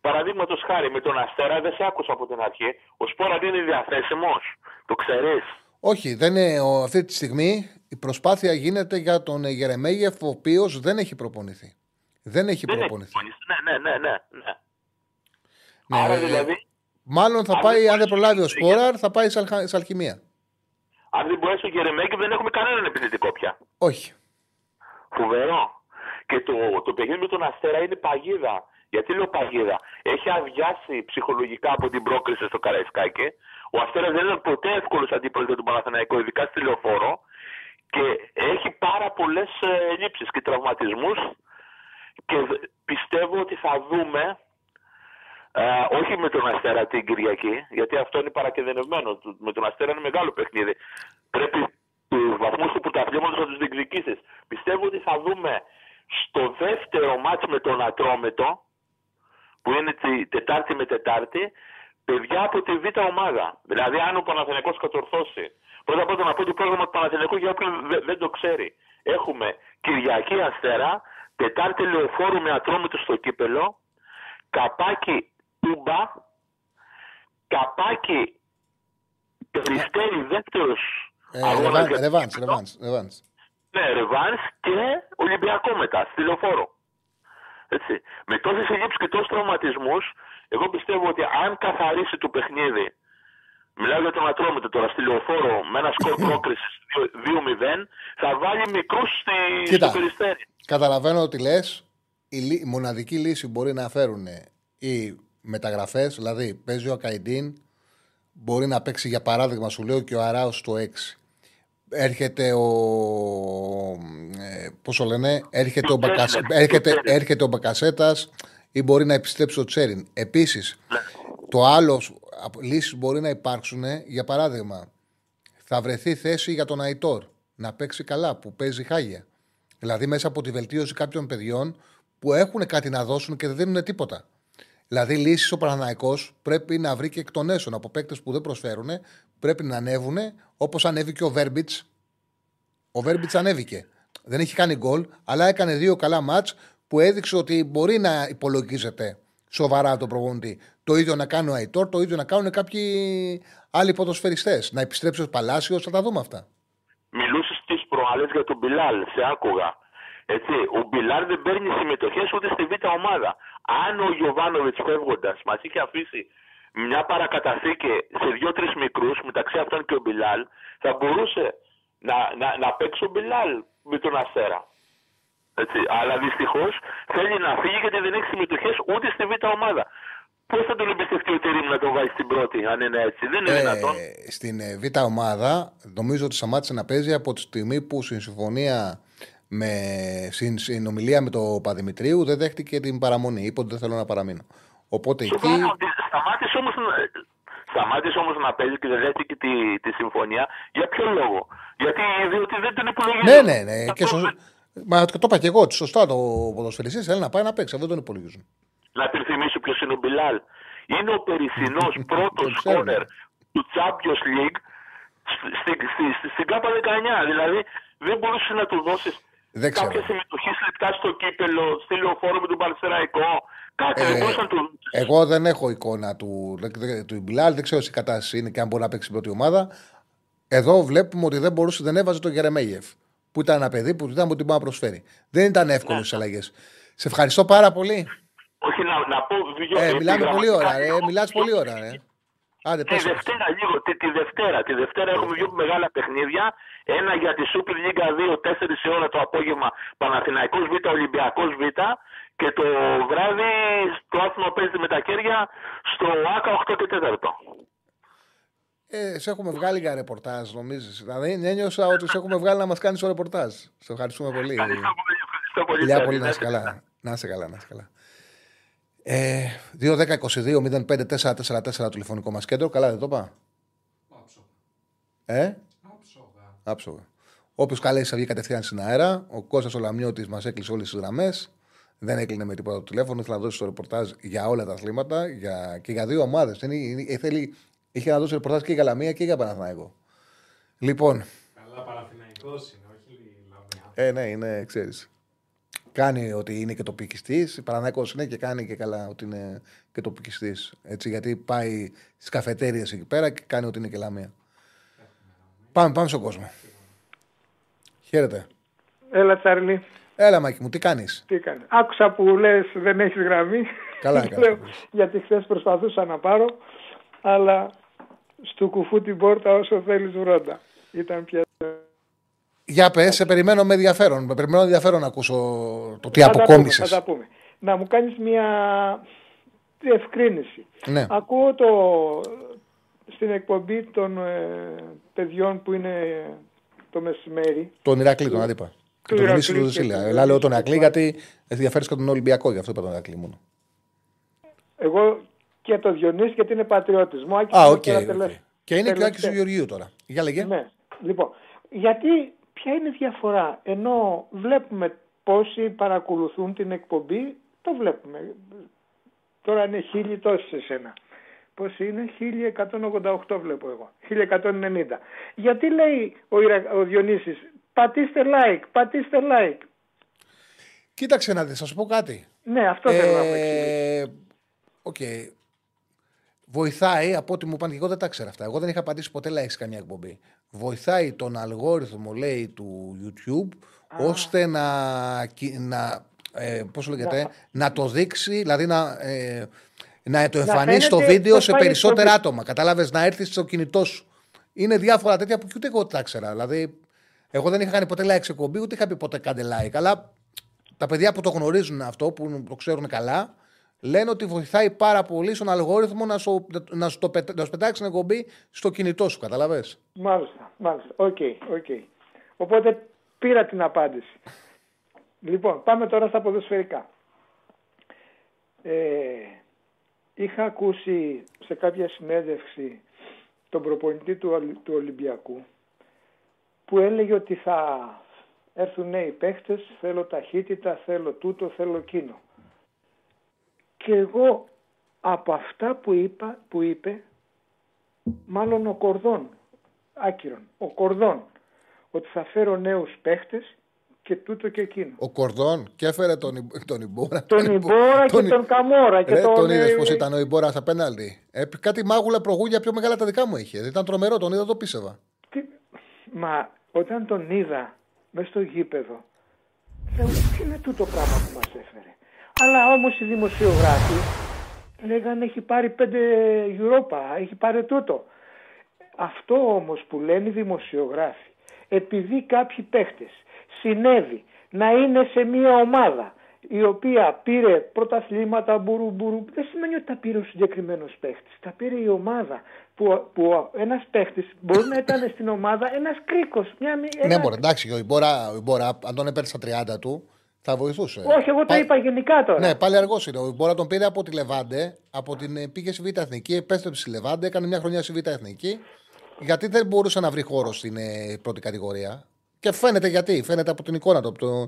Παραδείγματος χάρη με τον Αστέρα δεν σε άκουσα από την αρχή. Ο Σπόρα δεν είναι διαθέσιμος. Το ξέρεις. Όχι, δεν είναι, αυτή τη στιγμή η προσπάθεια γίνεται για τον Γερεμέγεφ, ο οποίος δεν έχει προπονηθεί. Δεν έχει Δεν έχει προπονηθεί. προπονηθεί. Ναι, ναι, ναι, ναι. ναι. Ναι, Άρα ε, δηλαδή, Μάλλον θα αν πάει, δεν αν δεν μπορέσει προλάβει ο να Σπόραρ, θα πάει σε, αλχα- σε αλχημία. αν δεν μπορέσει ο Γερεμέγεφ, δεν έχουμε κανέναν επιθετικό πια. Όχι. Φοβερό. Και το, το παιχνίδι με τον Αστέρα είναι παγίδα. Γιατί λέω παγίδα; Έχει αδειάσει ψυχολογικά από την πρόκριση στο Καραϊσκάκη. Ο Αστέρας δεν ήταν ποτέ εύκολος αντίπαλος για τον Παναθηναϊκό, ειδικά στη λεωφόρο. Και έχει πάρα πολλές ελλείψεις και τραυματισμούς. Και δ- πιστεύω ότι θα δούμε. ε, όχι με τον Αστέρα την Κυριακή, γιατί αυτό είναι παρακεδενευμένο. Του- Με τον Αστέρα είναι μεγάλο παιχνίδι. Πρέπει του βαθμούς του πρωταθλήματος να τους διεκδικήσεις. Πιστεύω ότι θα δούμε στο δεύτερο μάτς με τον Ατρόμετο, που είναι τη Τετάρτη με Τετάρτη, παιδιά από τη Β' ομάδα. Δηλαδή, αν ο Παναθηναϊκός κατορθώσει. Πρώτα απ' όλα να πω το πρόγραμμα του Παναθηναϊκού για όποιον δε- δεν το ξέρει. Έχουμε Κυριακή Αστέρα, Τετάρτη Λεωφόρου με Ατρόμετο στο κύπελο, Καπάκι Τούμπα, Καπάκι Περιστέρι δεύτερος Ε, αγώνας ρεβάν- για το Ρεβάνς, κύπελλο. ρεβάνς, ρεβάνς. Ναι, Ρεβάνς και Ολυμπιακό μετά, στη λεωφόρο. Έτσι. Με τόσες ελλείψεις και τόσους τραυματισμούς, εγώ πιστεύω ότι αν καθαρίσει το παιχνίδι, μιλάω για τον Ατρόμητο τώρα, στη λεωφόρο με ένα σκορ πρόκρισης 2-0, θα βάλει μικρούς στη, Κοίτα. στο περιστέρι. Καταλαβαίνω ότι λες. Η, λύ- η μοναδική λύση που μπορεί να φέρουν οι μεταγραφές, δηλαδή παίζει ο Ακαϊντίν, μπορεί να παίξει για παράδειγμα, σου λέω και ο Αράος στο 6. Έρχεται ο. Ε, πώς το λένε, έρχεται ο, Τσέριν, Μπακασ, ναι, έρχεται, Τσέριν. έρχεται ο Μπακασέτας ή μπορεί να επιστρέψει ο Τσέριν. Επίσης, το άλλο λύσεις μπορεί να υπάρξουν, για παράδειγμα, θα βρεθεί θέση για τον Αϊτόρ να παίξει καλά, που παίζει χάγια. Δηλαδή μέσα από τη βελτίωση κάποιων παιδιών που έχουν κάτι να δώσουν και δεν δίνουν τίποτα. Δηλαδή λύσεις ο Παναναναϊκό πρέπει να βρει και εκ των έσω από παίκτες που δεν προσφέρουν, πρέπει να ανέβουν όπως ανέβηκε ο Βέρμπιτς. Ο Βέρμπιτς ανέβηκε. Δεν έχει κάνει γκολ, αλλά έκανε δύο καλά μάτς που έδειξε ότι μπορεί να υπολογίζεται σοβαρά τον προπονητή. Το ίδιο να κάνει ο Αϊτόρ, το ίδιο να κάνουν κάποιοι άλλοι ποδοσφαιριστές. Να επιστρέψει ο Παλάσιος, θα τα δούμε αυτά. Μιλούσες τις προάλλες για τον Μπιλάλ, σε άκουγα. Έτσι, ο Μπιλάλ δεν παίρνει συμμετοχές ούτε στη β' ομάδα. Αν ο Γιωβάνοβιτς φεύγοντας μας είχε αφήσει μια παρακαταθήκη σε δύο-τρεις μικρούς, μεταξύ αυτών και ο Μπιλάλ, θα μπορούσε να, να, να παίξει ο Μπιλάλ με τον Αστέρα. Έτσι. Αλλά δυστυχώς θέλει να φύγει γιατί δεν έχει συμμετοχές ούτε στη β' ομάδα. Πώς θα τον εμπιστευτεί ο Τερήμ να τον βάλει στην πρώτη, αν είναι έτσι; Δεν είναι δυνατόν. Ε, στην ε, Β' ομάδα νομίζω ότι σταμάτησε να παίζει από τη στιγμή που στην συμφωνία με στην συνομιλία με τον Παδημητρίου δεν δέχτηκε την παραμονή. Είπε ότι δεν θέλω να παραμείνω. Οπότε εκεί. Σοβαρά, ότι Σταμάτησε όμως, να- σταμάτησε όμως να παίζει και δεν δέχτηκε τη, τη συμφωνία. Για ποιο λόγο; Γιατί διότι δεν τον υπολογίζει. Ναι, ναι, ναι. Και σω... Μα το είπα και εγώ ότι σωστά το ποδοσφαιριστής θέλει να πάει να παίξει. Αυτό δεν τον υπολογίζουν. Να επιθυμίσω ποιος είναι ο Μπιλάλ. Είναι ο περσινός πρώτος Τον ξέρουμε. σκόρερ του Champions League στη- στη- στη- στη- στην ΚΑΠΑ 19. Δηλαδή δεν μπορούσες να του δώσεις Δεν ξέρω. κάποια συμμετοχή λεπτά στο κύπελο, στη λεωφόρο με τον Παλαιστεραϊκό. Κάτι δεν Ε, μπορούσε να του δώσεις. Εγώ δεν έχω εικόνα του, δεν- δεν- του Μπιλάλ, δεν ξέρω σε κατάσταση είναι και αν μπορεί να παίξει στην πρώτη ομάδα. Εδώ βλέπουμε ότι δεν μπορούσε, δεν έβαζε τον Γερεμέγεφ. Που ήταν ένα παιδί που ήταν ότι μπορεί να προσφέρει. Δεν ήταν εύκολο Ναι. στι αλλαγές. Σε ευχαριστώ πάρα πολύ. Όχι να, να πω δύο Ε, μιλάμε πολύ επιγραμματικά ώρα, ρε. λίγο. Μιλάς πολύ ώρα, ρε. Άντε, Τη πες μας. Δευτέρα, λίγο, τη, τη Δευτέρα. Τη Δευτέρα έχουμε δύο μεγάλα παιχνίδια. Ένα για τη Super League 2, 4 η ώρα το απόγευμα, Παναθηναϊκός Β, Ολυμπιακός Β. Και το βράδυ το άθλημα παίζεται με τα χέρια στο ΆΚΑ 8 και 4. Ε, σε έχουμε βγάλει για ρεπορτάζ, νομίζεις. Δηλαδή, ένιωσα ότι σε έχουμε βγάλει να μας κάνεις το ρεπορτάζ. Σε ευχαριστούμε πολύ. Ευχαριστώ πολύ. Ευχαριστώ πολύ. Φιλιά Τάκη. πολύ, να είσαι καλά. Να είσαι καλά, να είσαι καλά. Ε, 2-10-22-05-444 τηλεφωνικό μας κέντρο. Καλά, δεν το είπα. Άψογα. Ε, Άψογα. άψογα. Όποιος καλέσει θα βγει κατευθείαν στην αέρα. Ο Κώστας ο Λαμιώτης μας έκλεισε όλες τις γραμμές. Δεν έκλεινε με τίποτα το τηλέφωνο. Ήθελε να δώσει το ρεπορτάζ για όλα τα αθλήματα για... και για δύο ομάδες. Θέλει... Είχε να δώσει ρεπορτάζ και για Λαμία και για Παναθηναϊκό. Λοιπόν, Καλά Παναθηναϊκός είναι, όχι Λαμιά. ε, ναι, είναι, ξέρεις. Κάνει ότι είναι και τοπικιστής. Παναθηναϊκό είναι και κάνει και καλά ότι είναι και τοπικιστής. Έτσι, γιατί πάει στις καφετέρειες εκεί πέρα και κάνει ότι είναι και Λαμία. Πάμε, πάμε στον κόσμο. Χαίρετε. Έλα, Τσάρλι. Έλα, Μάκη μου, τι κάνεις; Τι κάνεις; Άκουσα που λες δεν έχεις γραμμή. Καλά, καλά. Γιατί χθες προσπαθούσα να πάρω, αλλά στο κουφού την πόρτα όσο θέλεις βρόντα. Ήταν πια. Για πες, σε περιμένω με ενδιαφέρον. Με περιμένω ενδιαφέρον να ακούσω το τι Θα τα πούμε, αποκόμισες. Θα τα πούμε. Να μου κάνεις μια διευκρίνηση. Ναι. Ακούω το, στην εκπομπή των ε, παιδιών που είναι το μεσημέρι. Τον Ηρακλή, τον αντίπα. Και τον Διονύση Ηρακλή του και Δουσίλια. τον Ελά, λέω τον Διονύση Ηρακλή γιατί ενδιαφέρει και τον Ολυμπιακό, γι' αυτό είπα τον Ηρακλή μόνο. Εγώ και το Διονύση γιατί είναι πατριώτης μου. Άκης Α, μου οκ. και ένα οκ. τελε- Και είναι και ο τελευταίο. Άκης του Γεωργίου τώρα. Για λέγε. Ναι. Λοιπόν, γιατί ποια είναι η διαφορά. Ενώ βλέπουμε πόσοι παρακολουθούν την εκπομπή, το βλέπουμε. Τώρα είναι χίλιοι τόσοι σε σένα. Πόσοι είναι, 1188 βλέπω εγώ. 1190. Γιατί λέει ο, Ιρα... ο Διονύσης, πατήστε like, πατήστε like. Κοίταξε να δεις, θα σου πω κάτι. Ναι, αυτό θέλω να μου εξηγήσει. Ε, Οκ. Βοηθάει από ό,τι μου είπαν και εγώ δεν τα ξέρω αυτά. Εγώ δεν είχα απαντήσει ποτέ like σε καμιά εκπομπή. Βοηθάει τον αλγόριθμο, λέει, του YouTube ώστε να, κυ- να, ε, πώς λέγεται, να το δείξει, δηλαδή να, ε, να το εμφανίσει το φαίνεται βίντεο πως σε πάει περισσότερα εκπομπή. άτομα. Κατάλαβες να έρθει στο κινητό σου. Είναι διάφορα τέτοια που και ούτε εγώ τα ξέρα. Δηλαδή, εγώ δεν είχα κάνει ποτέ like σε εκπομπή, ούτε είχα πει ποτέ κάντε like. Αλλά τα παιδιά που το γνωρίζουν αυτό, που το ξέρουν καλά, λένε ότι βοηθάει πάρα πολύ στον αλγόριθμο να σου, να σου, το, πετ- να σου πετάξει την εκπομπή στο κινητό σου. Καταλαβέ. Μάλιστα, μάλιστα. OK, OK. Οπότε πήρα την απάντηση. Λοιπόν, πάμε τώρα στα ποδοσφαιρικά. Ε, είχα ακούσει σε κάποια συνέντευξη τον προπονητή του, Ολυ- του Ολυμπιακού που έλεγε ότι θα έρθουν νέοι παίχτες, θέλω ταχύτητα, θέλω τούτο, θέλω εκείνο. Και εγώ από αυτά που, είπα, που είπε μάλλον ο Κορδόν, άκυρον, ο Κορδόν, ότι θα φέρω νέους παίχτες και τούτο και εκείνο. Ο Κορδόν και έφερε τον, Ι- τον Ιμπόρα. Τον Ιμπόρα και τον Καμόρα και Ρε, τον... τον είδες ε, πώς ήταν ο Ιμπόρας απέναντι. Ε, κάτι μάγουλα προγούλια πιο μεγάλα τα δικά μου είχε. Ήταν τρομερό, τον είδα, το πίστευα. τι- Μα όταν τον είδα μέσα στο γήπεδο, λέω τι είναι τούτο πράγμα που μας έφερε; Αλλά όμως οι δημοσιογράφοι λέγανε έχει πάρει πέντε Europa, έχει πάρει τούτο. Αυτό όμως που λένε οι δημοσιογράφοι, επειδή κάποιοι παίχτες συνέβη να είναι σε μια ομάδα η οποία πήρε πρωταθλήματα μπουρου μπουρου, δεν σημαίνει ότι τα πήρε ο συγκεκριμένος παίχτης. Τα πήρε η ομάδα που, που ένας παίχτης μπορεί να ήταν στην ομάδα ένας κρίκος. Μια, μη- Ναι, ένα- μωρέ, εντάξει, ο Ιμπόρα, ο Ιμπόρα, αν τον έπαιρνε στα 30 του, θα βοηθούσε. Όχι, εγώ το Πα- είπα γενικά τώρα. Ναι, πάλι αργός είναι. Ο Ιμπόρα τον πήρε από τη Λεβάντε, από την, ε, πήγε στη Β' Εθνική, επέστρεψε στη Λεβάντε, έκανε μια χρονιά στη Β' Εθνική. Γιατί δεν μπορούσε να βρει χώρο στην ε, πρώτη κατηγορία. Και φαίνεται γιατί. Φαίνεται από την εικόνα του, από το,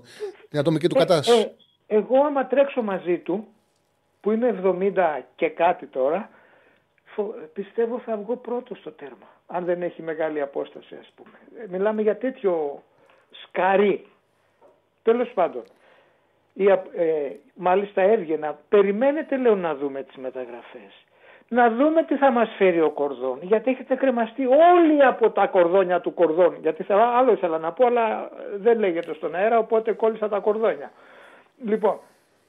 την ατομική του Ε, κατάσταση. ε, εγώ άμα τρέξω μαζί του, που είναι 70 και κάτι τώρα, φο- πιστεύω θα βγω πρώτος στο τέρμα. Αν δεν έχει μεγάλη απόσταση ας πούμε. Ε, Μιλάμε για τέτοιο σκαρί. Τέλος πάντων. Η, απ- ε, μάλιστα έβγαινα. Περιμένετε λέω να δούμε τις μεταγραφές. Να δούμε τι θα μας φέρει ο Κορδόν. Γιατί έχετε κρεμαστεί όλοι από τα κορδόνια του Κορδόν. Γιατί θα, άλλο ήθελα να πω αλλά ε, δεν λέγεται στον αέρα οπότε κόλλησα τα κορδόνια. Λοιπόν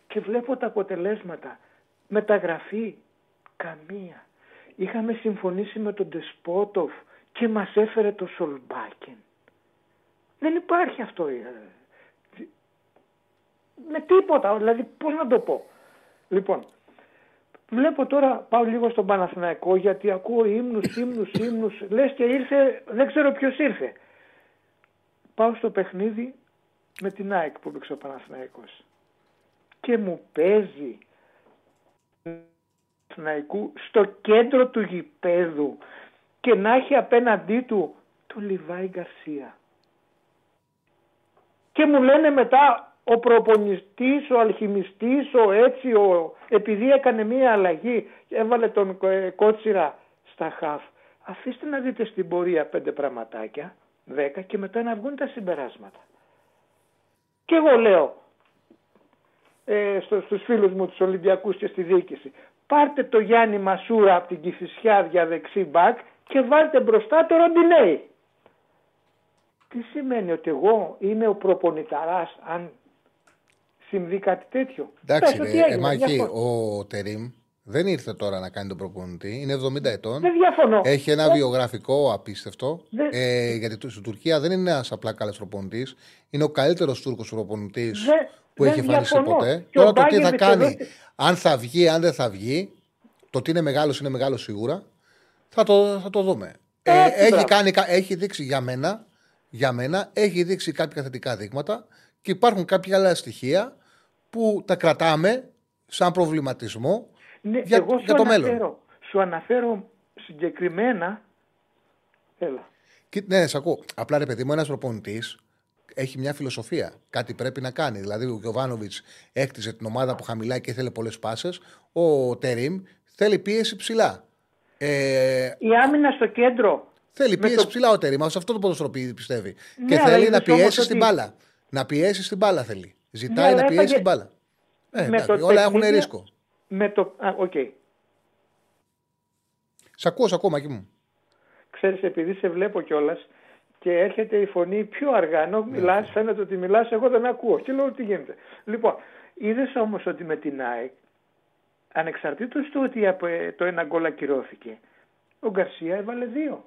και βλέπω τα αποτελέσματα. Μεταγραφή καμία. Είχαμε συμφωνήσει με τον Ντεσπότοφ και μας έφερε το Σολμπάκεν. Δεν υπάρχει αυτό. Ε, με τίποτα, δηλαδή πώς να το πω. Λοιπόν, βλέπω τώρα, πάω λίγο στον Παναθηναϊκό γιατί ακούω ύμνους, ύμνους, ύμνους, λες και ήρθε, δεν ξέρω ποιος ήρθε. Πάω στο παιχνίδι με την ΑΕΚ που έπαιξε ο Παναθηναϊκός και μου παίζει Παναθηναϊκού στο κέντρο του γηπέδου και να έχει απέναντί του το Λιβάη Γκαρσία. Και μου λένε μετά ο προπονητής, ο αλχημιστής, ο έτσι, ο... επειδή έκανε μία αλλαγή, έβαλε τον ε, Κότσιρα στα χαφ. Αφήστε να δείτε στην πορεία πέντε πραγματάκια, δέκα και μετά να βγουν τα συμπεράσματα. Και εγώ λέω ε, στο, στους φίλους μου τους Ολυμπιακούς και στη διοίκηση, πάρτε το Γιάννη Μασούρα από την Κηφισιά για δεξί μπακ και βάλτε μπροστά το Ροντινέη. Τι σημαίνει ότι εγώ είμαι ο προπονηταράς αν συμβεί κάτι τέτοιο. Εντάξει, Πες ότι ρε, έγινε, ε, Μάκη, διαφωνώ. ο Τερίμ δεν ήρθε τώρα να κάνει τον προπονητή. Είναι 70 ετών. Δεν διαφωνώ. Έχει ένα Δεν- βιογραφικό απίστευτο. Δεν- Ε, γιατί του- στην Τουρκία δεν είναι ένας απλά καλός προπονητής. Είναι ο καλύτερος Τούρκος προπονητής Δεν- που δεν έχει εμφανιστεί διαφωνώ. ποτέ. Και ο Τώρα το τι θα Μπάγκερ κάνει, δυστυχώς- αν θα βγει, αν δεν θα βγει, το ότι είναι μεγάλος είναι μεγάλος σίγουρα, θα το, θα το δούμε. Ε, Έτσι, έχει, μπράβο. κάνει, κα- έχει δείξει για μένα, για μένα, έχει δείξει κάποια θετικά δείγματα και υπάρχουν κάποια άλλα στοιχεία που τα κρατάμε σαν προβληματισμό Ναι, για, εγώ σου για το αναφέρω, μέλλον. Σου αναφέρω συγκεκριμένα. Έλα. Κοι- Ναι, σε ακούω. Απλά ρε παιδί μου, ένας προπονητής έχει μια φιλοσοφία. Κάτι πρέπει να κάνει. Δηλαδή, ο Γιωβάνοβιτς έκτιζε την ομάδα που χαμηλά και ήθελε πολλές πάσες. Ο Τερήμ θέλει πίεση ψηλά. Ε, Η άμυνα στο κέντρο. θέλει με πίεση το- ψηλά ο Τερήμ. Σε αυτό το ποδοσφαιρό πιστεύει. Ναι, και αλλά θέλει είδες να όμως πιέσει ότι- στην μπάλα. Να πιέσει στην μπάλα θέλει. Ζητάει αλλά να πιέσει έφαγε- την μπάλα. Ε, με εντάξει, το όλα έχουν παιχνίδι- ρίσκο. Με το... Α, οκ. Σ' ακούω, σ' ακούω, Μάκη μου. Ξέρεις, επειδή σε βλέπω κιόλας και έρχεται η φωνή πιο αργά, ενώ Ναι. μιλάς, φαίνεται ότι μιλάς, εγώ δεν ακούω και λέω τι γίνεται. Λοιπόν, είδες όμως ότι με την ΑΕΚ, ανεξαρτήτως του ότι από, ε, το ένα γκολ ακυρώθηκε, ο Γκαρσία έβαλε δύο.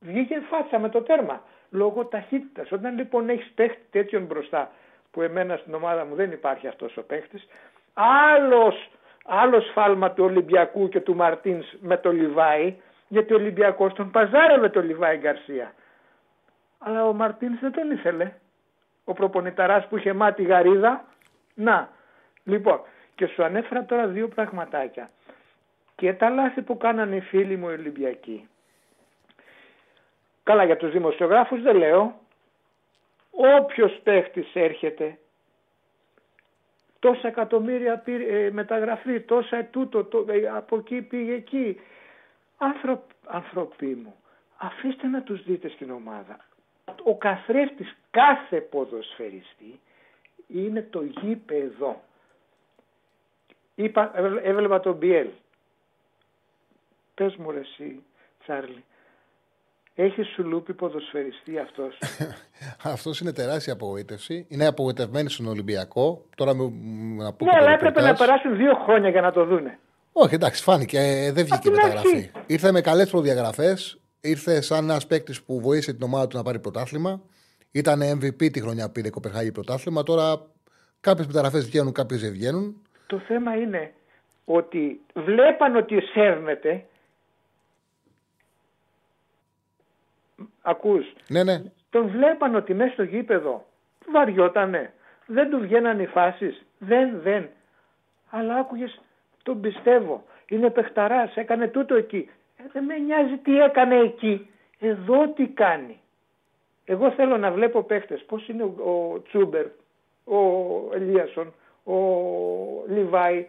Βγήκε φάτσα με το τέρμα, λόγω ταχύτητας. Όταν λοιπόν έχεις παίχτη τέτοιον μπροστά, που εμένα στην ομάδα μου δεν υπάρχει αυτός ο παίχτης, άλλος, άλλος σφάλμα του Ολυμπιακού και του Μαρτίνς με το Λιβάη, γιατί ο Ολυμπιακός τον παζάρευε το Λιβάη Γκαρσία. Αλλά ο Μαρτίνς δεν τον ήθελε. Ο προπονηταράς που είχε μάτι γαρίδα. Να, λοιπόν, και σου ανέφερα τώρα δύο πραγματάκια. Και τα λάθη που κάνανε οι φίλοι μου οι Ολυμπιακοί. Καλά για τους δημοσιογράφους δεν λέω. Όποιος παίχτης έρχεται τόσα εκατομμύρια πήρε, ε, μεταγραφή, τόσα τούτο, το, ε, από εκεί πήγε εκεί. Άνθρω, ανθρωποί μου, αφήστε να τους δείτε στην ομάδα. Ο καθρέφτης κάθε ποδοσφαιριστή είναι το γήπεδο. Είπα, έβ- έβλεπα τον Μπιέλ. Πες μου ρε εσύ, Τσάρλι, έχει σουλούπι ποδοσφαιριστή αυτός. Αυτός είναι τεράστια απογοήτευση. Είναι απογοητευμένοι στον Ολυμπιακό. Τώρα με, να πω ναι, και το αλλά έπρεπε να ρεπορτάζ. περάσουν δύο χρόνια για να το δούνε. Όχι, εντάξει, φάνηκε. ε, δεν βγήκε η την μεταγραφή. αρχή. Ήρθε με καλές προδιαγραφές. Ήρθε σαν ένας παίκτης που βοήθησε την ομάδα του να πάρει πρωτάθλημα. Ήταν MVP τη χρονιά που πήρε η Κοπεχάγη πρωτάθλημα. Τώρα κάποιες μεταγραφές βγαίνουν, κάποιες δεν βγαίνουν. Το θέμα είναι ότι βλέπαν ότι σέρνεται. Ακούς, Ναι, ναι. τον βλέπαν ότι μέσα στο γήπεδο βαριότανε. Δεν του βγαίναν οι φάσεις. Δεν, δεν. Αλλά άκουγες, τον πιστεύω. Είναι παιχταράς, έκανε τούτο εκεί. Ε, δεν με νοιάζει τι έκανε εκεί. Εδώ τι κάνει. Εγώ θέλω να βλέπω παίχτες. Πώς είναι ο, ο Τσούμπερ, ο Ελίασον, ο Λιβάη.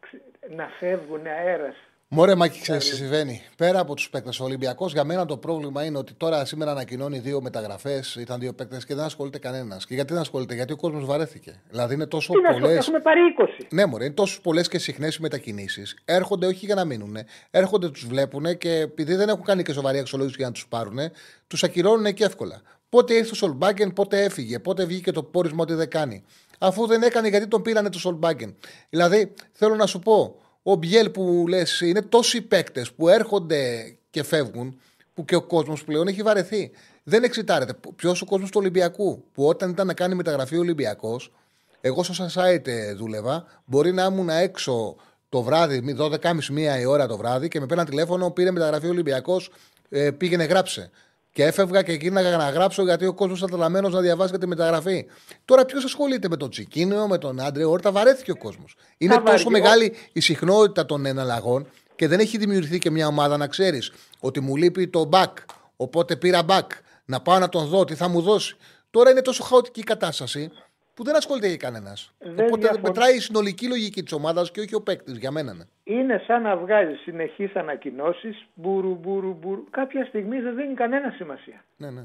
Ξε- Να φεύγουν αέρας. Μωρέ, Μάκη, ξέρεις τι συμβαίνει. Πέρα από τους παίκτες, ο Ολυμπιακός για μένα το πρόβλημα είναι ότι τώρα σήμερα ανακοινώνει δύο μεταγραφές. Ήταν δύο παίκτες και δεν ασχολείται κανένας. Και γιατί δεν ασχολείται, Γιατί ο κόσμος βαρέθηκε. Δηλαδή είναι τόσο Τι να σου πολλέ. έχουμε πάρει 20. Ναι, μωρέ, είναι τόσο πολλές και συχνές οι μετακινήσεις. Έρχονται όχι για να μείνουν. Έρχονται, τους βλέπουν και επειδή δεν έχουν κάνει και σοβαρή αξιολόγηση για να τους πάρουν, τους ακυρώνουν και εύκολα. Πότε ήρθε ο Σολμπάγκεν, πότε έφυγε, πότε βγήκε το πόρισμα ότι δεν κάνει. Αφού δεν έκανε, γιατί τον πήρανε το Σολμπάγκεν. Δηλαδή, θέλω να σου πω, ο Μπιέλ που λες, είναι τόσοι παίκτες που έρχονται και φεύγουν, που και ο κόσμος πλέον έχει βαρεθεί. Δεν εξητάρεται. Ποιος ο κόσμος του Ολυμπιακού, που όταν ήταν να κάνει μεταγραφή ο Ολυμπιακός, εγώ στο site ε, δούλευα. Μπορεί να ήμουν έξω το βράδυ, μη- 12.30 η ώρα το βράδυ και με πέραν τηλέφωνο, πήρε μεταγραφή Ολυμπιακός, ε, πήγαινε γράψε. Και έφευγα και γύρναγα να γράψω γιατί ο κόσμος ήταν τρελαμένο να διαβάσει και τη μεταγραφή. Τώρα ποιος ασχολείται με τον Τσικίνιο, με τον Άντρε Όρτα, βαρέθηκε ο κόσμος. Είναι Θα τόσο βαριώ. μεγάλη η συχνότητα των εναλλαγών και δεν έχει δημιουργηθεί και μια ομάδα να ξέρεις ότι μου λείπει το back. Οπότε πήρα back. Να πάω να τον δω, τι θα μου δώσει. Τώρα είναι τόσο χαοτική η κατάσταση που δεν ασχολείται και κανένας. Δεν Οπότε διαφωνώ. μετράει η συνολική λογική της ομάδας και όχι ο παίκτης για μένα. Ναι. Είναι σαν να βγάζει συνεχείς ανακοινώσεις, μπουρου, μπουρου, μπουρου. Κάποια στιγμή δεν δίνει κανένα σημασία. Ναι, ναι.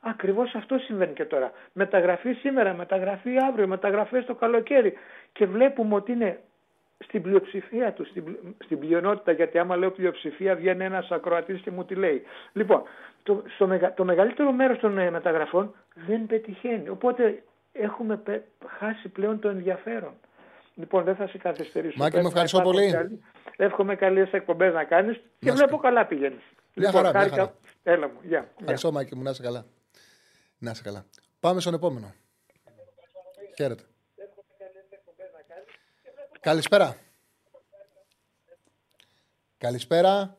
Ακριβώς αυτό συμβαίνει και τώρα. Μεταγραφή σήμερα, μεταγραφή αύριο, μεταγραφές το καλοκαίρι. Και βλέπουμε ότι είναι στην πλειοψηφία τους, στην, πλη- στην πλειονότητα, γιατί άμα λέω πλειοψηφία βγαίνει ένας ακροατής και μου τη λέει. Λοιπόν, το, στο μεγα- το μεγαλύτερο μέρος των ε, μεταγραφών δεν πετυχαίνει. Οπότε έχουμε πε- χάσει πλέον το ενδιαφέρον. Λοιπόν, δεν θα σε καθυστερήσω. Μάκη, Πρέπει μου ευχαριστώ να υπάρχουν πολύ. καλοί. Εύχομαι καλές εκπομπές να κάνεις και Να βλέπω καλά πηγαίνεις. Μια χαρά, μια χάρηκα- χαρά. Έλα μου, γεια. γεια. Ευχαριστώ, Μάκη μου, να είσαι καλά. Να είσαι καλά. Πάμε στον επόμενο. Χαίρετε. Καλησπέρα. Καλησπέρα.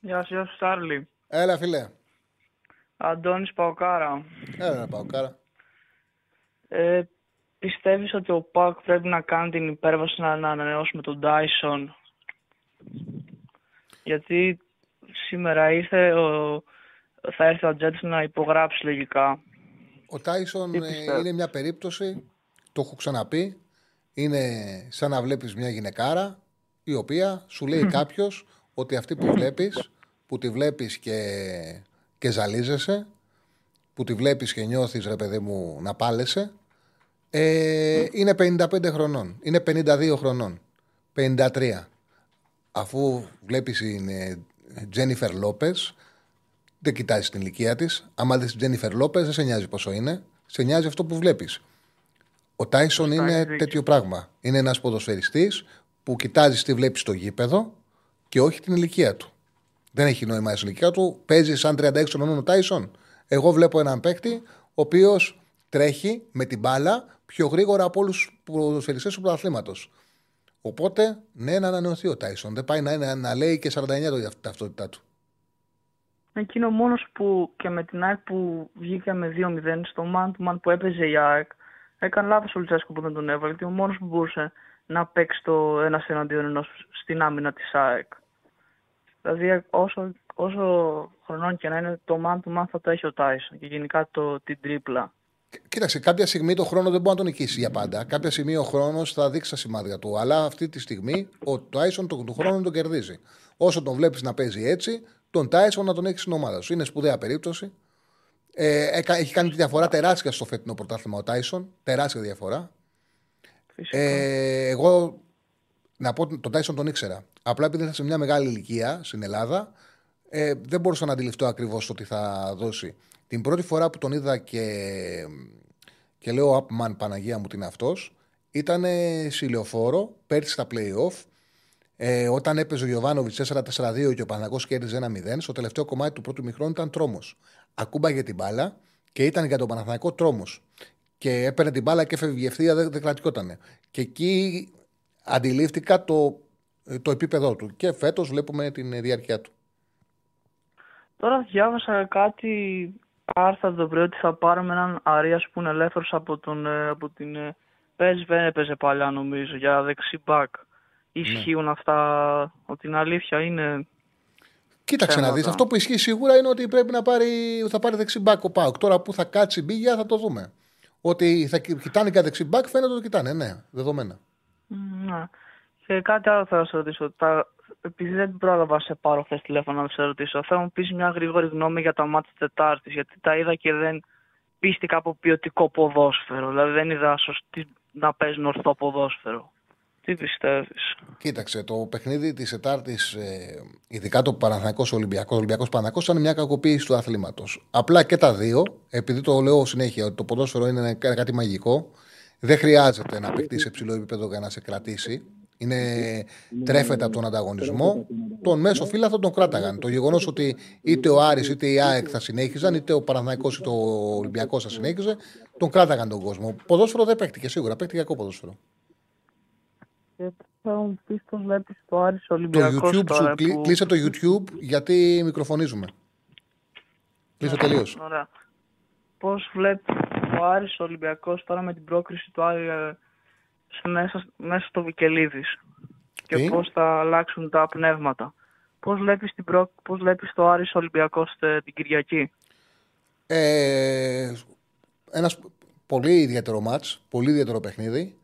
Γεια σου, γεια σου, Σάρλι. Έλα, φίλε. Αντώνης Παοκάρα. Έλα, να πάω κάρα. Ε, πιστεύεις ότι ο ΠΑΚ πρέπει να κάνει την υπέρβαση να, να ανανεώσουμε τον Dyson. Γιατί σήμερα ήρθε ο, θα έρθει ο Ατζέτης να υπογράψει λογικά. Ο Τάισον Τι ε, πιστεύεις; είναι μια περίπτωση, το έχω ξαναπεί, είναι σαν να βλέπεις μια γυναικάρα η οποία σου λέει κάποιος ότι αυτή που βλέπεις, που τη βλέπεις και, και ζαλίζεσαι, που τη βλέπεις και νιώθεις ρε παιδί μου να πάλεσαι, ε, είναι 55 χρονών, είναι 52 χρονών, 53. Αφού βλέπεις την Τζένιφερ Λόπες, δεν κοιτάζεις την ηλικία της. Άμα δεις την Τζένιφερ Λόπες, δεν σε νοιάζει πόσο είναι. Σε νοιάζει αυτό που βλέπεις. Ο Τάισον είναι έχεις δίκιο. τέτοιο πράγμα. Είναι ένας ποδοσφαιριστής που κοιτάζεις τι βλέπεις στο γήπεδο και όχι την ηλικία του. Δεν έχει νόημα η ηλικία του. Παίζει σαν 36 χρονών ο Τάισον. Εγώ βλέπω έναν παίκτη ο οποίος τρέχει με την μπάλα πιο γρήγορα από όλους τους ποδοσφαιριστές του πρωταθλήματος. Οπότε, ναι, να ανανεωθεί ο Τάισον. Δεν πάει να, είναι, να λέει και 49 το ταυτότητά του. Εκείνο ο μόνος που και με την ΑΕΚ που βγήκε με 2-0 στο man to man που έπαιζε η ΑΕΚ έκανε λάθος ο Λουτσέσκο που δεν τον έβαλε γιατί ο μόνος που μπορούσε να παίξει το ένας εναντίον ενός στην άμυνα της ΑΕΚ. Δηλαδή όσο, όσο χρονών και να είναι το man to man θα το έχει ο Τάισον και γενικά το, την τρίπλα. Κοίταξε, κάποια στιγμή το χρόνο δεν μπορεί να τον νικήσει για πάντα. Κάποια στιγμή ο χρόνος θα δείξει τα σημάδια του. Αλλά αυτή τη στιγμή ο Τάισον τον, τον χρόνο τον κερδίζει. Όσο τον βλέπεις να παίζει έτσι, τον Τάισον να τον έχει στην ομάδα σου. Είναι σπουδαία περίπτωση. Ε, έκα- έχει κάνει τη διαφορά τεράστια στο φετινό πρωτάθλημα ο Τάισον. Τεράστια διαφορά. Φυσικά. Ε, εγώ να πω ότι τον Τάισον τον ήξερα. Απλά επειδή ήταν σε μια μεγάλη ηλικία στην Ελλάδα, ε, δεν μπορούσα να αντιληφθώ ακριβώς το τι θα δώσει. Την πρώτη φορά που τον είδα και, και λέω Upman Παναγία μου τι είναι αυτός, ήταν σε ηλιοφόρο πέρσι στα playoff. Ε, όταν έπαιζε ο Γιωβάνοβιτς 4-4-2 και ο Παναγό κέρδιζε 1-0, στο τελευταίο κομμάτι του πρώτου μηχρόνου ήταν τρόμος. Ακούμπαγε την μπάλα και ήταν για τον Παναθανικό τρόμος. Και έπαιρνε την μπάλα και έφευγε ευθεία, δεν, δεν κρατικότανε. Και εκεί αντιλήφθηκα το, το επίπεδό του. Και φέτος βλέπουμε την διάρκεια του. Τώρα διάβασα κάτι άρθρα το πρωί ότι θα πάρουμε έναν Αρίας που είναι ελεύθερος από, τον, ε, από την ε, PSV έπαιζε παλιά νομίζω για δεξί μπακ. Ισχύουν αυτά, ότι είναι αλήθεια είναι... Κοίταξε να Θέματα. δει. Αυτό που ισχύει σίγουρα είναι ότι πρέπει να πάρει, θα πάρει δεξί μπακ ο Πάουκ. Τώρα που θα κάτσει μπίγια θα το δούμε. Ότι θα κοι- κοιτάνε και δεξί μπακ φαίνεται ότι το κοιτάνε. Ναι, δεδομένα. Μ, Ναι. Και κάτι άλλο θέλω να σε ρωτήσω. Τα... Επειδή δεν πρόλαβα να σε πάρω χθες τηλέφωνο να σε ρωτήσω, θέλω να μου πεις μια γρήγορη γνώμη για τα μάτια Τετάρτης. Γιατί τα είδα και δεν πίστηκα από ποιοτικό ποδόσφαιρο. Δηλαδή δεν είδα σωστή να παίζουν ορθό ποδόσφαιρο. Τι πιστεύεις; Κοίταξε, το παιχνίδι της Τετάρτης, ειδικά το Παναθανικό Ολυμπιακός, Ολυμπιακός Παναθανικό, ήταν μια κακοποίηση του αθλήματος. Απλά και τα δύο, επειδή το λέω συνέχεια ότι το ποδόσφαιρο είναι ένα- κάτι μαγικό, δεν χρειάζεται να παιχτείς σε ψηλό επίπεδο για να σε κρατήσει. Είναι, τρέφεται από τον ανταγωνισμό. Τον μέσο φύλαθο τον κράταγαν. Το γεγονός ότι είτε ο Άρης είτε η ΑΕΚ θα συνέχιζαν, είτε ο Παναθηναϊκός είτε ο Ολυμπιακός θα συνέχιζε, τον κράταγαν τον κόσμο. Ποδόσφαιρο δεν παίχτηκε σίγουρα, παίχτηκε κακό ποδόσφαιρο. Και θέλω να μου πεις πώς βλέπεις το Άρης Το Ολυμπιακός YouTube σου, τώρα. κλεί- που- κλείσε το YouTube γιατί μικροφωνίζουμε. Κλείσε τελείως. Ωραία. Πώς βλέπεις ο Άρης Ολυμπιακός τώρα με την πρόκριση του Άρη ε, σε μέσα, μέσα στο Βικελίδης και Τι; πώς θα αλλάξουν τα πνεύματα. Πώς βλέπεις προ... πώς βλέπεις το Άρης Ολυμπιακός την Κυριακή; Ε, ένας πολύ ιδιαίτερο μάτς, πολύ ιδιαίτερο παιχνίδι.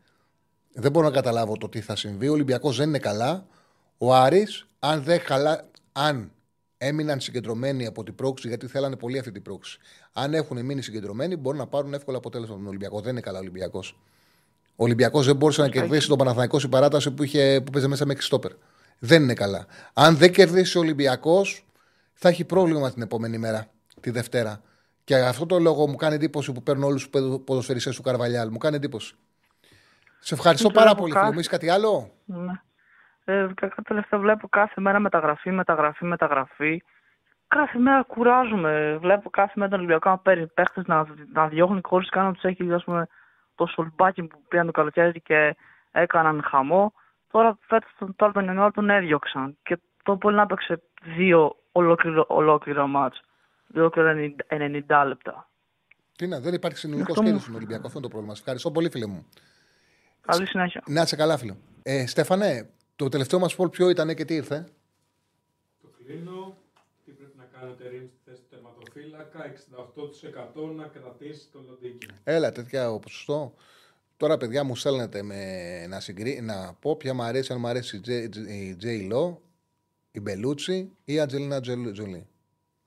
Δεν μπορώ να καταλάβω το τι θα συμβεί. Ο Ολυμπιακός δεν είναι καλά. Ο Άρης, αν, δεν χαλά, αν έμειναν συγκεντρωμένοι από την πρόξη, γιατί θέλανε πολύ αυτή την πρόξη. Αν έχουν μείνει συγκεντρωμένοι, μπορούν να πάρουν εύκολα αποτέλεσμα από τον Ολυμπιακό. Δεν είναι καλά ο Ολυμπιακός. Ο Ολυμπιακός δεν μπορούσε να κερδίσει τον Παναθηναϊκό στην παράταση που, είχε, που παίζε μέσα με εξιστόπερ. Δεν είναι καλά. Αν δεν κερδίσει ο Ολυμπιακός, θα έχει πρόβλημα την επόμενη μέρα, τη Δευτέρα. Και αυτό το λόγο μου κάνει εντύπωση που παίρνουν όλους τους ποδοσφαιριστές του Καρβαλιάλ. Μου κάνει εντύπωση. Σε ευχαριστώ πάρα πολύ, φίλε μου. κάτι άλλο; Ναι. Ε, κατά τελευταία βλέπω κάθε μέρα μεταγραφή, μεταγραφή, μεταγραφή. Κάθε μέρα κουράζουμε. Βλέπω κάθε μέρα τον Ολυμπιακό να παίρνει παίχτες να, να διώχνει χωρίς καν να τους έχει ας πούμε, το σολμπάκι που πήγαν το καλοκαίρι και έκαναν χαμό. Τώρα φέτος τώρα τον Ιανουάριο τον έδιωξαν. Και το πολύ να έπαιξε δύο ολόκληρο, ολόκληρο μάτς. Ολόκληρο 90 λεπτά. Τι να, δεν υπάρχει συνολικό σχέδιο στον Ολυμπιακό. Αυτό είναι το πρόβλημα. ευχαριστώ πολύ, φίλε μου. Καλή συνέχεια. Να είσαι καλά, φίλε. Ε, Στέφανε, το τελευταίο μας πόλ ποιο ήταν και τι ήρθε; Το κλείνω. Τι πρέπει να κάνετε ρίμ στη θέση του τερματοφύλακα. 68% να κρατήσει το Λοντίκι. Έλα, τέτοια ποσοστό. Τώρα, παιδιά, μου στέλνετε με να, συγκρί... να πω ποια μου αρέσει, αν μου αρέσει η Τζέι Λό, η Μπελούτσι ή η Ατζελίνα Τζολί.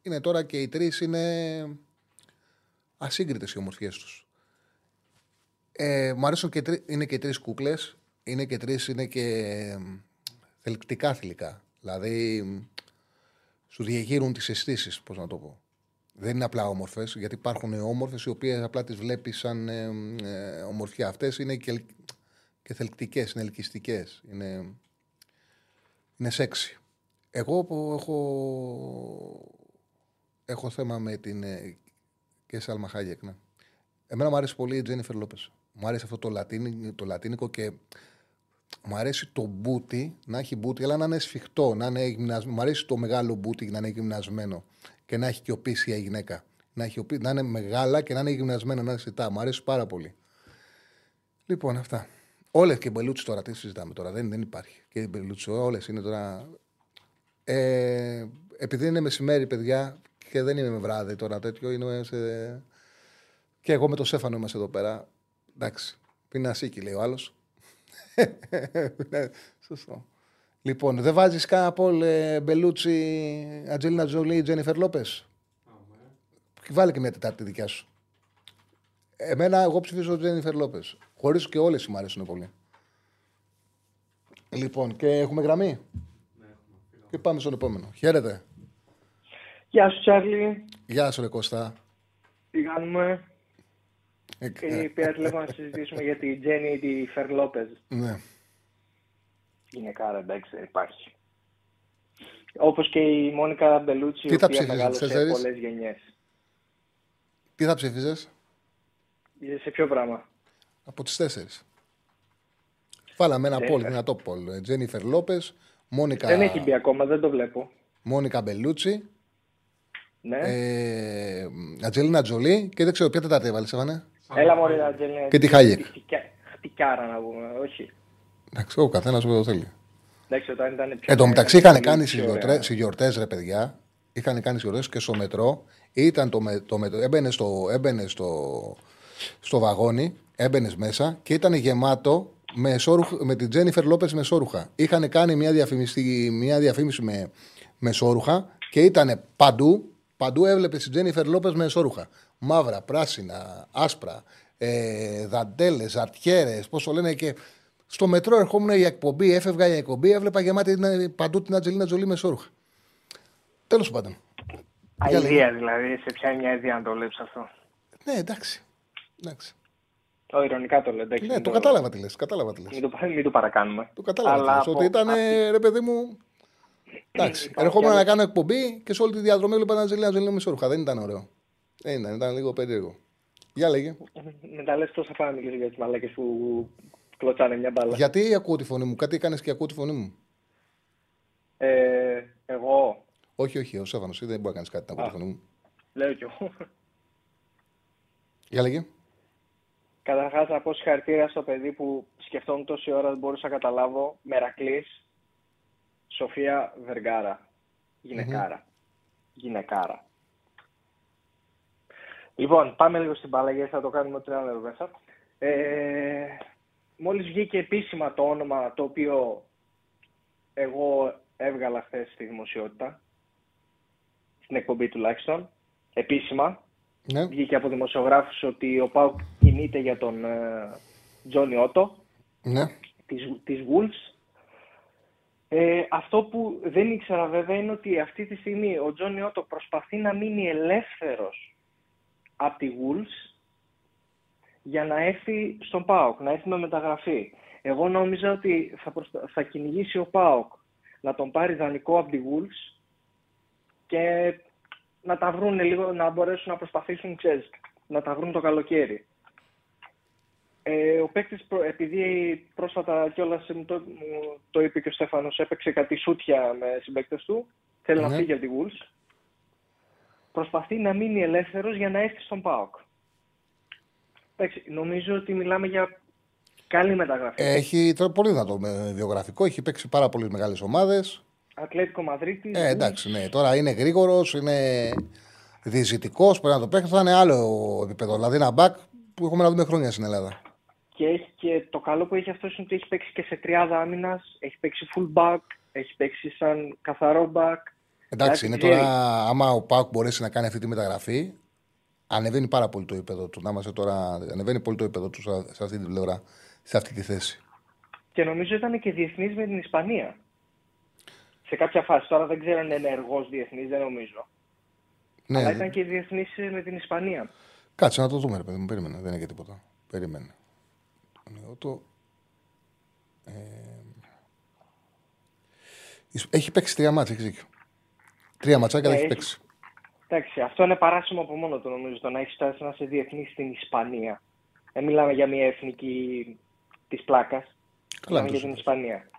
Είναι τώρα και οι τρεις είναι ασύγκριτες οι ομορφιές τους. Ε, μου αρέσουν και τρι... είναι και τρεις κούκλες. Είναι και τρεις, είναι και θελκτικά θηλυκά. Δηλαδή, σου διεγείρουν τις αισθήσεις, πώς να το πω. Δεν είναι απλά όμορφες, γιατί υπάρχουν όμορφες οι οποίες απλά τις βλέπεις σαν ε, ε, ομορφιά. Αυτές είναι και, και θελκτικές, είναι ελκυστικές. Είναι, είναι σεξι. Εγώ που έχω, έχω θέμα με την. Ε, και Σάλμα Χάγεκ, ναι. Εμένα μου αρέσει πολύ η Τζένιφερ Λόπες. Μου αρέσει αυτό το, λατίνι, το λατίνικο και μου αρέσει το μπούτι, να έχει μπούτι, αλλά να είναι σφιχτό, να είναι γυμνασμένο. Μου αρέσει το μεγάλο μπούτι να είναι γυμνασμένο και να έχει και οπίσει η γυναίκα. Να, έχει, να είναι μεγάλα και να είναι γυμνασμένο, να είναι σιτά. Μου αρέσει πάρα πολύ. Λοιπόν, αυτά. Όλες και μπελούτσι τώρα, τι συζητάμε τώρα, δεν, δεν υπάρχει. Και μπελούτσι, όλες είναι τώρα. Ε, επειδή είναι μεσημέρι, παιδιά, και δεν είμαι με βράδυ τώρα τέτοιο, είναι σε... Και εγώ με το Σέφανο είμαστε εδώ πέρα. Εντάξει. Πεινασίκι, λέει ο άλλος. Ναι, σωστό. Λοιπόν, δεν βάζεις κανένα Πολ ε, Μπελούτσι, Ατζέλινα Τζολί, Τζένιφερ Λόπες; Βάλει και μια τετάρτη δικιά σου. Εμένα, εγώ ψηφίζω Τζένιφερ Λόπες. Χωρίς και όλες μου αρέσουν πολύ. Λοιπόν, και έχουμε γραμμή; Ναι, και πάμε στον επόμενο. Χαίρετε. Γεια σου, Τσάρλι. Γεια σου, Ρε Κώστα. Τι κάνουμε; Ε, ε, Πήρα τηλέφωνο να συζητήσουμε για τη Τζένι τη Φερ Λόπεζ. Ναι. Είναι κάρα, εντάξει, δεν υπάρχει. Όπως και η Μόνικα Μπελούτσι, η οποία μεγάλωσε πολλές γενιές. Τι θα ψήφιζες, Σε ποιο πράγμα; Από τις τέσσερις. Βάλαμε ένα πόλ, δυνατό πόλ. Τζένιφερ Λόπε, Μόνικα. Δεν έχει μπει ακόμα, δεν το βλέπω. Μόνικα Μπελούτσι. Ναι. Ε, Ατζελίνα Τζολί και δεν ξέρω ποια τετάρτη έβαλες, Εύανε. Έλα μωρή Ατζελίνα. Και τη Χάγεκ. Χτυκάρα να πούμε, όχι. Εντάξει, ο καθένας που το θέλει. Εντάξει, όταν ήταν πιο Εν τω μεταξύ είχαν κάνει στι γιορτέ, ρε παιδιά, είχαν κάνει γιορτέ και στο μετρό. Ήταν το, με, το μετρό, έμπαινε, στο, έμπαινε στο, στο βαγόνι, έμπαινες μέσα και ήταν γεμάτο με, σόρουχ, με την Τζένιφερ Λόπες με σόρουχα. Είχαν κάνει μια διαφήμιση, μια διαφήμιση με, με σόρουχα και ήταν παντού Παντού έβλεπες την Τζένιφερ Λόπες με εσόρουχα. Μαύρα, πράσινα, άσπρα, ε, δαντέλες, αρτιέρες, πώς λένε και. Στο μετρό ερχόμουν η εκπομπή, έφευγα η εκπομπή, έβλεπα γεμάτη παντού την Ατζελίνα Τζολί με εσόρουχα. Τέλος πάντων. Αιδία δηλαδή, σε ποια μια ιδέα να το βλέπεις αυτό; Ναι, εντάξει. εντάξει. Το ηρωνικά το λέω. Ναι, το, κατάλαβα τι λες. Κατάλαβα τι λες. Μην, το, μην το παρακάνουμε. Το κατάλαβα. Αλλά Ότι ήταν, ρε παιδί μου, Εντάξει. Ερχόμουν να κάνω εκπομπή και σε όλη τη διαδρομή έβλεπα ένα ζελί, ένα μισόρουχα. Δεν ήταν ωραίο. Δεν ήταν, ήταν λίγο περίεργο. Για λέγε. Μετά λες τόσα πάμε για τις μαλάκες που κλωτσάνε μια μπάλα. Γιατί ακούω τη φωνή μου, κάτι έκανες και ακούω τη φωνή μου. Ε, εγώ. Όχι, όχι, ο Σέφανο, δεν μπορεί να κάνεις κάτι να ακούω τη φωνή μου. Λέω κι εγώ. Για λέγε. Καταρχάς, να πω συγχαρητήρια στο παιδί που σκεφτόμουν τόση ώρα δεν μπορούσα να καταλάβω. Μερακλής, Σοφία Βεργάρα. Γυναικάρα. Γυναικάρα. Λοιπόν, πάμε λίγο στην μπάλα γιατί θα το κάνουμε ό,τι άλλο μέσα. Ε, μόλις βγήκε επίσημα το όνομα το οποίο εγώ έβγαλα χθες στη δημοσιότητα, στην εκπομπή τουλάχιστον, επίσημα, ναι. βγήκε από δημοσιογράφους ότι ο Πάουκ κινείται για τον ε, Τζόνι Ότο ναι. της, της Wolves ε, αυτό που δεν ήξερα βέβαια είναι ότι αυτή τη στιγμή ο Τζόνι Ότο προσπαθεί να μείνει ελεύθερος από τη Wolves για να έρθει στον ΠΑΟΚ, να έρθει με μεταγραφή. Εγώ νόμιζα ότι θα, προστα... θα κυνηγήσει ο ΠΑΟΚ να τον πάρει δανεικό από τη Wolves και να τα βρουν λίγο, να μπορέσουν να προσπαθήσουν, ξέρεις, να τα βρουν το καλοκαίρι. Ε, ο παίκτης, επειδή πρόσφατα κιόλας μου το, μου το είπε και ο Στέφανος, έπαιξε κάτι σούτια με συμπαίκτες του, θέλει να Ναι. φύγει από τη Wolves, προσπαθεί να μείνει ελεύθερος για να έρθει στον ΠΑΟΚ. Εντάξει, νομίζω ότι μιλάμε για καλή μεταγραφή. Έχει τώρα πολύ δυνατό με βιογραφικό, έχει παίξει πάρα πολλέ μεγάλες ομάδες. Ατλέτικο Μαδρίτης. Ε, εντάξει, ναι. Τώρα είναι γρήγορος, είναι διαιτητικό, πρέπει να το παίξει. Θα είναι άλλο επίπεδο. Δηλαδή ένα μπακ που έχουμε να δούμε χρόνια στην Ελλάδα. Και, έχει και το καλό που έχει αυτό είναι ότι έχει παίξει και σε τριάδα άμυνας, έχει παίξει full back, έχει παίξει σαν καθαρό back. Εντάξει, είναι ξέρει. τώρα, άμα ο Πάουκ μπορέσει να κάνει αυτή τη μεταγραφή, ανεβαίνει πάρα πολύ το επίπεδο του. Να είμαστε τώρα, ανεβαίνει πολύ το επίπεδο του σε σε αυτή την πλευρά, σε αυτή τη θέση. Και νομίζω ήταν και διεθνής με την Ισπανία. Σε κάποια φάση. Τώρα δεν ξέρω αν είναι ενεργός διεθνής, δεν νομίζω. Ναι, Αλλά ήταν και διεθνής με την Ισπανία. Κάτσε να το δούμε, ρε παιδί μου. Περίμενε. Δεν είναι και τίποτα. Περίμενε. Εγώ το... Ε... Έχει παίξει τρία μάτσα, έχεις δίκιο. Τρία ματσάκια Ναι, δεν έχει έχει. παίξει. Εντάξει, αυτό είναι παράσημο από μόνο του νομίζω το να έχεις φτάσει να είσαι διεθνής στην Ισπανία. Δεν μιλάμε για μια εθνική της πλάκας. Μιλάμε είναι για το την Ισπανία.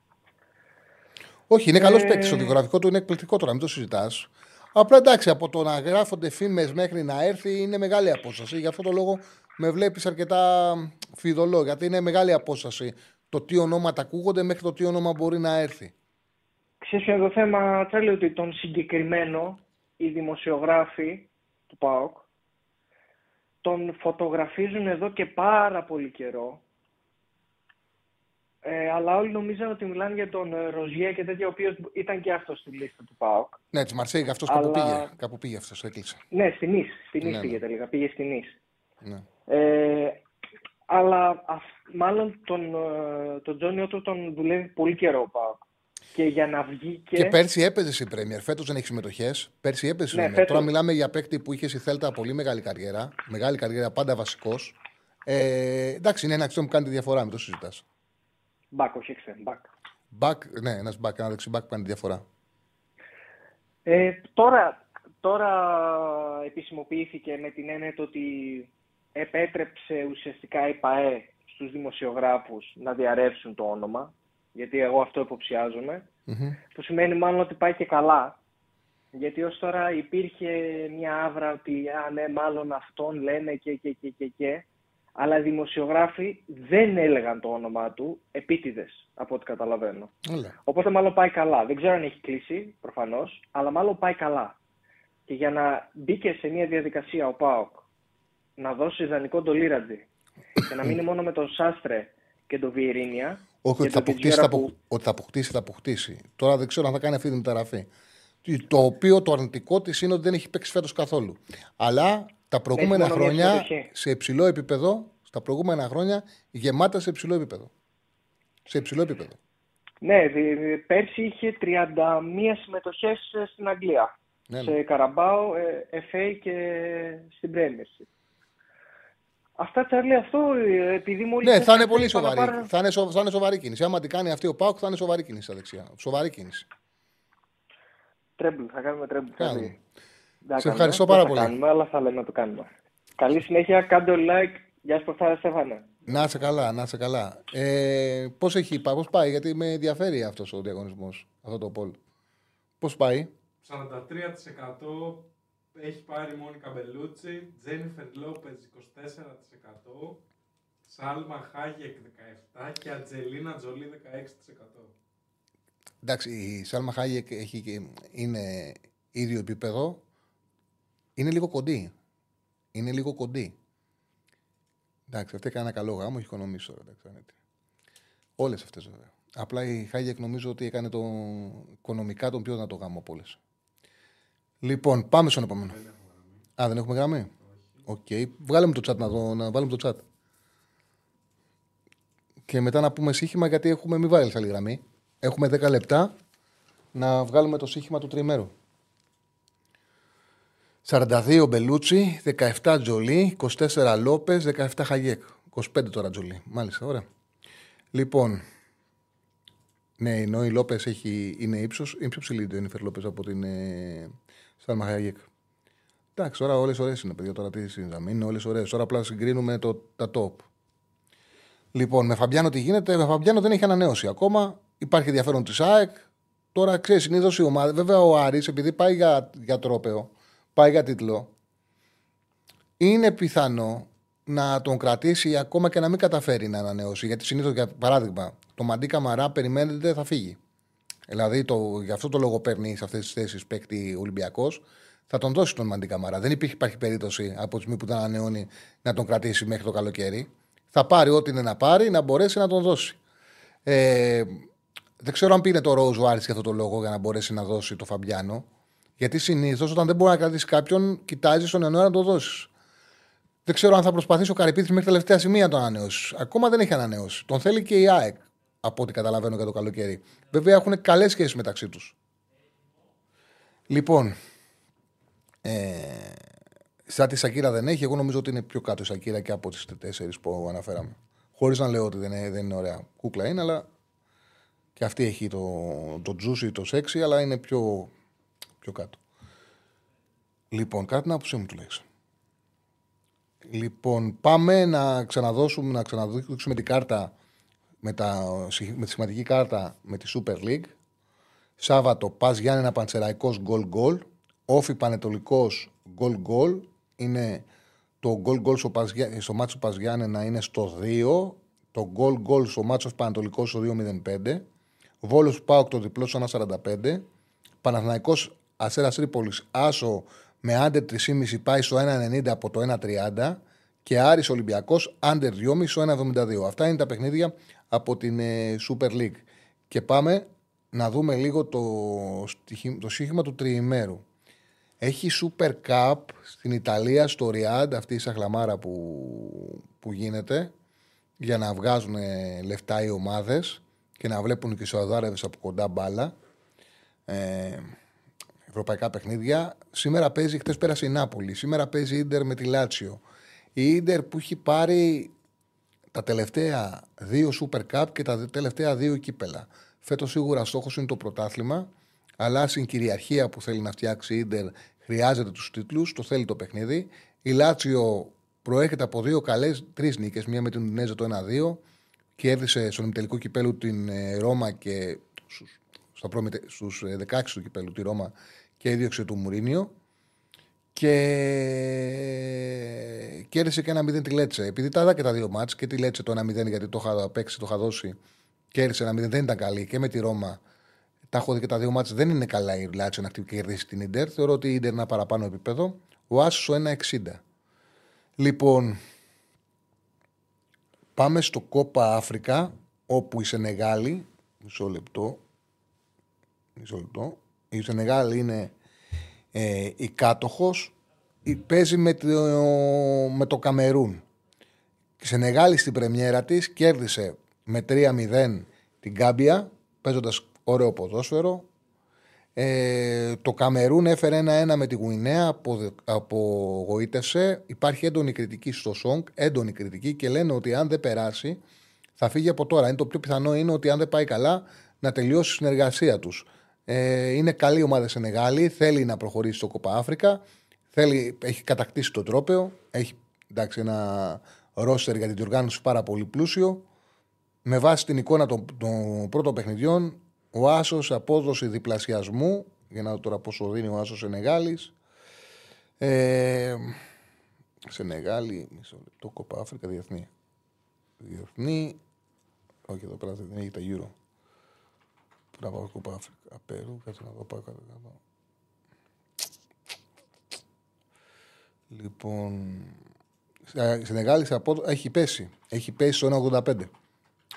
Όχι, είναι καλός Ε, παίκτης. Το δικογραφικό του είναι εκπληκτικό τώρα, μην το συζητάς. Απλά εντάξει, από το να γράφονται φήμες μέχρι να έρθει είναι μεγάλη απόσταση. Γι' αυτό το λόγο με βλέπεις αρκετά φιδωλό. Γιατί είναι μεγάλη απόσταση το τι ονόματα ακούγονται μέχρι το τι όνομα μπορεί να έρθει. Ξέρεις ποιο είναι το θέμα, Τσάρλι, ότι τον συγκεκριμένο, οι δημοσιογράφοι του ΠΑΟΚ, τον φωτογραφίζουν εδώ και πάρα πολύ καιρό. Ε, αλλά όλοι νομίζαν ότι μιλάνε για τον ε, Ροζιέ και τέτοια, ο οποίος ήταν και αυτός στη λίστα του ΠΑΟΚ. Ναι, της Μαρσέη, αυτός Αλλά- κάπου πήγε. Κάπου πήγε αυτός, έκλεισε. Ναι, στην Ις. Στην Ις Ναι, ναι. πήγε τελικά. Πήγε στην Ις. Ναι. Ε, αλλά αυ- μάλλον τον, ε, τον Τζόνι Ότο τον δουλεύει πολύ καιρό ο ΠΑΟΚ. Και για να βγει και... Και πέρσι έπαιζες στην Πρέμιερ. Φέτος δεν έχεις συμμετοχές. Πέρσι έπαιζες στην Ναι, Πρέμιερ. φέτος. Τώρα μιλάμε για παίκτη που είχε στη Θέλτα πολύ μεγάλη καριέρα. Μεγάλη καριέρα, πάντα βασικός. Ε, εντάξει, είναι ένα αξιό που κάνει τη διαφορά, μην το συζητάς. Μπακ, όχι εξτρέμ, μπακ. Back, ναι, ένας back, ένα δεξί back που κάνει τη διαφορά. Ε, τώρα, τώρα επισημοποιήθηκε με την έννοια το ότι επέτρεψε ουσιαστικά η ΠαΕ στους δημοσιογράφους να διαρρεύσουν το όνομα, γιατί εγώ αυτό υποψιάζομαι, Μμμ. που σημαίνει μάλλον ότι πάει και καλά, γιατί ως τώρα υπήρχε μια άβρα ότι α, ναι, μάλλον αυτόν λένε και, και, και, και, και, αλλά οι δημοσιογράφοι δεν έλεγαν το όνομά του επίτηδες, από ό,τι καταλαβαίνω. Όλα. Οπότε μάλλον πάει καλά. Δεν ξέρω αν έχει κλείσει, προφανώς, αλλά μάλλον πάει καλά. Και για να μπήκε σε μια διαδικασία ο Πάοκ να δώσει ιδανικό τον Λίρατζι και να μείνει μόνο με τον Σάστρε και τον Βιερίνια. Όχι, και ότι θα, τον αποκτήσει, θα, Πιτζιέρα απο- ότι θα αποκτήσει, θα αποκτήσει. Τώρα δεν ξέρω αν θα κάνει αυτή τη μεταγραφή. Το οποίο το αρνητικό της είναι ότι δεν έχει παίξει φέτος καθόλου. Αλλά τα προηγούμενα μόνο μία χρόνια συμμετοχή. σε υψηλό επίπεδο, στα προηγούμενα χρόνια γεμάτα σε υψηλό επίπεδο. Σε υψηλό επίπεδο. Ναι, δι- δι- πέρσι είχε 31 συμμετοχές στην Αγγλία. Ναι, σε ναι. Καραμπάο, ε, FA και στην Premiership. Αυτά, Τσάρλι, αυτό ε, επειδή μόλις... Ναι, θα είναι έφτασε, πολύ είπα να σοβαρή. πάρω- Θα είναι, σο- θα είναι σοβαρή κίνηση. Άμα την κάνει αυτή ο Πάουκ, θα είναι σοβαρή κίνηση στα δεξιά. Σοβαρή κίνηση. Treble, θα κάνουμε treble. Κάνουμε. Τσάρλι. Δεν Σε θα ευχαριστώ κάνουμε, πάρα δεν θα πολύ. Κάνουμε, αλλά θα λέμε να το κάνουμε. Καλή συνέχεια, κάντε like. Γεια σου, Πορτάρα Στέφανε. Να είσαι καλά, να είσαι καλά. Ε, Πώς έχει πάει, πώς πάει, γιατί με ενδιαφέρει αυτός ο διαγωνισμός, αυτό το poll. Πώς πάει, 43% έχει πάρει η Μόνικα Μπελούτσι, Τζένιφερ Λόπεζ 24%, Σάλμα Χάγεκ 17% και Ατζελίνα Τζολί 16%. Εντάξει, η Σάλμα Χάγεκ έχει, και- είναι ίδιο επίπεδο. Είναι λίγο κοντή. Είναι λίγο κοντή. Εντάξει, αυτή έκανε ένα καλό γάμο, έχει οικονομήσει τώρα. Εντάξει, άνετη. Όλες αυτές βέβαια. Απλά η Χάγεκ νομίζω ότι έκανε το, οικονομικά τον πιο δυνατό γάμο από όλες. Λοιπόν, πάμε στον επόμενο. Α, δεν έχουμε γραμμή. Οκ. Βγάλε μου το chat να, δω, να βάλουμε το chat. Και μετά να πούμε σύγχυμα γιατί έχουμε μη βάλεις άλλη γραμμή. Έχουμε 10 λεπτά να βγάλουμε το σύγχυμα του τριμέρου. 42 Μπελούτσι, 17 Τζολί, 24 Λόπες, 17 Χαγιέκ. 25 τώρα Τζολί. Μάλιστα, ωραία. Λοιπόν, ναι, ενώ η Λόπες είναι ύψος, είναι πιο ψηλή η Τζένιφερ Λόπες από την ε, Σάλμα Χαγιέκ. Εντάξει, τώρα όλες ωραίες είναι, παιδιά. Τώρα τι συζητάμε. Είναι όλες ωραίες. Τώρα απλά συγκρίνουμε το, τα top. Λοιπόν, με Φαμπιάνο τι γίνεται. Με Φαμπιάνο δεν έχει ανανέωση ακόμα. Υπάρχει ενδιαφέρον της ΑΕΚ. Τώρα ξέρεις, συνήθως η ομάδα. Βέβαια, ο Άρης επειδή πάει για, για τρόπεο, πάει για τίτλο, είναι πιθανό να τον κρατήσει ακόμα και να μην καταφέρει να ανανεώσει. Γιατί συνήθως, για παράδειγμα, το Μαντί Καμαρά περιμένετε θα φύγει. Δηλαδή, το, γι' αυτό το λόγο παίρνει σε αυτές τις θέσεις παίκτη Ολυμπιακός. Θα τον δώσει τον Μαντί Καμαρά. Δεν υπήρχε, υπάρχει περίπτωση από τη στιγμή που τον ανανεώνει να τον κρατήσει μέχρι το καλοκαίρι. Θα πάρει ό,τι είναι να πάρει να μπορέσει να τον δώσει. Ε, δεν ξέρω αν πήρε το Ρόζου Άρης για αυτό το λόγο για να μπορέσει να δώσει το Φαμπιάνο. Γιατί συνήθως όταν δεν μπορεί να κρατήσει κάποιον, κοιτάζει στον Ιανουάριο να το δώσεις. Δεν ξέρω αν θα προσπαθήσει ο Καρυπίδης μέχρι τα τελευταία σημεία να τον ανανεώσει. Ακόμα δεν έχει ανανεώσει. Τον θέλει και η ΑΕΚ, από ό,τι καταλαβαίνω για το καλοκαίρι. Βέβαια έχουν καλές σχέσεις μεταξύ τους. Λοιπόν, ε, σαν τη Σακύρα δεν έχει, εγώ νομίζω ότι είναι πιο κάτω η Σακύρα και από τις τέσσερις που αναφέραμε. Χωρίς να λέω ότι δεν είναι, δεν είναι ωραία. Κούκλα είναι, αλλά και αυτή έχει το, το juicy, το sexy, αλλά είναι πιο, πιο κάτω. Λοιπόν, κάτι να άποψή μου του λέξει. Λοιπόν, πάμε να ξαναδώσουμε, να ξαναδείξουμε την κάρτα με, τα, με τη σημαντική κάρτα με τη Super League. Σάββατο, Πας Γιάννενα Πανσεραϊκός γκολ γκολ. Όφι Πανετολικός γκολ γκολ. Είναι το γκολ γκολ στο, στο μάτσο Πας Γιάννενα είναι στο 2. Το γκολ γκολ στο μάτσο Πανετολικός στο 2-0-5. Βόλος Πάοκ το διπλό στο 1,45. Παναθναϊκό Ασέρα Τρίπολης Άσο με άντερ 3,5 πάει στο 1,90 από το 1,30. Και Άρης Ολυμπιακός άντερ 2,5 στο 1,72. Αυτά είναι τα παιχνίδια από την ε, Super League. Και πάμε να δούμε λίγο το, το σύγχυμα του τριημέρου. Έχει Super Cup στην Ιταλία, στο Ριάντ, αυτή η σαχλαμάρα που, που γίνεται, για να βγάζουν λεφτά οι ομάδες και να βλέπουν και οι Σαουδάρευε από κοντά μπάλα. Ε, ευρωπαϊκά παιχνίδια. Σήμερα παίζει, χτε πέρασε η Νάπολη. Σήμερα παίζει η Ιντερ με τη Λάτσιο. Η Ιντερ που έχει πάρει τα τελευταία δύο Super Cup και τα τελευταία δύο κύπελα. Φέτος σίγουρα στόχος είναι το πρωτάθλημα, αλλά στην κυριαρχία που θέλει να φτιάξει η Ιντερ χρειάζεται τους τίτλους, το θέλει το παιχνίδι. Η Λάτσιο προέρχεται από δύο καλές, τρεις νίκες, μία με την Ινέζα το 1-2 κέρδισε στον τελικό κυπέλου την ε, Ρώμα και στους 16 ε, του κυπέλου τη Ρώμα και έδιωξε του Μουρίνιο και κέρδισε και ένα 0 τη Λέτσε. Επειδή τα είδα και τα δύο μάτς και τη Λέτσε το 1-0 γιατί το είχα παίξει, το είχα δώσει κέρδισε ένα 0, δεν ήταν καλή και με τη Ρώμα τα έχω δει και τα δύο μάτς δεν είναι καλά η Λάτσε να κερδίσει την Ιντερ. Θεωρώ ότι η Ιντερ είναι ένα παραπάνω επίπεδο. Ο Άσος 1-60. Λοιπόν, Πάμε στο Κόπα Αφρικα, όπου η Σενεγάλη, μισό λεπτό, μισό λεπτό, η Σενεγάλη είναι ε, η κάτοχος, παίζει με το, με το Καμερούν. Η Σενεγάλη στην πρεμιέρα της κέρδισε με 3-0 την Κάμπια, παίζοντας ωραίο ποδόσφαιρο, ε, το Καμερούν έφερε ένα-ένα με τη Γουινέα, απο, απογοήτευσε. Υπάρχει έντονη κριτική στο Σόγκ, έντονη κριτική και λένε ότι αν δεν περάσει θα φύγει από τώρα. Είναι το πιο πιθανό είναι ότι αν δεν πάει καλά να τελειώσει η συνεργασία τους. Ε, είναι καλή ομάδα Σενεγάλη, θέλει να προχωρήσει στο Κοπα Αφρικα, θέλει, έχει κατακτήσει το τρόπεο, έχει εντάξει, ένα ρόστερ για την διοργάνωση πάρα πολύ πλούσιο. Με βάση την εικόνα των, των πρώτων παιχνιδιών, ο Άσος απόδοση διπλασιασμού. Για να δω τώρα πόσο δίνει ο Άσος Σενεγάλης. Ε, Σενεγάλη, μισό λεπτό, κοπά Αφρικα, διεθνή. Διεθνή. Όχι, εδώ πέρα δεν έχει τα Euro. Πού να πάω κοπά Αφρικα, Περού, κάτσε να δω πάω κάτω κάτω. Λοιπόν, Σενεγάλη έχει πέσει. Έχει πέσει στο 1,85.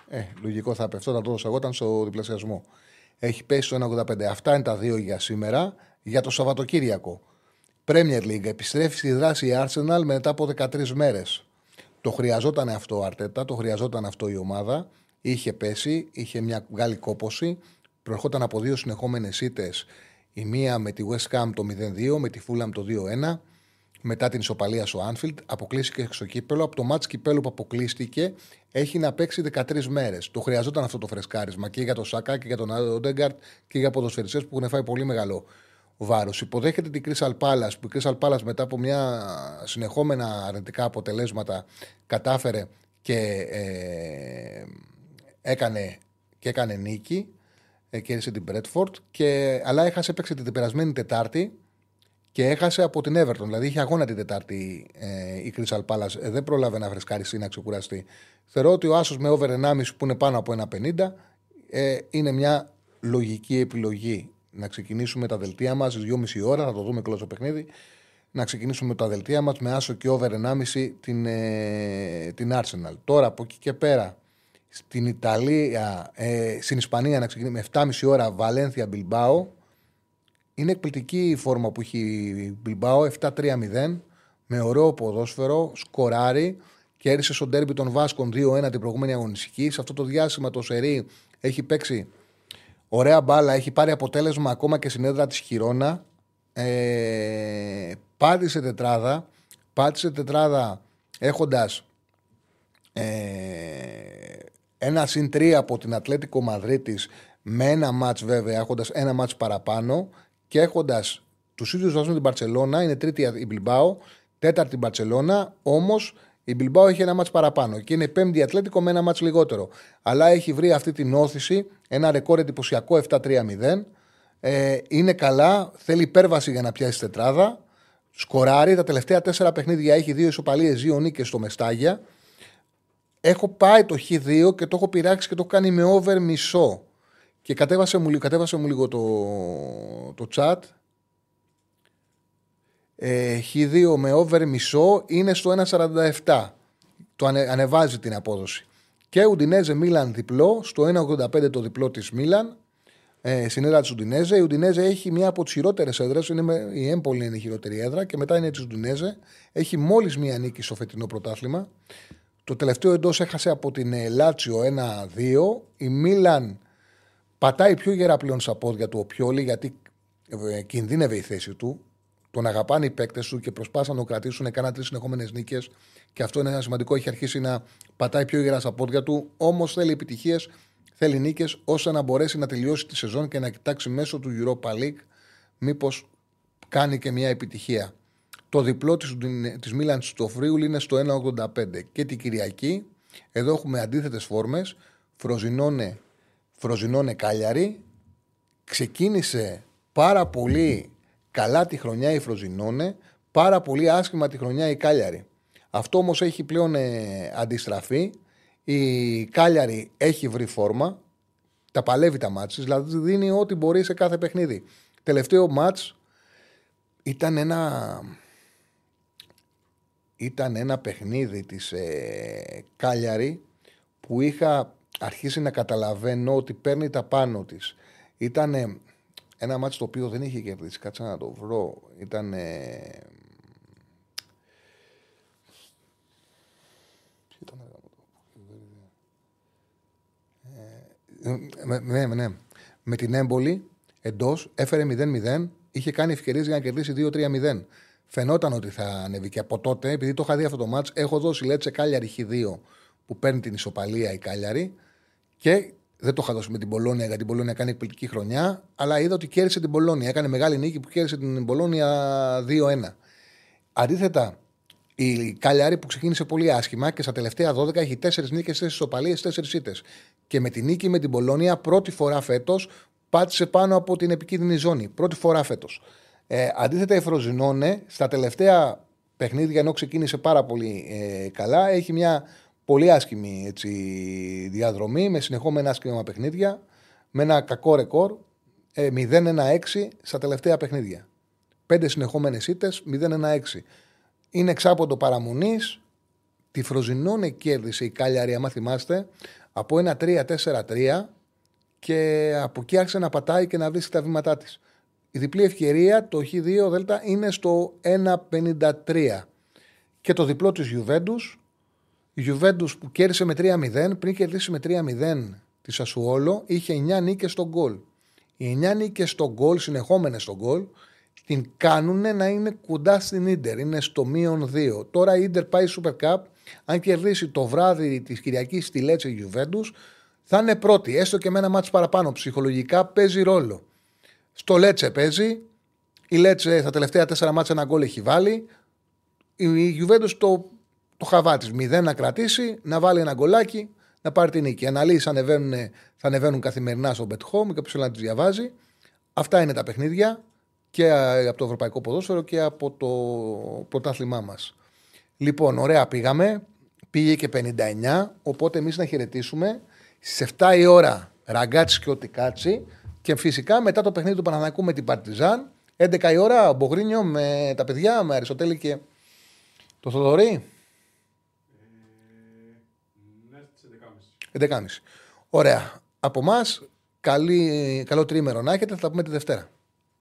Ε, λογικό θα πέφτω, θα το δώσω εγώ, ήταν στο διπλασιασμό. Έχει πέσει στο 1,85. Αυτά είναι τα δύο για σήμερα. Για το Σαββατοκύριακο. Premier League. Επιστρέφει στη δράση η Arsenal μετά από 13 μέρες. Το χρειαζόταν αυτό ο Αρτέτα, το χρειαζόταν αυτό η ομάδα. Είχε πέσει, είχε μια μεγάλη κόποση. Προερχόταν από δύο συνεχόμενες ήττες. Η μία με τη West Ham το 0-2, με τη Fulham το 2-1. Μετά την ισοπαλία στο Anfield, αποκλείστηκε στο κύπελο. Από το μάτς κυπέλου που αποκλείστηκε, έχει να παίξει 13 μέρες. Το χρειαζόταν αυτό το φρεσκάρισμα και για τον Σακά και για τον Άντεγκαρτ και για ποδοσφαιριστές που έχουν φάει πολύ μεγάλο βάρος. Υποδέχεται την Crystal Palace, που η Crystal Palace μετά από μια συνεχόμενα αρνητικά αποτελέσματα κατάφερε και ε, έκανε, και έκανε νίκη. Ε, κέρδισε την Bradford, και, αλλά έχασε παίξει την περασμένη Τετάρτη και έχασε από την Everton. Δηλαδή είχε αγώνα την Τετάρτη ε, η Crystal Palace. Ε, δεν πρόλαβε να φρεσκαριστεί να ξεκουραστεί. Θεωρώ ότι ο Άσος με over 1,5 που είναι πάνω από 1,50 ε, είναι μια λογική επιλογή. Να ξεκινήσουμε τα δελτία μας 2,5 ώρα, θα το δούμε κλώσο παιχνίδι. Να ξεκινήσουμε τα δελτία μας με άσο και over 1,5 την, ε, την Arsenal. Τώρα από εκεί και πέρα στην Ιταλία, ε, στην Ισπανία να ξεκινήσουμε με 7,5 ώρα Βαλένθια Μπιλμπάο. Είναι εκπληκτική η φόρμα που έχει η Μπιλμπάο 7-3-0 με ωραίο ποδόσφαιρο, σκοράρι. Κέρδισε στον τέρμπι των Βάσκων 2-1 την προηγούμενη αγωνιστική. Σε αυτό το διάστημα το Σερί έχει παίξει ωραία μπάλα, έχει πάρει αποτέλεσμα ακόμα και στην έδρα της Χιρόνα. Ε, πάτησε τετράδα. Πάτησε τετράδα έχοντας ε, ένα συν τρία από την Ατλέτικο Μαδρίτης με ένα μάτς βέβαια, έχοντας ένα μάτς παραπάνω και έχοντας τους ίδιους βαθμούς την Παρσελώνα, είναι τρίτη η Μπιλμπάο, τέταρτη η Μπαρσελόνα, όμως η Μπιλμπάο έχει ένα μάτς παραπάνω και είναι πέμπτη Ατλέτικο με ένα μάτς λιγότερο. Αλλά έχει βρει αυτή την όθηση, ένα ρεκόρ εντυπωσιακό 7-3-0. Ε, είναι καλά, θέλει υπέρβαση για να πιάσει τετράδα. Σκοράρει τα τελευταία τέσσερα παιχνίδια, έχει δύο ισοπαλίες, δύο νίκες στο Μεστάγια. Έχω πάει το Χ2 και το έχω πειράξει και το κάνει με over μισό. Και κατέβασε μου, κατέβασε μου λίγο το, το chat. Ε, Χ2 με over μισό είναι στο 1,47. Το ανε, ανεβάζει την απόδοση. Και Ουντινέζε Μίλαν διπλό, στο 1,85 το διπλό της Μίλαν. Ε, στην έδρα της Ουντινέζε. Η Ουντινέζε έχει μία από τις χειρότερες έδρες. Η Έμπολη είναι η χειρότερη έδρα και μετά είναι της Ουντινέζε. Έχει μόλις μία νίκη στο φετινό πρωτάθλημα. Το τελευταίο εντός έχασε από την ε, Λάτσιο 1-2. Η Μίλαν πατάει πιο γερά πλέον στα πόδια του ο Πιόλη γιατί ε, κινδύνευε η θέση του. Τον αγαπάνε οι παίκτες του και προσπάθησαν να το κρατήσουν. Κάνα τρεις συνεχόμενες νίκες. Και αυτό είναι ένα σημαντικό. Έχει αρχίσει να πατάει πιο γερά στα πόδια του. Όμως θέλει επιτυχίες, θέλει νίκες, ώστε να μπορέσει να τελειώσει τη σεζόν και να κοιτάξει μέσω του Europa League μήπως κάνει και μια επιτυχία. Το διπλό της, της Μίλαν στο Φρίουλ είναι στο 1,85. Και την Κυριακή, εδώ έχουμε αντίθετες φόρμες, Φροζινώνε, Φροζινώνε Κάλιαρη, ξεκίνησε πάρα πολύ καλά τη χρονιά η Φροζινώνε, πάρα πολύ άσχημα τη χρονιά η Κάλιαρη. Αυτό όμως έχει πλέον ε, αντιστραφεί. Η Κάλιαρη έχει βρει φόρμα, τα παλεύει τα μάτς, δηλαδή δίνει ό,τι μπορεί σε κάθε παιχνίδι. Τελευταίο μάτς ήταν ένα ήταν ένα παιχνίδι της ε, Κάλιαρη που είχα αρχίσει να καταλαβαίνω ότι παίρνει τα πάνω της. Ήταν ένα μάτι το οποίο δεν είχε κερδίσει. Κάτσα να το βρω. Ήταν. Ε, ναι, ναι. Με την έμπολη εντός έφερε 0-0. Είχε κάνει ευκαιρίες για να κερδίσει 2-3-0. Φαινόταν ότι θα ανέβει και από τότε, επειδή το είχα δει αυτό το μάτς, έχω δώσει λέτσε Κάλιαρη Χ2 που παίρνει την ισοπαλία η Κάλιαρη και δεν το είχα δώσει με την Πολώνια γιατί την Πολώνια κάνει εκπληκτική χρονιά, αλλά είδα ότι κέρδισε την Πολώνια. Έκανε μεγάλη νίκη που κέρδισε την Πολώνια 2-1. Αντίθετα, η Κάλιαρη που ξεκίνησε πολύ άσχημα και στα τελευταία 12 έχει 4 νίκες, 4 ισοπαλίες, 4 ήττες. Και με την νίκη με την Πολώνια πρώτη φορά φέτος πάτησε πάνω από την επικίνδυνη ζώνη. Πρώτη φορά φέτος. Ε, αντίθετα, η Φροζινόνε στα τελευταία παιχνίδια, ενώ ξεκίνησε πάρα πολύ ε, καλά, έχει μια πολύ άσχημη έτσι, διαδρομή με συνεχόμενα άσχημα παιχνίδια, με ένα κακό ρεκόρ. Ε, 0-1-6 στα τελευταία παιχνίδια. Πέντε συνεχόμενες ήττες, 0-1-6. Είναι εξάποντο παραμονής. Τη Φροζινόνε κέρδισε η Κάλιαρη, αν θυμάστε, από ένα 3-4-3 και από εκεί άρχισε να πατάει και να βρίσκει τα βήματά της. Η διπλή ευκαιρία, το Χ2 Δέλτα, είναι στο 1,53. Και το διπλό της Juventus, η Juventus που κέρδισε με 3-0, πριν κερδίσει με 3-0 τη Σασουόλο, είχε 9 νίκες στον γκολ. Οι 9 νίκες στο γκολ, συνεχόμενες στο γκολ, την κάνουν να είναι κοντά στην ντερ. Είναι στο μείον 2. Τώρα η ντερ πάει Super Cup. Αν κερδίσει το βράδυ της Κυριακής στη Λέτσε Γιουβέντους, θα είναι πρώτη. Έστω και με ένα μάτσο παραπάνω. Ψυχολογικά παίζει ρόλο. Στο Λέτσε παίζει. Η Λέτσε στα τελευταία τέσσερα μάτσα ένα γκολ έχει βάλει. Η Γιουβέντους το, το χαβά της. Μηδέν να κρατήσει, να βάλει ένα γκολάκι, να πάρει την νίκη. Οι αναλύσεις θα ανεβαίνουν καθημερινά στο Bet Home και όποιος να τις διαβάζει. Αυτά είναι τα παιχνίδια και από το Ευρωπαϊκό Ποδόσφαιρο και από το πρωτάθλημά μας. Λοιπόν, ωραία πήγαμε. Πήγε και 59. Οπότε εμείς να χαιρετήσουμε στις 7 η ώρα ραγκάτσι και ό,τι κάτσι. Και φυσικά μετά το παιχνίδι του Παναθηναϊκού με την Παρτιζάν, 11 η ώρα, ο Μπογρίνιο με τα παιδιά, με Αριστοτέλη και το Θοδωρή. Ναι, στις 11.30. Ωραία. Από εμάς, καλό τρίμερο να έχετε. Θα τα πούμε τη Δευτέρα.